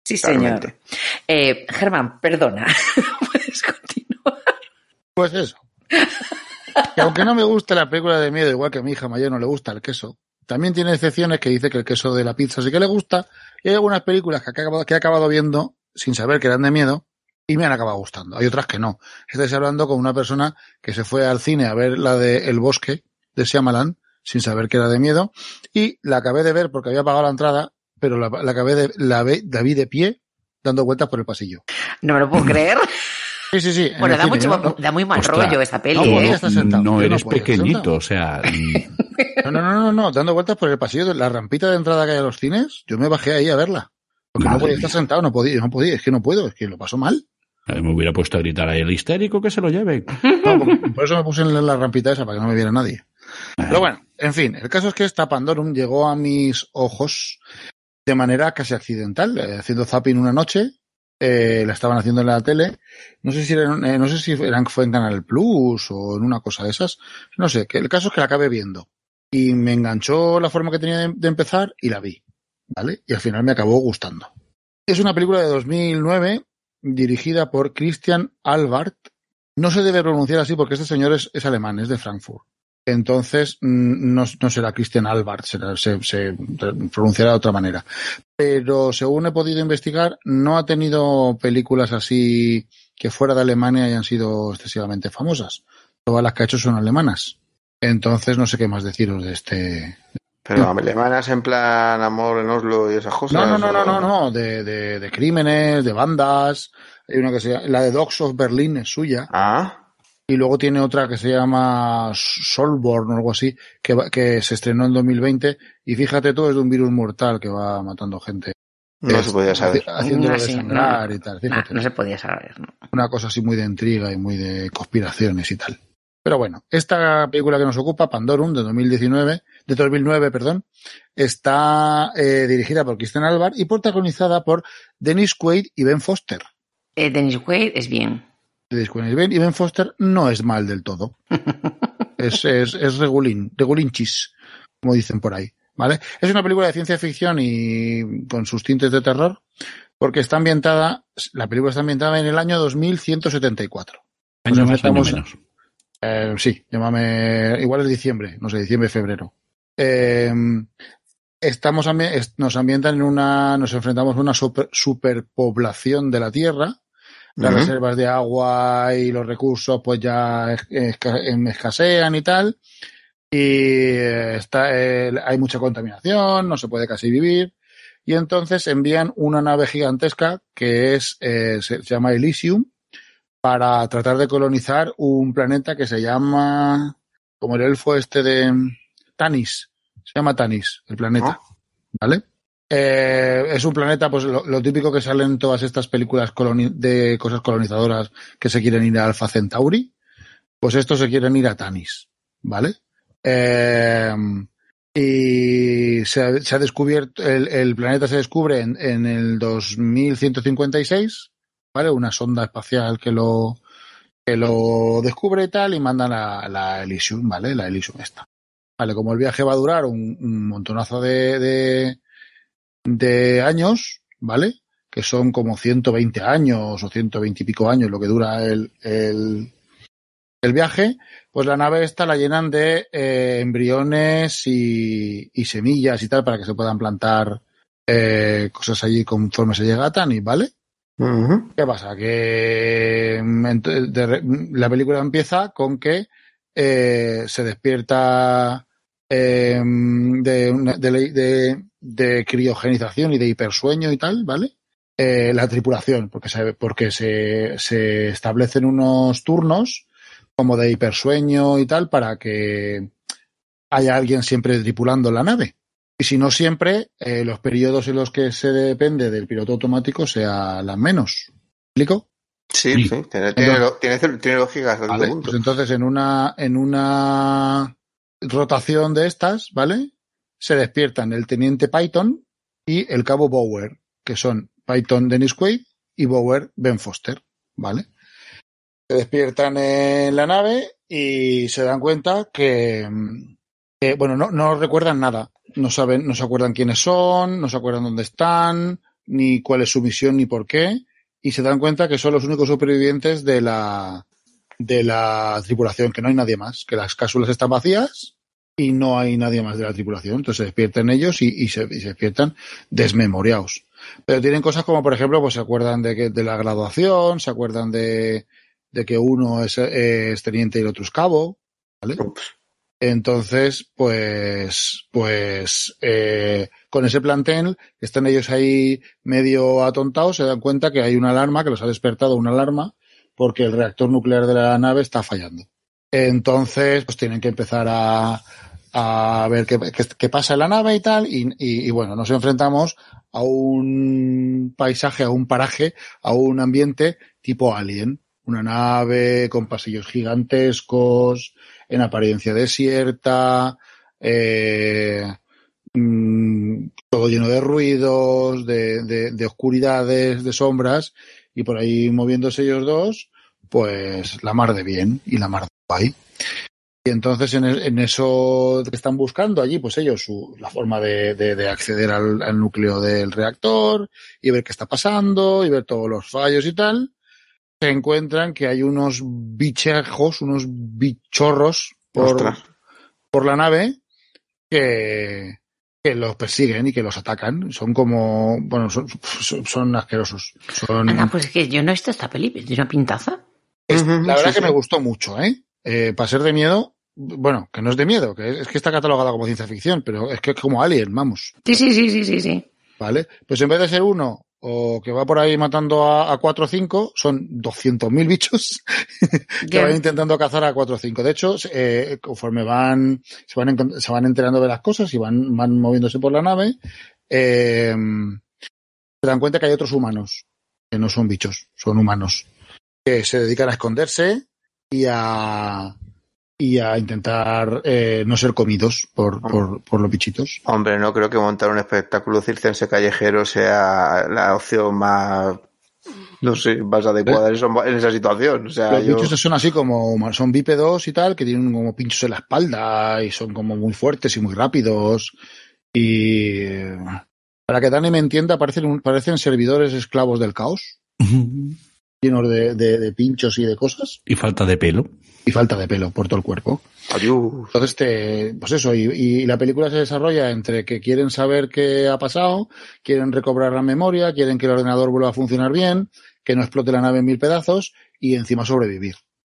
Sí, señor. Eh, Germán, perdona. <laughs> Puedes continuar. Pues eso. Que aunque no me gusta la película de miedo, igual que a mi hija mayor no le gusta el queso, también tiene excepciones que dice que el queso de la pizza sí que le gusta. Y hay algunas películas que he acabado, que he acabado viendo sin saber que eran de miedo y me han acabado gustando. Hay otras que no. Estáis hablando con una persona que se fue al cine a ver la de El Bosque de Shyamalan sin saber que era de miedo y la acabé de ver porque había pagado la entrada, pero la, la acabé de, la, ve- la vi de pie dando vueltas por el pasillo. No me lo puedo creer. <laughs> Sí, sí, sí. en Bueno, da, cine, mucho, no- da muy mal Ostras. rollo esa peli, No, ¿eh? podía estar sentado. no no eres pequeñito, o sea, <laughs> mm, No, no, no, no, no, dando vueltas por el pasillo de la rampita de entrada que hay a los cines, yo me bajé ahí a verla. Porque no podía mía. estar sentado, no podía, no podía, es que no puedo, es que lo paso mal. Me hubiera puesto a gritar ahí el histérico que se lo lleve. <laughs> Por eso me puse en la rampita esa, para que no me viera nadie. Pero bueno, en fin, el caso es que esta Pandorum llegó a mis ojos de manera casi accidental, eh, haciendo zapping una noche, eh, la estaban haciendo en la tele, no sé si eran, eh, no sé si eran, fue en Canal Plus o en una cosa de esas, no sé, que el caso es que la acabé viendo. Y me enganchó la forma que tenía de, de empezar y la vi, ¿vale? Y al final me acabó gustando. Es una película de 2009 dirigida por Christian Albart. No se debe pronunciar así porque este señor es, alemán, es de Frankfurt. Entonces, mm, no, será Christian Albart, será- se, se pronunciará de otra manera. Pero según he podido investigar, no ha tenido películas así que fuera de Alemania hayan sido excesivamente famosas. Todas las que ha hecho son alemanas. Entonces, no sé qué más deciros de este. Pero alemanas en plan amor en Oslo y esas cosas. No, no, no, no, no, no, de, de, de crímenes, de bandas. Hay una que se llama, la de Dogs of Berlin es suya. Ah, Y luego tiene otra que se llama Solborn o algo así, que, va- que se estrenó en 2020. Y fíjate tú, es de un virus mortal que va matando gente. no se podía saber. haci- Haciéndolo no. y tal. No se podía saber, ¿no? Una cosa así muy de intriga y muy de conspiraciones y tal. Pero bueno, esta película que nos ocupa, Pandorum, de 2019, de 2009, perdón, está eh, dirigida por Kristen Alvar y protagonizada por Dennis Quaid y Ben Foster. Eh, Dennis Quaid es bien. Dennis Quaid y Ben, y Ben Foster no es mal del todo. <laughs> es, es, es regulín, regulinchis, como dicen por ahí. ¿Vale? Es una película de ciencia ficción y con sus tintes de terror, porque está ambientada, la película está ambientada en el año 2174. Año más, año enfrentamos- menos. Eh, sí, llámame, igual es diciembre, no sé, diciembre, febrero. Eh, estamos nos ambientan en una, nos enfrentamos a una super- superpoblación de la Tierra. Las reservas de agua y los recursos pues ya em, escasean y tal. Y eh, está, eh, hay mucha contaminación, no se puede casi vivir. Y entonces envían una nave gigantesca que es, se, se llama Elysium, para tratar de colonizar un planeta que se llama, como el elfo este de Tanis, se llama Tanis, el planeta, ¿vale? Eh, es un planeta, pues lo, lo típico que salen todas estas películas de cosas colonizadoras que se quieren ir a Alpha Centauri, pues estos se quieren ir a Tanis, ¿vale? Eh, y se ha, se ha descubierto, el, el planeta se descubre en, en el 2156, ¿vale? Una sonda espacial que lo, que lo descubre y tal, y mandan a la Elysium, ¿vale? La Elysium esta. Vale, como el viaje va a durar un, montonazo de, de, años, ¿vale? Que son como 120 años o 120 y pico años lo que dura el, el, viaje, pues la nave esta la llenan de eh, embriones y, semillas y tal para que se puedan plantar eh, cosas allí conforme se llega a Tanis, ¿vale? ¿Qué pasa? Que mm, re- la película empieza con que eh, se despierta eh, de- de criogenización y de hipersueño y tal, ¿vale? Eh, la tripulación, porque, se, porque se, se establecen unos turnos como de hipersueño y tal para que haya alguien siempre tripulando la nave. Y si no siempre, eh, los periodos en los que se depende del piloto automático sean menos. ¿Me explico? Sí, Sí. sí, tiene, tiene, lo- tiene, tiene lógica hasta cierto Vale, punto. pues entonces en una, en una rotación de estas, ¿vale? Se despiertan el teniente Python y el cabo Bower, que son Python Dennis Quaid y Bower Ben Foster, ¿vale? Se despiertan en la nave y se dan cuenta que, que, bueno, no, no recuerdan nada. No saben, no se acuerdan quiénes son, no se acuerdan dónde están, ni cuál es su misión, ni por qué. Y se dan cuenta que son los únicos supervivientes de la, de la tripulación, que no hay nadie más, que las cápsulas están vacías y no hay nadie más de la tripulación. Entonces se despiertan ellos y, y se, despiertan desmemoriados. Pero tienen cosas como, por ejemplo, pues se acuerdan de, que, de la graduación, se acuerdan de, de que uno es, es teniente y el otro es cabo, ¿vale? Entonces, pues, pues, eh, con ese plantel, están ellos ahí medio atontados, se dan cuenta que hay una alarma, que los ha despertado una alarma, porque el reactor nuclear de la nave está fallando. Entonces, pues tienen que empezar a, a ver qué, qué, pasa en la nave y tal, y, y bueno, nos enfrentamos a un paisaje, a un paraje, a un ambiente tipo alien. Una nave con pasillos gigantescos, en apariencia desierta, eh, mm, todo lleno de ruidos, de, de, de, oscuridades, de sombras, y por ahí moviéndose ellos dos, pues la mar de bien y la mar de guay. Y entonces en, en, eso que están buscando allí, pues ellos su, la forma de, de, de acceder al, al, núcleo del reactor y ver qué está pasando y ver todos los fallos y tal, se encuentran que hay unos bichejos, unos bichorros por, por la nave que, que los persiguen y que los atacan. Son como, bueno, son, son, son asquerosos. Son... Pues es que yo no he visto esta peli, ¿tiene una pintaza? Es, la verdad sí, que sí. me gustó mucho, ¿eh? eh para ser de miedo, bueno, que no es de miedo, que es que está catalogada como ciencia ficción, pero es que es como Alien, vamos. Sí, sí, sí, sí, sí, sí. Vale, pues en vez de ser uno o que va por ahí matando a, a 4 o 5, son 200.000 bichos <laughs> que van intentando cazar a 4 o 5. De hecho, eh, conforme van se, van, se van enterando de las cosas y van, van moviéndose por la nave, eh, se dan cuenta que hay otros humanos, que no son bichos, son humanos, que se dedican a esconderse y a, y a intentar eh, no ser comidos por, por, por, los bichitos. Hombre, no creo que montar un espectáculo circense callejero sea la opción más, no sé, más adecuada ¿Eh? en, esa situación. O sea, los yo... bichos son así como, son bípedos y tal, que tienen como pinchos en la espalda y son como muy fuertes y muy rápidos. Y para que Dani me entienda, parecen, parecen servidores esclavos del caos. <laughs> llenos de, de, de, pinchos y de cosas. Y falta de pelo. Y falta de pelo por todo el cuerpo. Adiós. Entonces, te, pues eso, y, y, la película se desarrolla entre que quieren saber qué ha pasado, quieren recobrar la memoria, quieren que el ordenador vuelva a funcionar bien, que no explote la nave en mil pedazos y encima sobrevivir.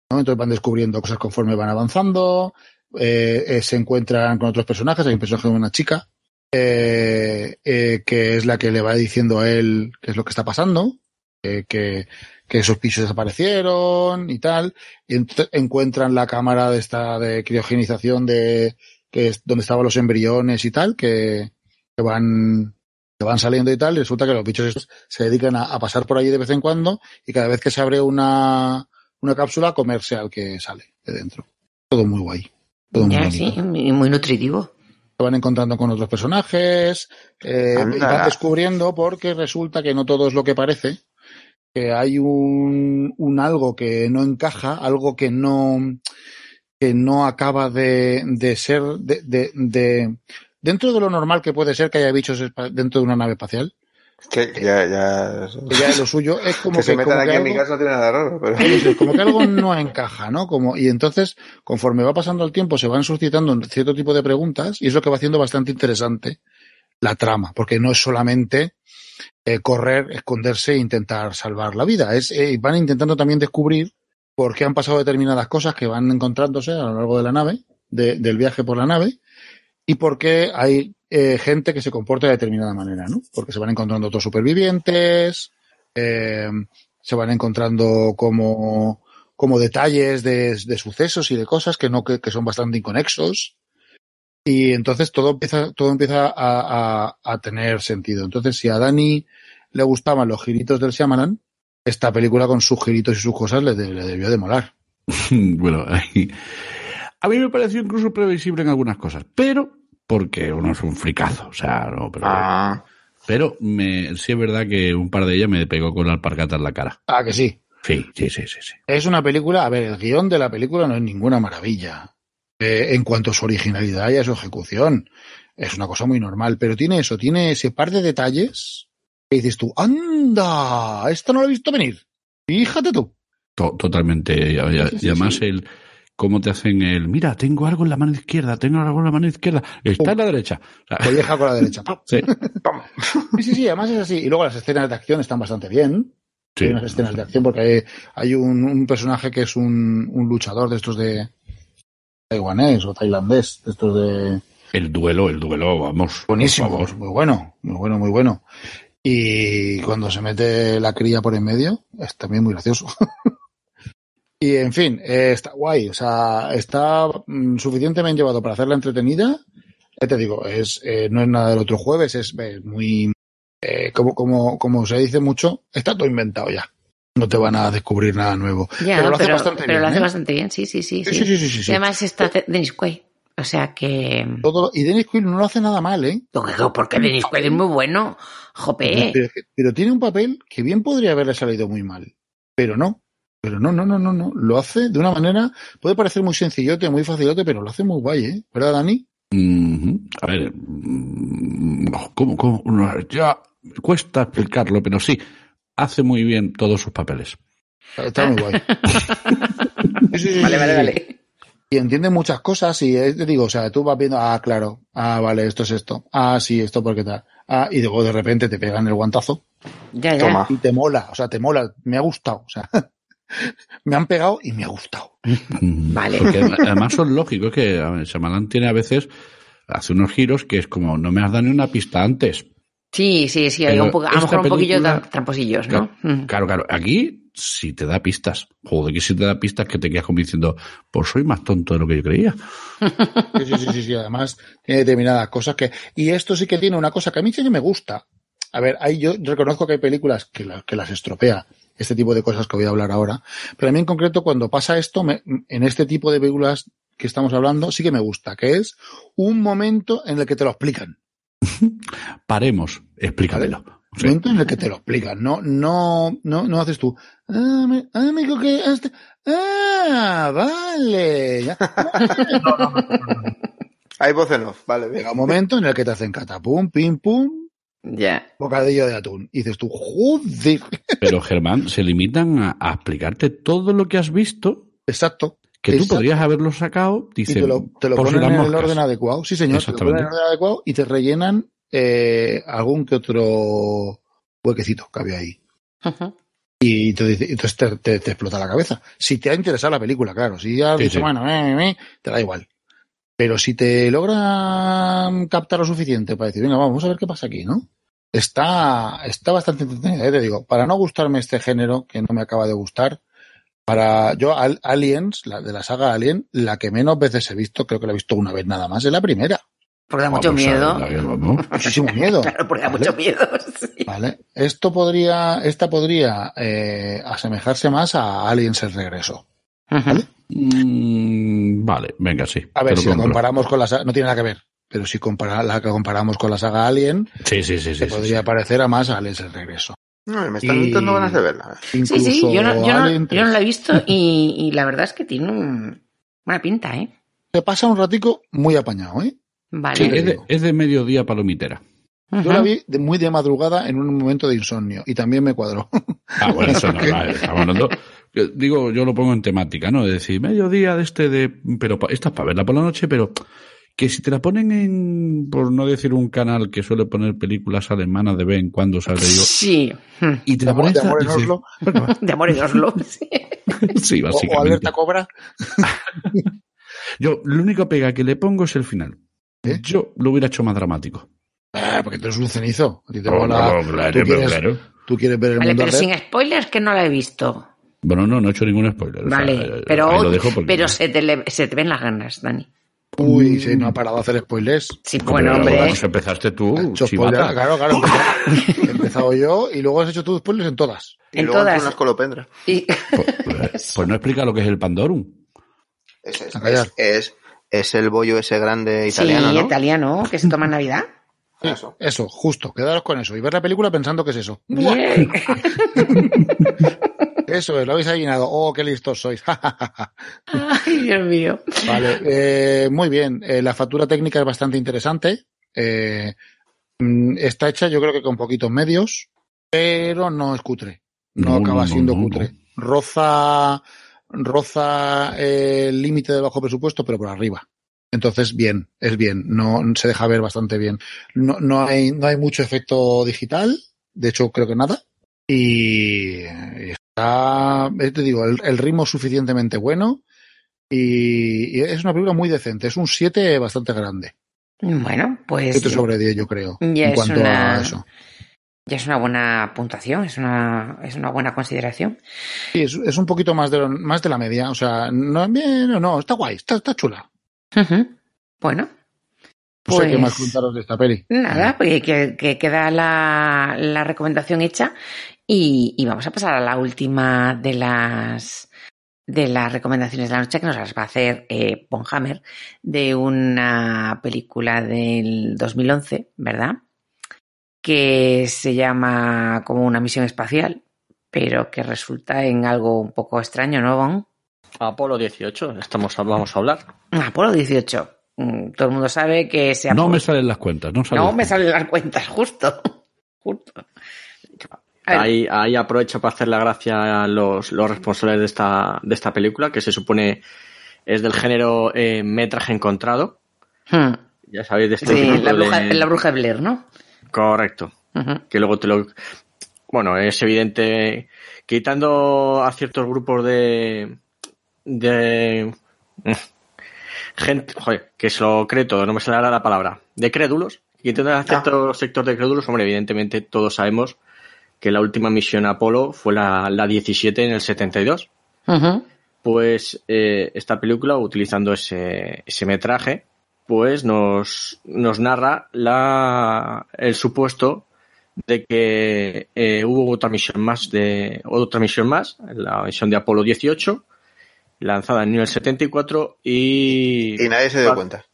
¿no? Entonces van descubriendo cosas conforme van avanzando, eh, eh, se encuentran con otros personajes, hay un personaje de una chica, eh, que es la que le va diciendo a él qué es lo que está pasando, que, que esos pisos desaparecieron y tal, y ent encuentran la cámara de esta de criogenización de que es donde estaban los embriones y tal, que, que van que van saliendo y tal, y resulta que los bichos estos se dedican a, a pasar por allí de vez en cuando y cada vez que se abre una, una cápsula a comerse al que sale de dentro. Todo muy guay. Todo muy Ya, sí, y muy nutritivo. Se van encontrando con otros personajes, eh, y van descubriendo porque resulta que no todo es lo que parece, que hay un, un algo que no encaja, algo que no, que no acaba de, de ser, de, de, de- dentro de lo normal que puede ser que haya bichos dentro de una nave espacial, Que ya, ya. que ya lo suyo es como que que, se metan como aquí que en mi casa no tiene nada raro, pero. Es, como que algo no encaja, ¿no? Como, y entonces, conforme va pasando el tiempo, se van suscitando cierto tipo de preguntas y es lo que va haciendo bastante interesante la trama, porque no es solamente eh, correr, esconderse e intentar salvar la vida, es eh, van intentando también descubrir por qué han pasado determinadas cosas que van encontrándose a lo largo de la nave, de- del viaje por la nave, y por qué hay eh, gente que se comporta de determinada manera, ¿no? Porque se van encontrando otros supervivientes, eh, se van encontrando como, como detalles de, de sucesos y de cosas que no, que, que son bastante inconexos. Y entonces todo empieza, todo empieza a, a, a tener sentido. Entonces, si a Dani le gustaban los giritos del Shyamalan, esta película con sus giritos y sus cosas le, de- le debió de molar. <laughs> bueno, ahí- a mí me pareció incluso previsible en algunas cosas, pero porque uno es un fricazo, o sea, no, pero, Ah, pero me, sí es verdad que un par de ellas me pegó con la alpargata en la cara. Ah, que sí. Sí, sí, sí, sí, sí. Es una película, a ver, el guion de la película no es ninguna maravilla. Eh, en cuanto a su originalidad y a su ejecución. Es una cosa muy normal, pero tiene eso, tiene ese par de detalles que dices tú, anda, esto no lo he visto venir. Fíjate tú. To- totalmente. Y, además el cómo te hacen el, mira, tengo algo en la mano izquierda, tengo algo en la mano izquierda, está en la derecha. O sea, Colleja con la derecha. <laughs> sí. Sí, sí, sí, además es así. Y luego las escenas de acción están bastante bien. sí. Hay unas escenas de acción porque hay, hay un, un personaje que es un, un luchador de estos de taiwanés o tailandés, estos de, El duelo, el duelo, vamos. Buenísimo, favor. muy bueno, muy bueno, muy bueno. Y cuando se mete la cría por en medio, es también muy gracioso. <laughs> y en fin, eh, está guay, o sea, está mm, suficientemente llevado para hacerla entretenida. Ya te digo, es, eh, no es nada del otro jueves, es eh, muy, eh, como, como, como se dice mucho, está todo inventado ya. No te van a descubrir nada nuevo. Ya, pero lo hace pero, bastante pero bien. lo hace ¿eh? bastante bien, sí, sí, sí. Sí, sí, sí, sí, sí, Y sí. además está Dennis Quaid. O sea que... Todo- y Dennis Quaid no lo hace nada mal, ¿eh? Porque Dennis Quaid es muy bueno. Jope. Pero, pero tiene un papel que bien podría haberle salido muy mal. Pero no. Pero no, no, no, no, no. Lo hace de una manera, puede parecer muy sencillote, muy facilote, pero lo hace muy guay, ¿eh? ¿Verdad, Dani? A ver, mm, ¿cómo, cómo? Ya cuesta explicarlo, pero sí, hace muy bien todos sus papeles. Está muy guay. <laughs> Sí, sí, sí, Vale, sí, vale, sí. vale. Y entiende muchas cosas y te digo, o sea, tú vas viendo, ah, claro, ah, vale, esto es esto, ah, sí, esto porque tal, ah, y luego de repente te pegan el guantazo Ya, ya. Toma. y te mola, o sea, te mola, me ha gustado, o sea, <laughs> me han pegado y me ha gustado. Mm, Vale. Porque además son lógicos que Shyamalan tiene a veces, hace unos giros que es como, no me has dado ni una pista antes. Sí, sí, sí. Hay Pero un poco, a lo mejor un poquillo tramposillos, ¿no? Mm. Claro, claro, aquí sí te da pistas. Joder, que sí te da pistas que te quedas como diciendo, pues soy más tonto de lo que yo creía. <laughs> Sí, sí, sí, sí, además tiene determinadas cosas que, y esto sí que tiene una cosa que a mí sí que me gusta. A ver, hay, yo reconozco que hay películas que, la- que las estropea este tipo de cosas que voy a hablar ahora, pero a mí en concreto cuando pasa esto, me- en este tipo de películas que estamos hablando, sí que me gusta, que es un momento en el que te lo explican. <laughs> Paremos, explícamelo. Sí. momento en el que te lo explican. No, no, no, no haces tú. Ah, me, ah, me equivoqué, este- ah, vale. ya". <laughs> No, no. Hay voz en off, vale, bien. Llega un momento en el que te hacen catapum, pim, pum, Ya. bocadillo de atún. Y dices tú, joder. Pero Germán, se limitan a, a explicarte todo lo que has visto, Exacto. Que tú podrías haberlo sacado, Y dice, te lo, te lo ponen en el orden adecuado. Sí, señor. Te lo ponen en el orden adecuado y te rellenan eh, algún que otro huequecito que había ahí. Ujú. Y te entonces te, te- te explota la cabeza. Si te ha interesado la película, claro. Si ya has Sí, dicho, sí. bueno, eh, eh, eh, te da igual. Pero si te logra captar lo suficiente para decir, venga, vamos a ver qué pasa aquí, ¿no? Está, está bastante entretenida, eh, te digo. Para no gustarme este género, que no me acaba de gustar, para yo, Al- Aliens, la de la saga Alien, la que menos veces he visto, creo que la he visto una vez nada más, es la primera. Porque da Ah, mucho pues, miedo. vamos. <laughs> Muchísimo miedo. <laughs> Claro, porque da ¿vale? mucho miedo. <laughs> sí. Vale. Esto podría, esta podría eh, asemejarse más a Aliens el regreso. Ujú. Mm, vale, venga, sí. A ver, lo si la compro. comparamos con la saga, no tiene nada que ver, pero si compara, la que comparamos con la saga Alien, Sí, sí, sí. sí, se sí, podría sí. parecer a más a Aliens el regreso. No, me están Y- dando ganas de verla. Sí, sí, yo no, yo, no, yo no la he 3. visto y, y la verdad es que tiene un- buena pinta, ¿eh? Se pasa un ratico muy apañado, ¿eh? Vale. Sí, es de, es de mediodía palomitera. Yo la vi de, muy de madrugada en un momento de insomnio y también me cuadró. Ah, bueno, eso no, <laughs> vale, estamos hablando. yo Digo, yo lo pongo en temática, ¿no? Es decir, mediodía de este de. Pero esta es para verla por la noche, pero que si te la ponen en. Por no decir un canal que suele poner películas alemanas de vez en cuando, ¿sabes? Digo, Sí. Hmm. y te De la ponen. amor, <laughs> de amor en Oslo. De amor y Oslo. Sí. sí, O, o básicamente. Alerta Cobra. <laughs> Yo, lo único pega que le pongo es el final. ¿Eh? Yo lo hubiera hecho más dramático. Ah, porque tú eres un cenizo. Te Oh, no, claro, tú, quieres, claro. tú quieres ver el Vale, mundo pero sin spoilers que no la he visto. Bueno, no, no he hecho ningún spoiler. o sea, Vale, eh, pero, lo dejo porque- pero se, te le- se te ven las ganas, Dani. Uy, sí, no ha parado de hacer spoilers. Sí, Hombre, bueno, pero hombre. empezaste tú, spoiler, claro, claro. <laughs> empezado- He empezado yo y luego has hecho tus spoilers en todas. Y En luego todas. tú unas colopendras. Y- Pues, pues no explica lo que es el Pandorum. Es, es, A es, es- es el bollo ese grande sí, italiano, ¿no? italiano, que se toma en Navidad. <laughs> Eso. Eso, justo, quedaros con eso y ver la película pensando que es eso. Bien. <laughs> Eso es, lo habéis adivinado. Oh, qué listos sois. <laughs> Ay, Dios mío. vale, eh, muy bien. Eh, la factura técnica es bastante interesante. Eh, mm, está hecha, yo creo que con poquitos medios, pero no es cutre. No, No, acaba no, siendo no, cutre. Roza, roza el límite de bajo presupuesto, pero por arriba. Entonces, bien, es bien, no se deja ver bastante bien. No, no hay, no hay mucho efecto digital, de hecho creo que nada. Y está, eh, te digo, el, el ritmo suficientemente bueno y, y es una película muy decente. Es un 7 bastante grande. Bueno, pues 7 sobre 10, yo creo, Ya en es cuanto una- a eso. ya es una buena puntuación, es una, es una buena consideración. Sí, es, es un poquito más de, lo- más de la media. O sea, no, bien, no, no, está guay, está, está chula. Bueno, No sé qué Pues- más contaros de esta peli. nada, pues que, que queda la, la recomendación hecha y, y vamos a pasar a la última de las de las recomendaciones de la noche que nos las va a hacer eh, Bonhammer de una película del 2011, ¿verdad? Que se llama como una misión espacial, pero que resulta en algo un poco extraño, ¿no, Bon? Apolo 18, estamos, vamos a hablar. Apolo 18. Mm, Todo el mundo sabe que se No me salen las cuentas, no salen No las me cuentas. salen las cuentas, <laughs> justo. Justo. Ahí, ahí aprovecho para hacer la gracia a los, los responsables de esta, de esta película, que se supone es del género eh, metraje encontrado. hmm, Ya sabéis de este sí, tipo la de- bruja, la bruja de Blair, ¿no? Correcto. Que luego te lo... Bueno, es evidente, quitando a ciertos grupos de... de... gente, joder, que se lo cree todo, no me sale ahora la palabra, de crédulos, quitando a cierto sector de crédulos, hombre, evidentemente todos sabemos que la última misión Apolo fue la, la 17 en el 72. Ujú. Pues eh, esta película, utilizando ese, ese metraje, pues nos, nos narra la, el supuesto de que eh, hubo otra misión más de otra misión más, la misión de Apolo 18, lanzada en el 74 y, Y nadie se dio cuenta.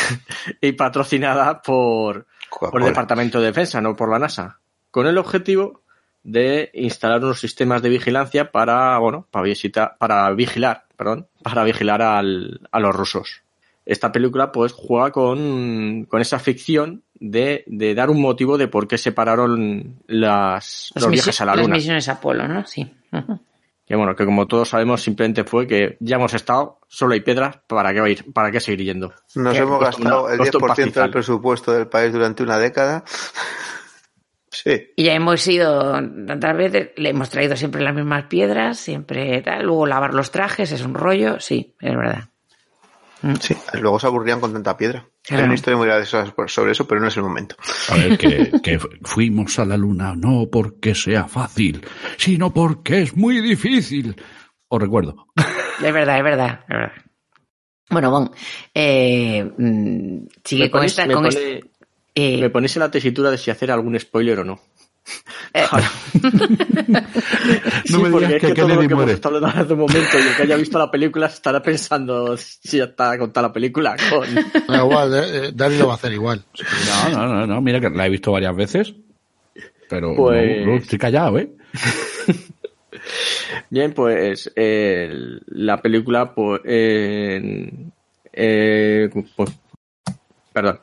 <laughs> y patrocinada por, por el. Departamento de Defensa, no por la NASA, con el objetivo de instalar unos sistemas de vigilancia para, bueno, para visitar, para vigilar, perdón, para vigilar al, a los rusos. Esta película, pues, juega con, con esa ficción de, de dar un motivo de por qué separaron las, Las los viajes a la las Luna. misiones Apolo, ¿no? Sí. Ujú. Que bueno, que como todos sabemos, simplemente fue que ya hemos estado, solo hay piedras, ¿para qué ir? ¿Para qué seguir yendo? Nos Que hemos gastado una- el costó un 10% del presupuesto del país durante una década. <laughs> Sí. Y ya hemos ido tantas veces, le hemos traído siempre las mismas piedras, siempre tal. Luego lavar los trajes es un rollo, sí, es verdad. Sí, luego se aburrían con tanta piedra. Claro. Hay una historia muy graciosa sobre eso, pero no es el momento. A ver, que, <laughs> que fuimos a la luna no porque sea fácil, sino porque es muy difícil. Os recuerdo. Es verdad, es verdad, es verdad. Bueno, bon, eh, mm, sigue Me con ponéis- esta... me con pone- eh, Me ponéis en la tesitura de si hacer algún spoiler o no. Eh, <laughs> <laughs> No me porque digas es que que todo lo que hemos muere. hablando hace un momento y el que haya visto la película estará pensando si ya está contada la película con... <laughs> Da igual, eh, eh, Dani lo va a hacer igual. No, no, no, no, mira que la he visto varias veces, pero no, Pues- no, estoy callado, ¿eh? Bien, pues eh, la película, pues, eh, eh, pues, perdón.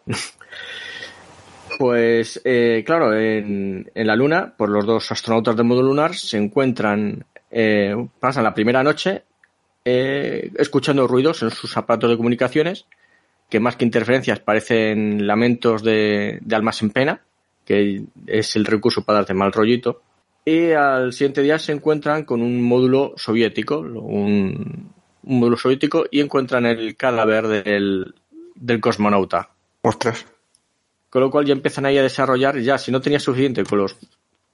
Pues, eh, claro, en, en la Luna, pues los dos astronautas del módulo lunar se encuentran, eh, pasan la primera noche eh, escuchando ruidos en sus aparatos de comunicaciones, que más que interferencias parecen lamentos de, de almas en pena, que es el recurso para darte mal rollito. Y al siguiente día se encuentran con un módulo soviético, un, un módulo soviético, y encuentran el cadáver del, del cosmonauta. Ostras. Con lo cual ya empiezan ahí a desarrollar, ya si no tenía suficiente con los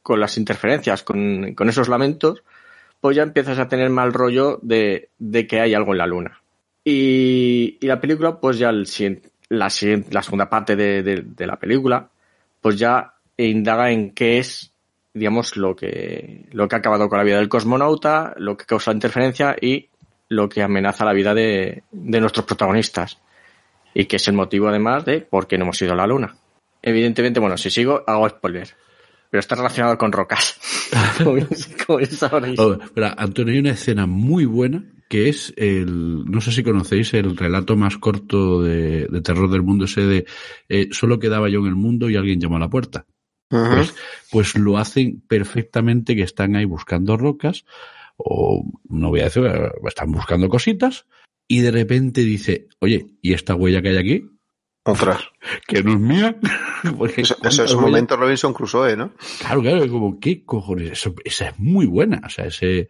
con las interferencias, con, con esos lamentos, pues ya empiezas a tener mal rollo de, de que hay algo en la luna. Y, y la película, pues ya el la, la segunda parte de, de- la película, pues ya indaga en qué es, digamos, lo que, lo que ha acabado con la vida del cosmonauta, lo que causa interferencia y lo que amenaza la vida de, de nuestros protagonistas. Y que es el motivo, además, de por qué no hemos ido a la luna. Evidentemente, bueno, si sigo, hago spoiler. Pero está relacionado con rocas. <laughs> como, como. Oh, espera, Antonio, hay una escena muy buena que es el, no sé si conocéis el relato más corto de, de terror del mundo, ese de eh, solo quedaba yo en el mundo y alguien llamó a la puerta. Pues, pues lo hacen perfectamente que están ahí buscando rocas, o no voy a decir, están buscando cositas, y de repente dice, oye, ¿y esta huella que hay aquí? Ostras. Que no es mía. Porque Eso, eso ¿cuántas es un momento Robinson Crusoe, ¿no? Claro, claro, como, ¿qué cojones? Eso, esa es muy buena. O sea, ese,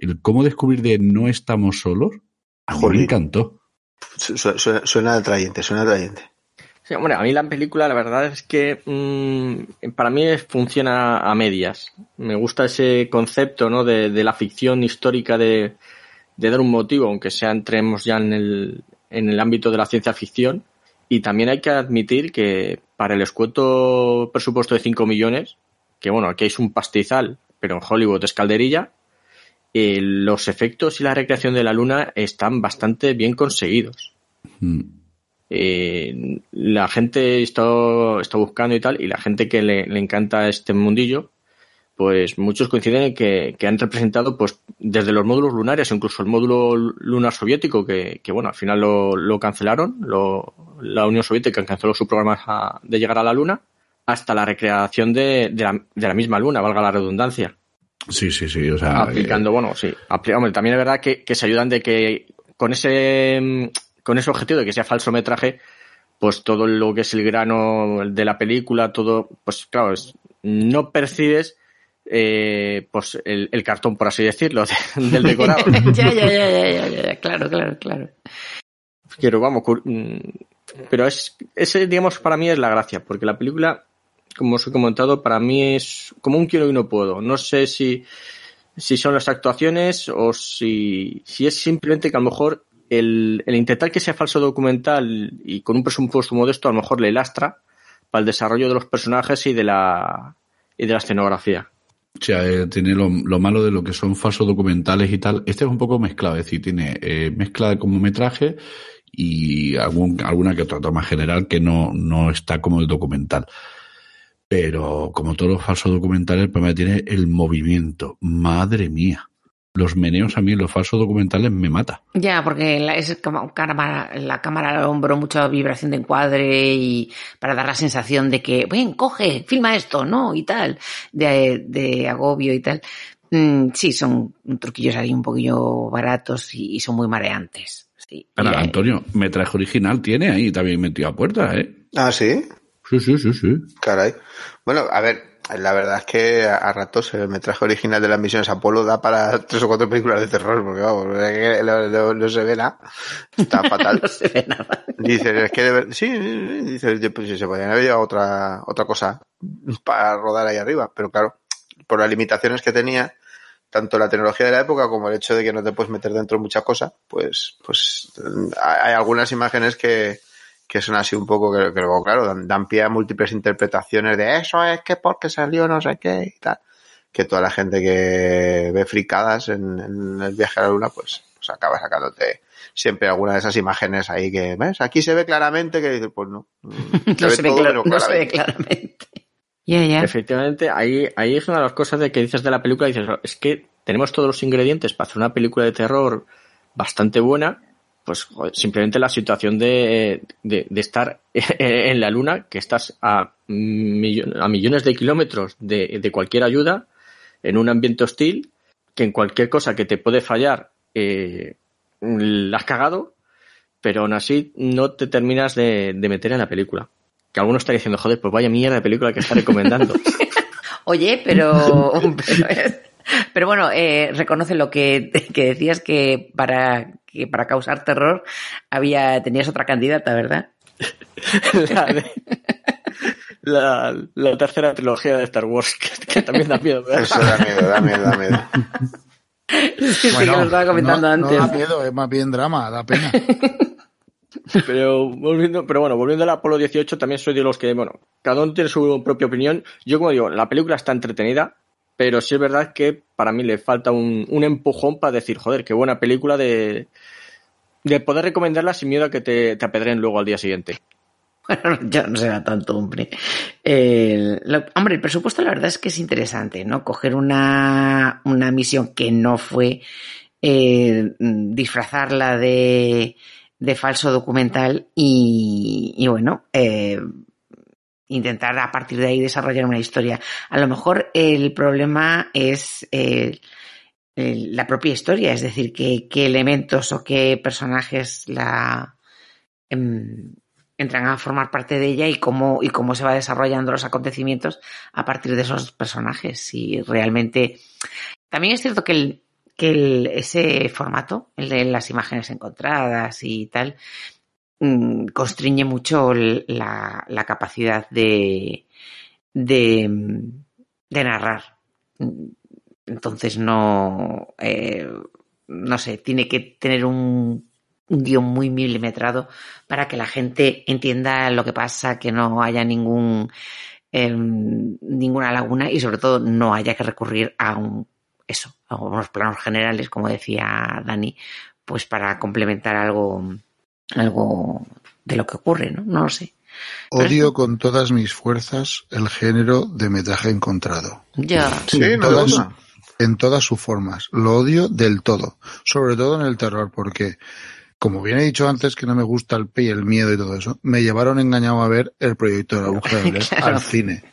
el cómo descubrir de no estamos solos, a mí me Jolín. encantó. Su- su- Suena, suena atrayente, suena atrayente. Sí, hombre, a mí la película, la verdad es que mm, para mí funciona a medias. Me gusta ese concepto, ¿no? De, de la ficción histórica de, de dar un motivo, aunque sea entremos ya en el, en el ámbito de la ciencia ficción. Y también hay que admitir que para el escueto presupuesto de 5 millones, que bueno, aquí es un pastizal, pero en Hollywood es calderilla, eh, los efectos y la recreación de la luna están bastante bien conseguidos. Mm. Eh, la gente está, está buscando y tal, y la gente que le, le encanta este mundillo, pues muchos coinciden en que, que han representado pues desde los módulos lunares, incluso el módulo lunar soviético, que, que bueno, al final lo, lo cancelaron, lo- la Unión Soviética canceló su programa de llegar a la Luna, hasta la recreación de, de la, de la misma Luna, valga la redundancia. Sí, sí, sí. O sea, aplicando, bueno, sí. hombre, también es verdad que, que se ayudan de que con ese con ese objetivo de que sea falso metraje, pues todo lo que es el grano de la película, todo, pues claro, es- no percibes eh, pues el, el cartón, por así decirlo, <laughs> de- del decorado. <laughs> ya, ya, ya, ya, ya, ya, claro, claro, claro. Pero vamos, mm, pero es, ese, digamos, para mí es la gracia, porque la película, como os he comentado, para mí es como un quiero y no puedo. No sé si, si son las actuaciones o si, si es simplemente que a lo mejor el, el intentar que sea falso documental y con un presupuesto modesto a lo mejor le lastra para el desarrollo de los personajes y de la, y de la escenografía. O sea, eh, tiene lo, lo malo de lo que son falsos documentales y tal. Este es un poco mezclado, es decir, tiene eh, mezcla de como metraje y algún, alguna que otra toma general que no, no está como el documental. Pero como todos los falsos documentales, el problema tiene el movimiento. Madre mía. Los meneos a mí los falsos documentales me mata. Ya, porque la, es como cámara, la cámara al hombro, mucha vibración de encuadre y para dar la sensación de que, ven, coge, filma esto, ¿no? Y tal, de, de agobio y tal. Mm, sí, son truquillos ahí un poquillo baratos y, y son muy mareantes. Sí. Eh, Antonio, metraje original tiene ahí también metido a puerta, ¿eh? Ah, sí. Sí, sí, sí, sí. Caray. Bueno, a ver, la verdad es que a, ratos el metraje original de las misiones Apolo da para tres o cuatro películas de terror, porque vamos, no, no- no se ve nada. Está <laughs> fatal. no se ve nada. Dices, es que de sí, dices, pues, se podrían haber llevado otra, otra cosa para rodar ahí arriba, pero claro, por las limitaciones que tenía, tanto la tecnología de la época como el hecho de que no te puedes meter dentro de muchas cosas, pues, pues hay algunas imágenes que, que son así un poco que, que luego, claro, dan, dan pie a múltiples interpretaciones de eso es que porque salió no sé qué y tal. Que toda la gente que ve fricadas en, en el viaje a la luna, pues, pues acaba sacándote siempre alguna de esas imágenes ahí que, ¿ves? Aquí se ve claramente que dices, pues no. <laughs> no se ve, todo, no se ve claramente. claramente. Ya, ya. Efectivamente, ahí, ahí es una de las cosas de que dices de la película, dices, es que tenemos todos los ingredientes para hacer una película de terror bastante buena, pues simplemente la situación de, de, estar <laughs> en la luna, que estás a, a millones de kilómetros de, de, cualquier ayuda, en un ambiente hostil, que en cualquier cosa que te puede fallar, eh, la has cagado, pero aún así no te terminas de, meter en la película. Que alguno está diciendo, joder, pues vaya mierda de película que está recomendando. <laughs> Oye, pero, <laughs> pero, pero, bueno, eh, reconoce lo que, que decías que para, que para causar terror había, tenías otra candidata, ¿verdad? <laughs> la, de, la, la, tercera trilogía de Star Wars, que, que también da miedo. ¿verdad? Eso da miedo, da miedo, da miedo. <laughs> Sí, bueno, que lo estaba comentando no, antes. No da miedo, es más bien drama, da pena. <laughs> Pero volviendo, pero bueno, volviendo al Apolo 18, también soy de los que, bueno, cada uno tiene su propia opinión. Yo, como digo, la película está entretenida, pero sí es verdad que para mí le falta un, un empujón para decir, joder, qué buena película de, de poder recomendarla sin miedo a que te, te apedreen luego al día siguiente. Bueno, <laughs> ya no será tanto, hombre. Hombre, el presupuesto la verdad es que es interesante, ¿no? Coger una, una misión que no fue eh, disfrazarla de, de falso documental y, y bueno, eh, intentar a partir de ahí desarrollar una historia. A lo mejor el problema es eh, la propia historia, es decir, qué, elementos o qué personajes la eh, entran a formar parte de ella y cómo, y cómo se va desarrollando los acontecimientos a partir de esos personajes. Y realmente, también es cierto que el, que ese formato, el de las imágenes encontradas y tal, mmm, constriñe mucho la, capacidad de, de, narrar. Entonces no, eh, no sé, tiene que tener un, un guion muy milimetrado para que la gente entienda lo que pasa, que no haya ningún eh, ninguna laguna y sobre todo no haya que recurrir a un eso, a unos planos generales, como decía Dani, pues para complementar algo, algo de lo que ocurre, ¿no? No lo sé. Odio con todas mis fuerzas el género de metraje encontrado. Ya. Sí, en, no todas, en todas sus formas. Lo odio del todo. Sobre todo en el terror, porque, como bien he dicho antes, que no me gusta el pe y el miedo y todo eso, me llevaron engañado a ver el proyecto de la bruja de Claro. al cine.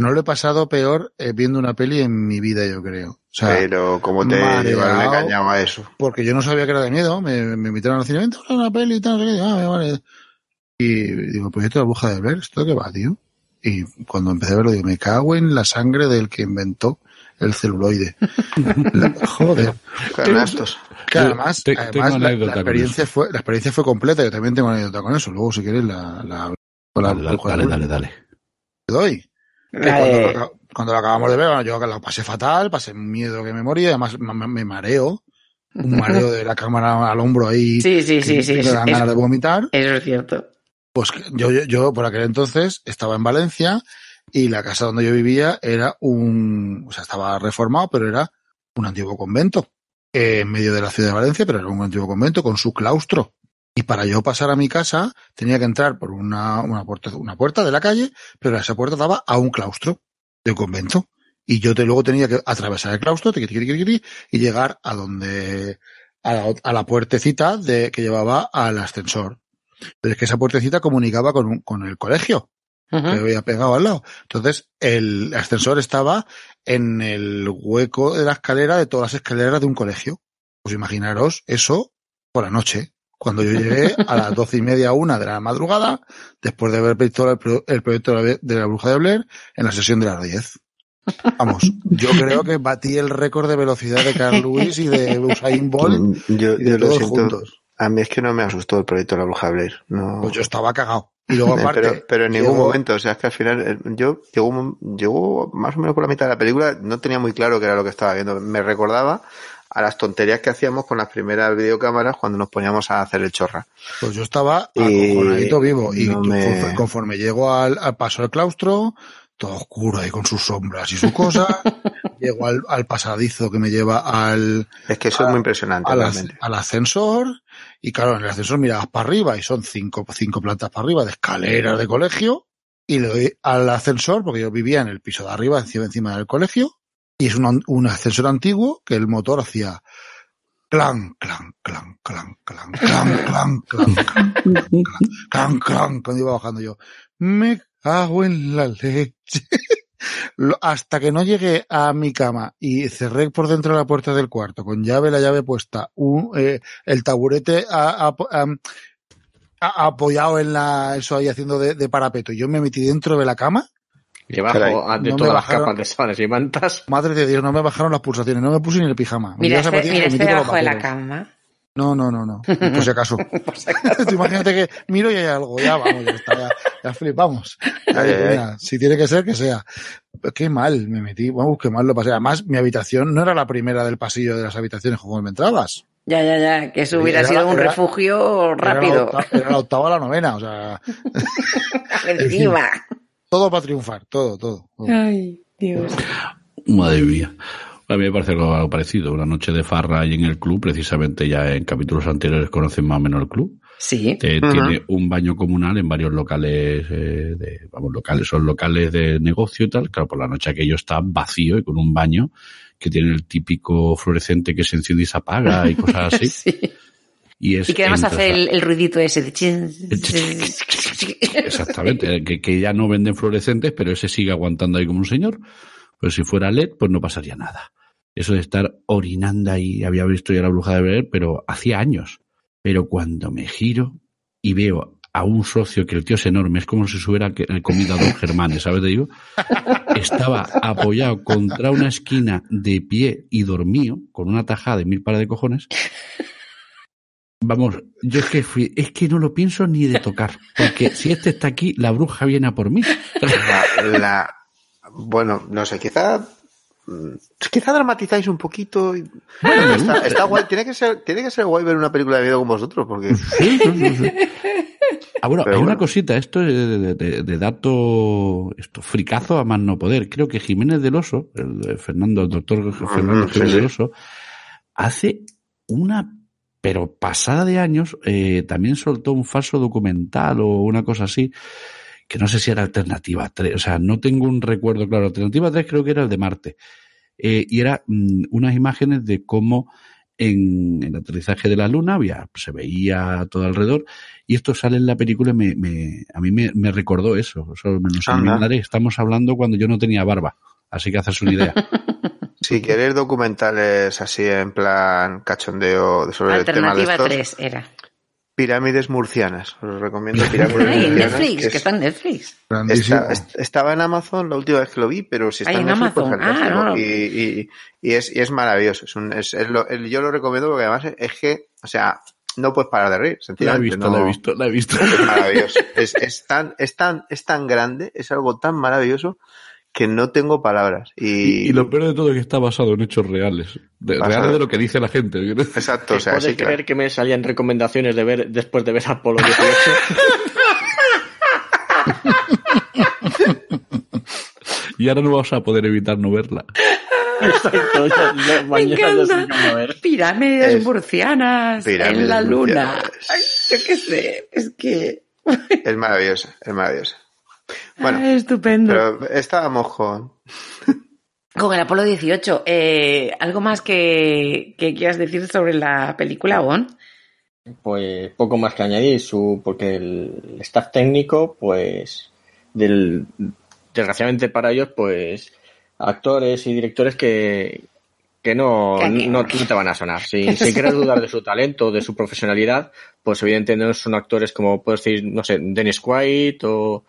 No lo he pasado peor eh, viendo una peli en mi vida, yo creo. O sea, Pero, ¿cómo te llevaron engañado a eso? porque yo no sabía que era de miedo, me, me invitaron al cine, vente a ver una peli y tal, no sé qué, ah, vale. Y digo, proyecto de la bruja de Blair, ¿esto qué va, tío? Y cuando empecé a verlo, digo, me cago en la sangre del que inventó el celuloide. La- <laughs> joder. Canastos. Que además, Te- además la, la experiencia fue, la experiencia fue completa, yo también tengo anécdota con eso. Luego, si quieres, la, la, la Dale, dale, dale, Blair, dale, dale. te doy. Que La cuando, cuando lo acabamos de ver, bueno, yo lo pasé fatal, pasé un miedo que me moría, además me, me mareo, un mareo de la cámara al hombro ahí, <laughs> Sí, sí, sí, sí. me dan ganas de vomitar. eso es cierto. Pues yo, yo, por aquel entonces estaba en Valencia y la casa donde yo vivía era un, o sea, estaba reformado, pero era un antiguo convento eh, en medio de la ciudad de Valencia, pero era un antiguo convento con su claustro. Y para yo pasar a mi casa tenía que entrar por una, una, puerta, una puerta de la calle, pero esa puerta daba a un claustro de convento. Y yo te, luego tenía que atravesar el claustro y llegar a donde, a la, a la puertecita de, que llevaba al ascensor. Pero es que esa puertecita comunicaba con, un, con el colegio que había pegado al lado. Entonces, el ascensor estaba en el hueco de la escalera de todas las escaleras de un colegio. Pues imaginaros eso por la noche. Cuando yo llegué a las doce y media, una de la madrugada, después de haber visto el, pro- el proyecto de la, de la bruja de Blair en la sesión de las 10. Vamos, yo creo que batí el récord de velocidad de Carl Lewis y de Usain Bolt Yo, y de yo todos juntos. A mí es que no me asustó el proyecto de la bruja de Blair. No. Pues yo estaba cagado. Y luego Eh, aparte... pero, pero en ningún llegó- momento, o sea, es que al final eh, yo llegó, llegó más o menos por la mitad de la película, no tenía muy claro qué era lo que estaba viendo. Me recordaba a las tonterías que hacíamos con las primeras videocámaras cuando nos poníamos a hacer el chorra. Pues yo estaba acojonadito vivo. Y no tú, me- conforme, conforme llego al, al paso del claustro, todo oscuro ahí con sus sombras y su cosa, <laughs> llego al, al pasadizo que me lleva al, Es que eso es muy impresionante, al, realmente. al ascensor. Y claro, en el ascensor mirabas para arriba y son cinco, cinco plantas para arriba de escaleras de colegio. Y le doy al ascensor, porque yo vivía en el piso de arriba, encima, encima del colegio. Y es un, un ascensor antiguo que el motor hacía clan, clan, clan, clan, clan, clan, clan, clan, clan, clan, clan, cuando iba bajando yo. Me cago en la leche. Hasta que no llegué a mi cama y cerré por dentro de la puerta del cuarto con llave, la llave puesta, un, eh, el taburete a- a- a- apoyado en la, eso ahí haciendo de, de parapeto. Yo me metí dentro de la cama. Debajo Caray, de no todas las bajaron. capas de sábanas y mantas. Madre de Dios, no me bajaron las pulsaciones, no me puse ni el pijama. Mira este, mira este debajo de la cama. No, no, no, no. Por si acaso. <laughs> <laughs> Imagínate que miro y hay algo. Ya vamos, ya está, ya, ya flipamos. Ya mira, si tiene que ser, que sea. Qué mal me metí. Vamos, qué mal lo pasé. Además, mi habitación no era la primera del pasillo de las habitaciones como me entrabas. Ya, ya, ya, que eso hubiera Era- sido un era- refugio Era la, rápido. octava, era la octava a la novena. O sea, <laughs> Encima. Todo para triunfar. Todo, todo. todo. Ay, Dios. Madre mía. A mí me parece algo, parecido. Una noche de farra ahí en el club, precisamente ya en capítulos anteriores conocen más o menos el club. Sí. Eh. Tiene un baño comunal en varios locales, eh, de, vamos, locales, son locales de negocio y tal. Claro, por la noche aquello está vacío y con un baño que tiene el típico fluorescente que se enciende y se apaga y cosas <laughs> así. Sí. Y, es Y que además hace el, el ruidito ese de chin. Exactamente, que, que ya no venden fluorescentes, pero ese sigue aguantando ahí como un señor. Pero si fuera LED, pues no pasaría nada. Eso de estar orinando ahí, había visto ya la bruja de Blair, pero hacía años. Pero cuando me giro y veo a un socio que el tío es enorme, es como si se hubiera que- comido a dos germanes, ¿sabes? Te digo, estaba apoyado contra una esquina de pie y dormido, con una tajada de mil pares de cojones. Vamos, yo es que fui, es que no lo pienso ni de tocar, porque si este está aquí, la bruja viene a por mí. La, la- bueno, no sé, quizá mm, quizá dramatizáis un poquito. y- Bueno, está, está guay, tiene que ser, tiene que ser guay ver una película de miedo con vosotros, porque Sí, sí. Ah, bueno, Pero hay una cosita, esto es de, de- de- dato, esto, fricazo a más no poder. Creo que Jiménez del Oso, el Fernando, el doctor Fernando Jiménez del Oso, hace una, pero pasada de años, eh, también soltó un falso documental o una cosa así, que no sé si era Alternativa 3, o sea, no tengo un recuerdo claro. Alternativa 3 creo que era el de Marte. Eh, y era mm, unas imágenes de cómo en el aterrizaje de la Luna había, se veía todo alrededor y esto sale en la película y me, me- a mí me, me recordó eso. Eso me lo. Estamos hablando cuando yo no tenía barba. Así que hacerse una idea. <laughs> si queréis documentales así en plan cachondeo sobre el tema de Alternativa estos, 3 era. pirámides murcianas. Os recomiendo pirámides Ay, en murcianas. Netflix, que que es- está en Netflix. Grandísimo. Está- est- estaba en Amazon la última vez que lo vi, pero si está Ay, en en Netflix, pues Amazon. Ah, fantástico. no. y, y- y es, y es maravilloso. Es un, es, es lo- el- yo lo recomiendo porque además es que, o sea, no puedes parar de reír. La he visto, no- la he visto, la he visto. Es maravilloso. <laughs> Es, es tan, es tan, es tan grande, es algo tan maravilloso que no tengo palabras. Y, Y, y lo peor de todo es que está basado en hechos reales. De, reales de lo que dice la gente. exacto, o sea, ¿Puedes sí, creer claro. que me salían recomendaciones de ver después de ver Apolo 18? <laughs> Y ahora no vas a poder evitar no verla. Exacto, ya- Me encanta. a ver. Pirámides Es- murcianas Pirámides en la luna. murcianas. Ay, yo qué sé, es que... Es maravilloso, es maravilloso. Bueno, <laughs> estupendo. pero estábamos con, Con el Apolo 18, eh, ¿algo más que, que quieras decir sobre la película, Bon? Pues poco más que añadir, su, porque el staff técnico, pues, del, desgraciadamente para ellos, pues, actores y directores que, que no, no, no te van a sonar. Si, <laughs> si quieres dudar de su talento, de su profesionalidad, pues evidentemente no son actores como, puedo decir, no sé, Dennis Quaid o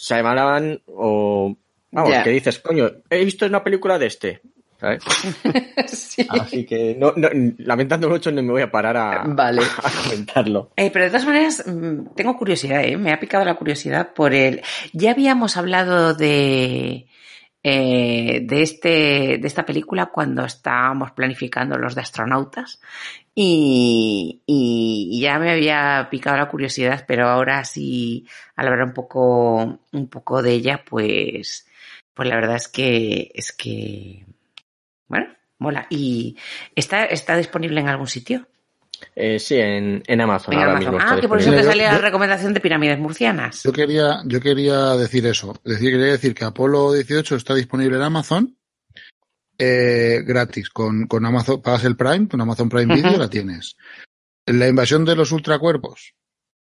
Simon Alan o, vamos, Ya. que dices, coño, he visto una película de este. ¿sabes? <laughs> Sí. Así que, no, no, lamentando mucho, no me voy a parar a, Vale. <laughs> a comentarlo. Eh, pero de todas maneras, mm, tengo curiosidad, ¿eh? me ha picado la curiosidad por el. Ya habíamos hablado de. eh, de este de esta película cuando estábamos planificando los de astronautas y, y- y ya me había picado la curiosidad pero ahora sí al hablar un poco un poco de ella pues pues la verdad es que es que bueno mola y está está disponible en algún sitio Eh, sí, en, en Amazon en ahora Amazon. mismo. ah que por eso te Yo- salía la recomendación de pirámides murcianas Yo quería, yo quería decir eso. Decir, quería decir que Apolo 18 está disponible en Amazon eh, gratis. Con, con Amazon, pagas el Prime, con Amazon Prime Video la tienes. La invasión de los ultracuerpos,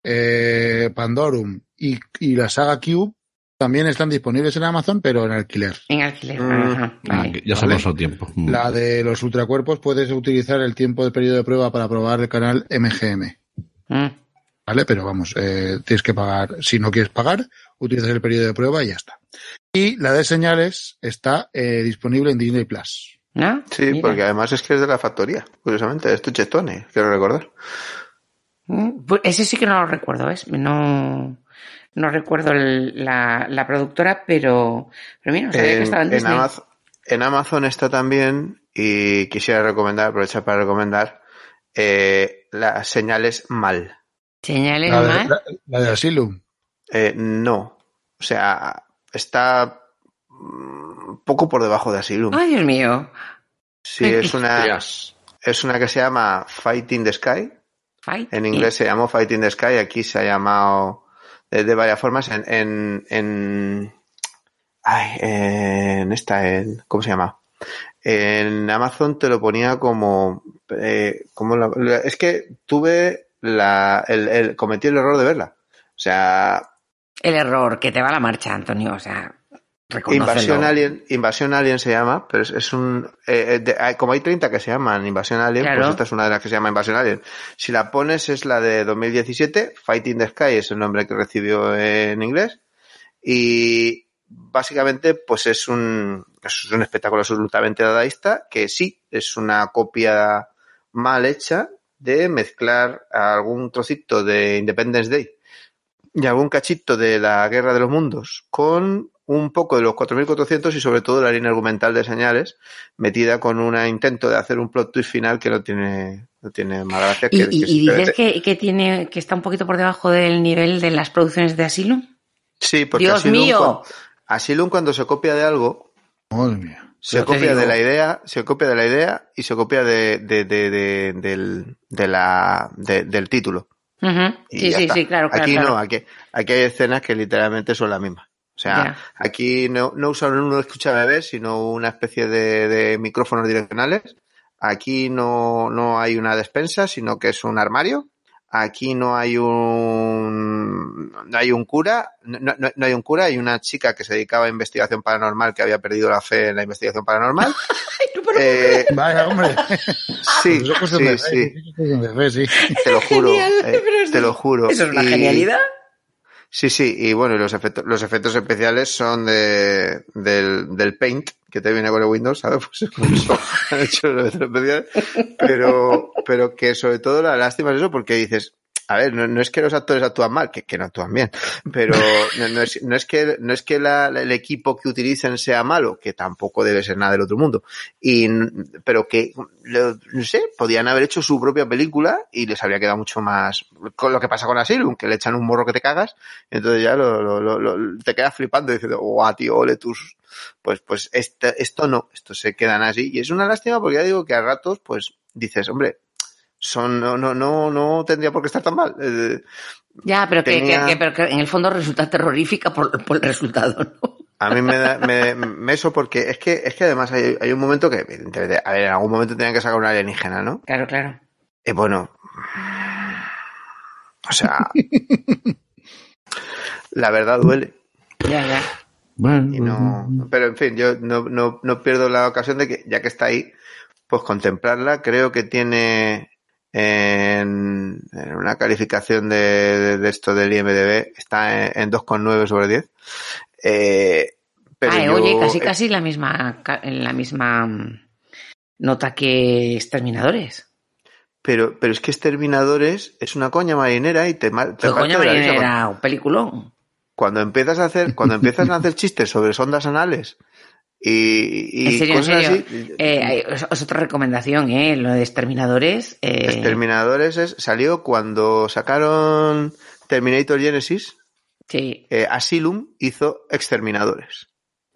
eh, Pandorum y, y la saga Cube también están disponibles en Amazon, pero en alquiler. en alquiler Mm. Ajá, Ah, vale. ya se Vale. pasó tiempo. Mm. La de los ultracuerpos puedes utilizar el tiempo de periodo de prueba para probar el canal MGM. Mm. ¿Vale? Pero vamos, eh, tienes que pagar. Si no quieres pagar, utilizas el periodo de prueba y ya está. Y la de señales está eh, disponible en Disney Plus. ¿No? Sí, Mira. porque además es que es de la factoría, curiosamente, es Tuchetone, quiero recordar. Mm, pues ese sí que no lo recuerdo, ¿ves? No, no recuerdo el- la, la productora, pero, pero mira, no sabía que En, estaba en en. Amazon, en Amazon está también, y quisiera recomendar, aprovechar para recomendar, eh, las señales mal. Señales La de, mal. la- la de Asylum. Eh, no. O sea, está un poco por debajo de Asylum. Ay, Dios mío. Sí, es una, es una que se llama Fighting the Sky. Fight. En inglés se llamó Fighting the Sky, aquí se ha llamado de, de varias formas. En, en, en, ay, en esta, en, ¿cómo se llama? En Amazon te lo ponía como, eh, como la- la- es que tuve la, el, el- cometí el error de verla. O sea, El error, que te va la marcha, Antonio. O sea. Invasión Alien, Invasión Alien se llama, pero es, es un, eh, eh, de- hay- como hay 30 que se llaman Invasión Alien, Claro. pues esta es una de las que se llama Invasión Alien. Si la pones es la de 2017, Fighting the Sky es el nombre que recibió en inglés, y básicamente pues es un, es un espectáculo absolutamente dadaísta, que sí, es una copia mal hecha de mezclar algún trocito de Independence Day y algún cachito de la Guerra de los Mundos con un poco de los 4400 y sobre todo la línea argumental de señales metida con un intento de hacer un plot twist final que no tiene no tiene más gracia ¿Y, que, y- que y dices que, que tiene, que está un poquito por debajo del nivel de las producciones de Asylum? sí porque Dios Asylum, mío. cu- Asylum cuando se copia de algo Madre mía. se copia de la idea se copia de la idea y se copia de, de, de, de- del, de la de- del título Sí, sí, está. sí, claro, claro. Aquí claro. no, aquí, aquí hay escenas que literalmente son las mismas. O sea, aquí no, no usaron un escucha bebés, sino una especie de, de micrófonos direccionales. Aquí no, no hay una despensa, sino que es un armario. Aquí no hay un, no hay un cura, no, no- no hay un cura, hay una chica que se dedicaba a investigación paranormal que había perdido la fe en la investigación paranormal. <laughs> Eh, Vaya, hombre. sí, Eso es cuestión sí, sí, eso es cuestión de fe, sí. te lo juro, Genial, eh, te lo juro. Eso es una Y- genialidad. Sí, sí, y bueno, los efectos, los efectos especiales son de, del, del Paint, que te viene con el Windows, ¿sabes? <laughs> Pues por eso han hecho los efectos especiales. Pero, pero que sobre todo la lástima es eso, porque dices, a ver, no, no es que los actores actúan mal, que, que no actúan bien, pero <laughs> no, no es, no es que, no es que la- el equipo que utilicen sea malo, que tampoco debe ser nada del otro mundo, y, pero que, no sé, podían haber hecho su propia película y les habría quedado mucho más, con lo que pasa con Asylum, que le echan un morro que te cagas, entonces ya lo, lo- lo- lo- te quedas flipando diciendo, guau, tío, ole tus, pues, pues este- esto no, esto se quedan así, y es una lástima porque ya digo que a ratos, pues, dices, hombre, son, no, no, no, no tendría por qué estar tan mal. Eh, Ya, pero que, Tenía- que- que- pero que en el fondo resulta terrorífica por, por el resultado, ¿no? A mí me da, me, me eso porque es que, es que además hay, hay un momento que, evidentemente, a ver, en algún momento tenían que sacar una alienígena, ¿no? Claro, claro. Y bueno, o sea, <laughs> la verdad duele. Ya, ya. Bueno, Y no, pero en fin, yo no, no, no pierdo la ocasión de que, ya que está ahí, pues contemplarla. Creo que tiene en, en una calificación de, de, de esto del IMDB, está en, en 2,9 sobre 10. Eh, pero Ah, yo- oye, casi casi la misma, la misma, mm, nota que exterminadores. Pero, pero es que Exterminadores es una coña marinera y te, te Pero parte coño, de la risa era un peliculón. cuando empiezas a hacer cuando empiezas a hacer <laughs> chistes sobre sondas anales y, y En serio, en cosas serio. así Eh, es, es otra recomendación, ¿eh? Lo de exterminadores. eh, Exterminadores es- salió cuando sacaron Terminator Genesis sí, eh, Asylum hizo Exterminadores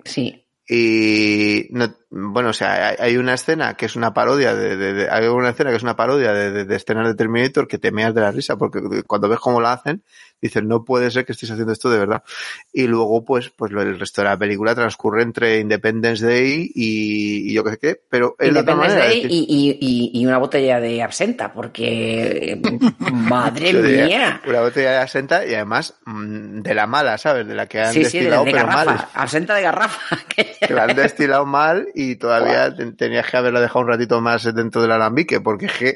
sí. y no- bueno o sea hay, hay una escena que es una parodia de, de- de- hay una escena que es una parodia de, de- de escenas de Terminator que te meas de la risa porque cuando ves cómo la hacen dices no puede ser que estéis haciendo esto de verdad y luego pues pues el resto de la película transcurre entre Independence Day y, y yo qué sé qué pero es de otra Independence manera Day decir, y, y- y- una botella de absenta, porque. <laughs> madre mía. una botella de absenta y además mm, de la mala sabes de la que han Sí, destilado de pero mal. Absenta de garrafa. <laughs> que la han destilado mal y todavía ten- tenías que haberla dejado un ratito más dentro del alambique, porque es que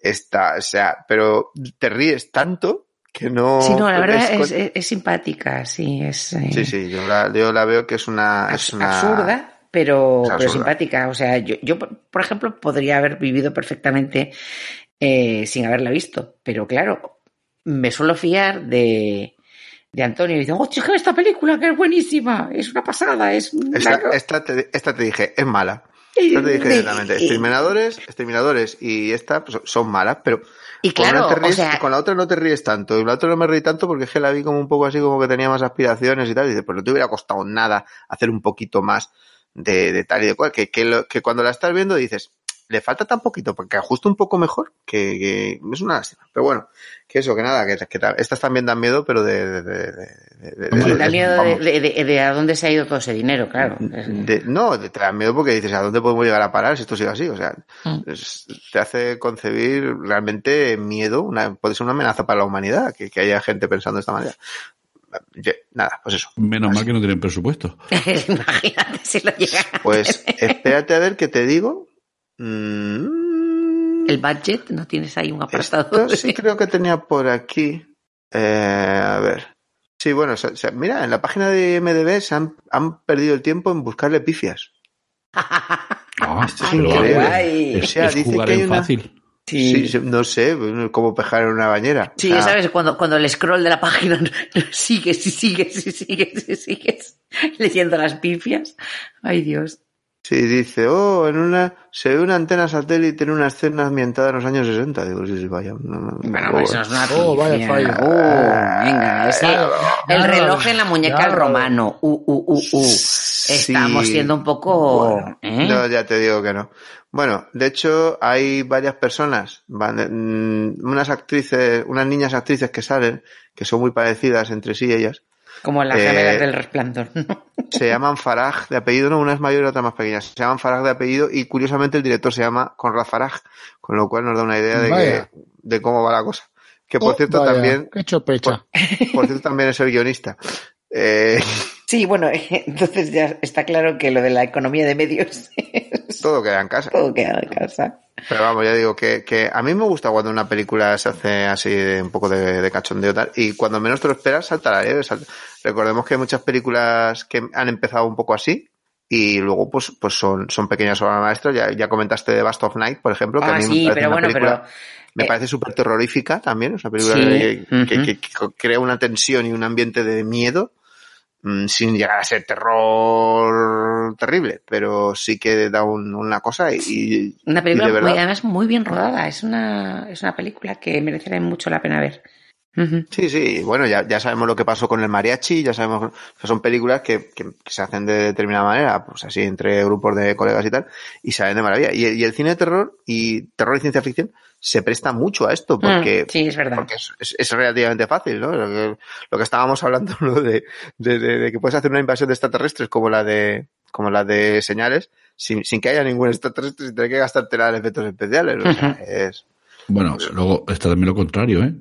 está, o sea, pero te ríes tanto que no. sí, no, la verdad es- es, simpática, sí, es. eh, Sí, sí, yo la, yo la veo que es una. Es una absurda, pero, es pero simpática. O sea, yo, yo, por ejemplo, podría haber vivido perfectamente eh, sin haberla visto, pero claro, me suelo fiar de, de Antonio y dicen, oh, chica, esta película que es buenísima, es una pasada, es una- Esta, esta, te, esta te dije, es mala. Esta te dije directamente. Exterminadores, exterminadores y esta pues, son malas, pero Y claro, una te ríes, o sea, con la otra no te ríes tanto. Y la otra no me reí tanto porque es que la vi como un poco así, como que tenía más aspiraciones y tal. Y dices, pues no te hubiera costado nada hacer un poquito más de, de tal y de cual. Que, que, lo- que cuando la estás viendo dices, le falta tan poquito porque ajusta un poco mejor que, que es una lástima. Pero bueno, que eso, que nada, que, que ta- estas también dan miedo, pero de... de, de, de- de- Hombre, de- da miedo de, vamos. de- de- de a dónde se ha ido todo ese dinero, claro. De- no, te da miedo porque dices, ¿a dónde podemos llegar a parar si esto sigue así? O sea, Mm. es- te hace concebir realmente miedo, una, puede ser una amenaza para la humanidad, que, que haya gente pensando de esta manera. Nada, pues eso. Menos mal que no tienen presupuesto. <laughs> Imagínate si lo llega. Pues espérate a ver qué te digo. Mm, El budget, ¿no tienes ahí un apartado? esto sí creo que tenía por aquí. Eh, a ver. Sí, bueno, se- se- mira, en la página de MDB se han, han perdido el tiempo en buscarle pifias. <laughs> Ah, Esto es increíble. Es, O sea, es dice jugar que hay en una- fácil. Sí, sí, no sé, cómo pejar en una bañera. Sí, O sea, ya sabes, cuando, cuando el scroll de la página <laughs> sigues y sigues y sigues y sigues leyendo las pifias. Ay, Dios. Sí, dice, oh, en una, se ve una antena satélite en una escena ambientada en los años 60. Digo, sí, sí, vaya. no, no, Bueno, no, pues eso no es una Oh, vaya fallo. Oh, venga, Claro, el reloj en la muñeca claro. al romano. Uh, uh, uh, uh. Sí. Estamos siendo un poco... Bueno, ¿eh? No, ya te digo que no. Bueno, de hecho, hay varias personas, van- mm, unas actrices, unas niñas actrices que salen, que son muy parecidas entre sí ellas. Como las eh, gemelas del resplandor. ¿no? <laughs> Se llaman Faraj de apellido, no, una es mayor y otra más pequeña. Se llaman Faraj de apellido y curiosamente el director se llama Conrad Faraj, con lo cual nos da una idea de, que, de cómo va la cosa. Que por Oh, cierto vaya, también, Qué chopecha. por cierto también es el guionista. Eh, <laughs> Sí, bueno, <laughs> entonces ya está claro que lo de la economía de medios es todo queda en casa. todo queda en casa. Pero vamos, ya digo que, que a mí me gusta cuando una película se hace así de un poco de, de cachondeo tal, y cuando menos te lo esperas salta la nieve. Recordemos que hay muchas películas que han empezado un poco así y luego pues, pues son, son pequeñas obras maestras. Ya, ya comentaste de Bast of Night, por ejemplo, que a Ah, mí sí, me parece pero una bueno, película, pero... me eh, parece súper terrorífica también, es una película Sí, que, crea una tensión y un ambiente de miedo mm, sin llegar a ser terror terrible, pero sí que da un- una cosa y, y- Una y película de muy, verdad además muy bien rodada. Es una, es una película que merecería mucho la pena ver. Sí, sí, bueno, ya, ya sabemos lo que pasó con el mariachi, ya sabemos que son películas que, que- que se hacen de determinada manera, pues así entre grupos de colegas y tal, y salen de maravilla. Y, y el cine de terror y terror y ciencia ficción se presta mucho a esto, porque, Mm, sí, es verdad. porque es, es- es relativamente fácil, ¿no? Lo que, lo que estábamos hablando, ¿no? De, de, de- de que puedes hacer una invasión de extraterrestres como la de, como la de señales, sin, sin que haya ningún extraterrestre, sin tener que gastarte nada en efectos especiales. O sea, Ujú. es, Bueno, luego está también lo contrario, ¿eh?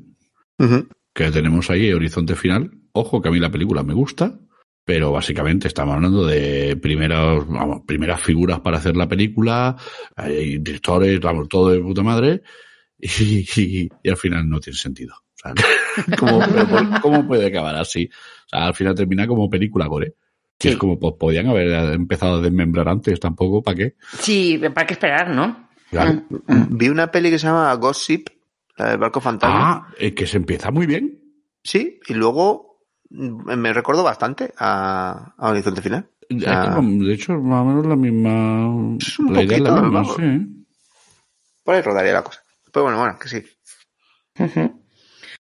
Que tenemos ahí Horizonte Final. Ojo que a mí la película me gusta, pero básicamente estamos hablando de primeros, vamos, primeras figuras para hacer la película, hay directores, vamos, todo de puta madre, y, <laughs> y- y al final no tiene sentido. O sea, <laughs> ¿cómo, pero cómo puede acabar así? O sea, al final termina como película gore. Que Sí. es como, pues podían haber empezado a desmembrar antes, tampoco, ¿para qué? Sí, para qué esperar, ¿no? Claro. Vi una peli que se llama Gossip, la del barco fantasma. Ah, eh, que se empieza muy bien. Sí, y luego mm, me recuerdo bastante a, a Horizonte Final. Ah. de hecho, más o menos la misma. Es un la idea es la poquito, misma, sí. Por ahí rodaría la cosa. Pero bueno, bueno, que sí.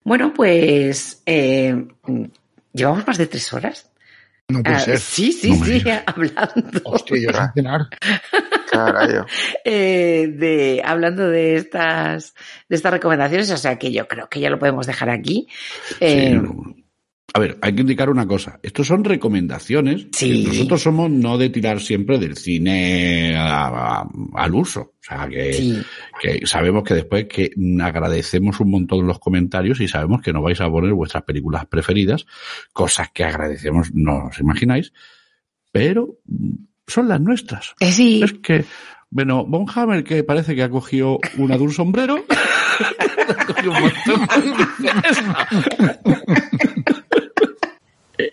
Bueno, pues eh, llevamos más de tres horas. No puede Ah, ser. sí, sí, No sí, <laughs> hablando. Hostia, yo cenar. Carayo. <laughs> eh, de hablando de estas de estas recomendaciones, o sea que yo creo que ya lo podemos dejar aquí. Eh, Sí, no. A ver, hay que indicar una cosa. Estos son recomendaciones. Sí. Nosotros somos no de tirar siempre del cine a- a- al uso. O sea, que, sí, que sabemos que después que agradecemos un montón los comentarios y sabemos que nos vais a poner vuestras películas preferidas, cosas que agradecemos, no os imagináis, pero son las nuestras. Eh, sí, Es que, bueno, Von Hammer, que parece que ha cogido una de un sombrero, <laughs> <laughs> <laughs> ha cogido un montón. Eh,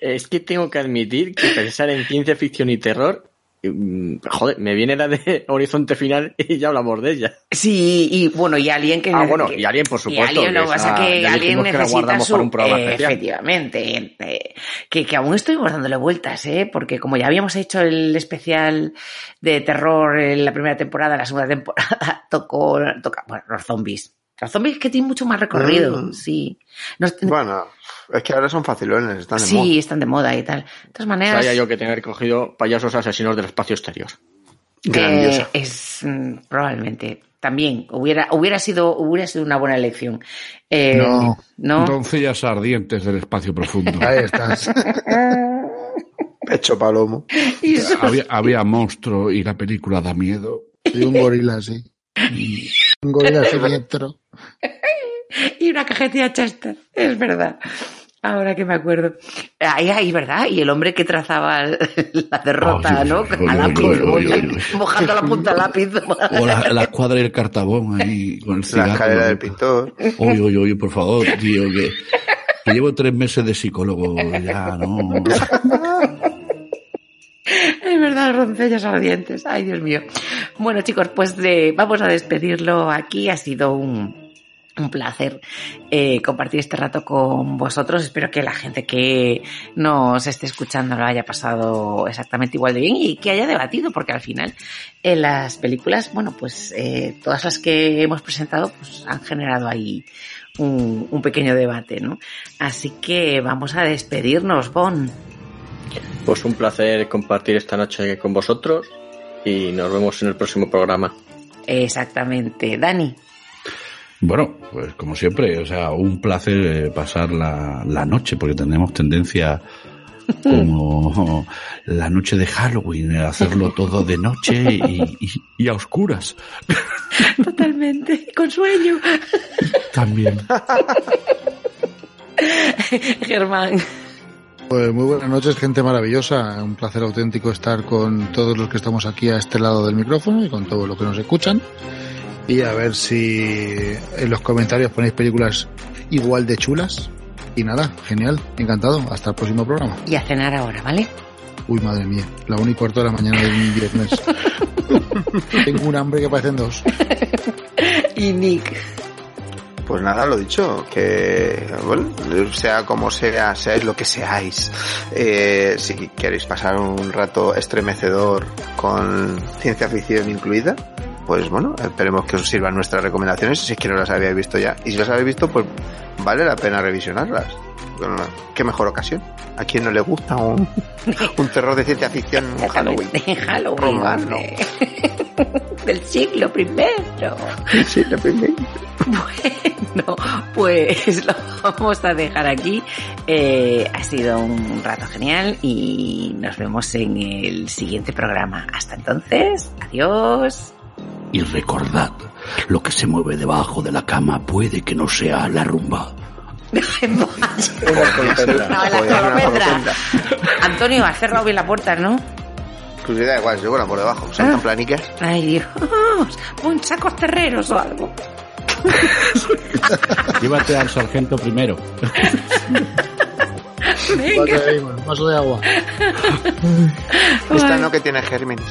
Es que tengo que admitir que pensar en ciencia ficción y terror, mm, joder, me viene la de <laughs> Horizonte Final y ya hablamos de ella. sí, y bueno, y alguien que Ah, bueno, que- y Alien, por Y supuesto. Alien, lo que que pasa que que necesita guardamos su... para un programa eh, efectivamente. eh, que, que aún estuvimos dándole vueltas, ¿eh? Porque como ya habíamos hecho el especial de terror en la primera temporada, la segunda temporada <laughs> tocó... Toca, bueno, los zombies. Los zombies que tienen mucho más recorrido, Mm. sí. Nos- Bueno, es que ahora son facilones, están de sí, moda. están de moda y tal. De todas maneras... Sabía yo que haber cogido payasos asesinos del espacio exterior. Grandiosa. Eh, es mm, probablemente también hubiera hubiera sido hubiera sido una buena elección. Eh, No. no. Doncellas ardientes del espacio profundo. <laughs> Ahí estás. Pecho palomo. Y eso- había, había monstruo y la película da miedo. Y un gorila, sí. Un gorila siniestro. <laughs> y una cajetilla Chester, es verdad. Ahora que me acuerdo. Ahí, ahí, ¿verdad? Y el hombre que trazaba <laughs> la derrota, ¿no? A lápiz, mojando la punta del lápiz. O la, la escuadra y el cartabón ahí con el La cigarro. escalera del pintor. Oye, oye, oye, por favor, tío, que, que llevo tres meses de psicólogo ya, ¿no? <laughs> Es verdad, roncellas ardientes. Ay, Dios mío. Bueno, chicos, pues de- vamos a despedirlo aquí. Ha sido un, un placer eh, compartir este rato con vosotros. Espero que la gente que nos esté escuchando lo haya pasado exactamente igual de bien y que haya debatido, porque al final en las películas, bueno, pues eh, todas las que hemos presentado pues han generado ahí un, un pequeño debate, ¿no? Así que vamos a despedirnos, Bon. Pues un placer compartir esta noche con vosotros y nos vemos en el próximo programa. Exactamente. Dani. Bueno, pues como siempre, o sea, un placer eh, pasar la, la noche, porque tenemos tendencia <laughs> como la noche de Halloween, eh, hacerlo todo de noche y, y- y a oscuras <laughs> Totalmente. Con sueño. <laughs> también. Germán. Pues muy buenas noches, gente maravillosa. Un placer auténtico estar con todos los que estamos aquí a este lado del micrófono y con todos los que nos escuchan. Y a ver si en los comentarios ponéis películas igual de chulas. Y nada, genial, encantado. Hasta el próximo programa. Y a cenar ahora, ¿vale? Uy, madre mía, la una y cuarto de la mañana de un viernes. <laughs> Tengo un hambre que parecen dos. <laughs> Y Nick. Pues nada, lo dicho, que bueno, sea como sea, seáis lo que seáis, eh, si queréis pasar un rato estremecedor con ciencia ficción incluida, pues bueno, esperemos que os sirvan nuestras recomendaciones si es que no las habéis visto ya. Y si las habéis visto, pues vale la pena revisionarlas. Bueno, qué mejor ocasión. ¿A quién no le gusta un, <laughs> un terror de ciencia ficción en Halloween? En Halloween. Romano. <laughs> Del siglo primero. Sí, la primera. Bueno, pues lo vamos a dejar aquí. Eh, ha sido un rato genial y nos vemos en el siguiente programa. Hasta entonces, adiós. Y recordad, lo que se mueve debajo de la cama puede que no sea la rumba. <laughs> Antonio, has cerrado bien la puerta, ¿no? Pues da igual, yo por debajo. Saltan planicas. Ay, Dios. Un sacos terreros o algo. <laughs> Llévate al sargento primero. Vaso de, vaso de agua. Esta no que tiene gérmenes.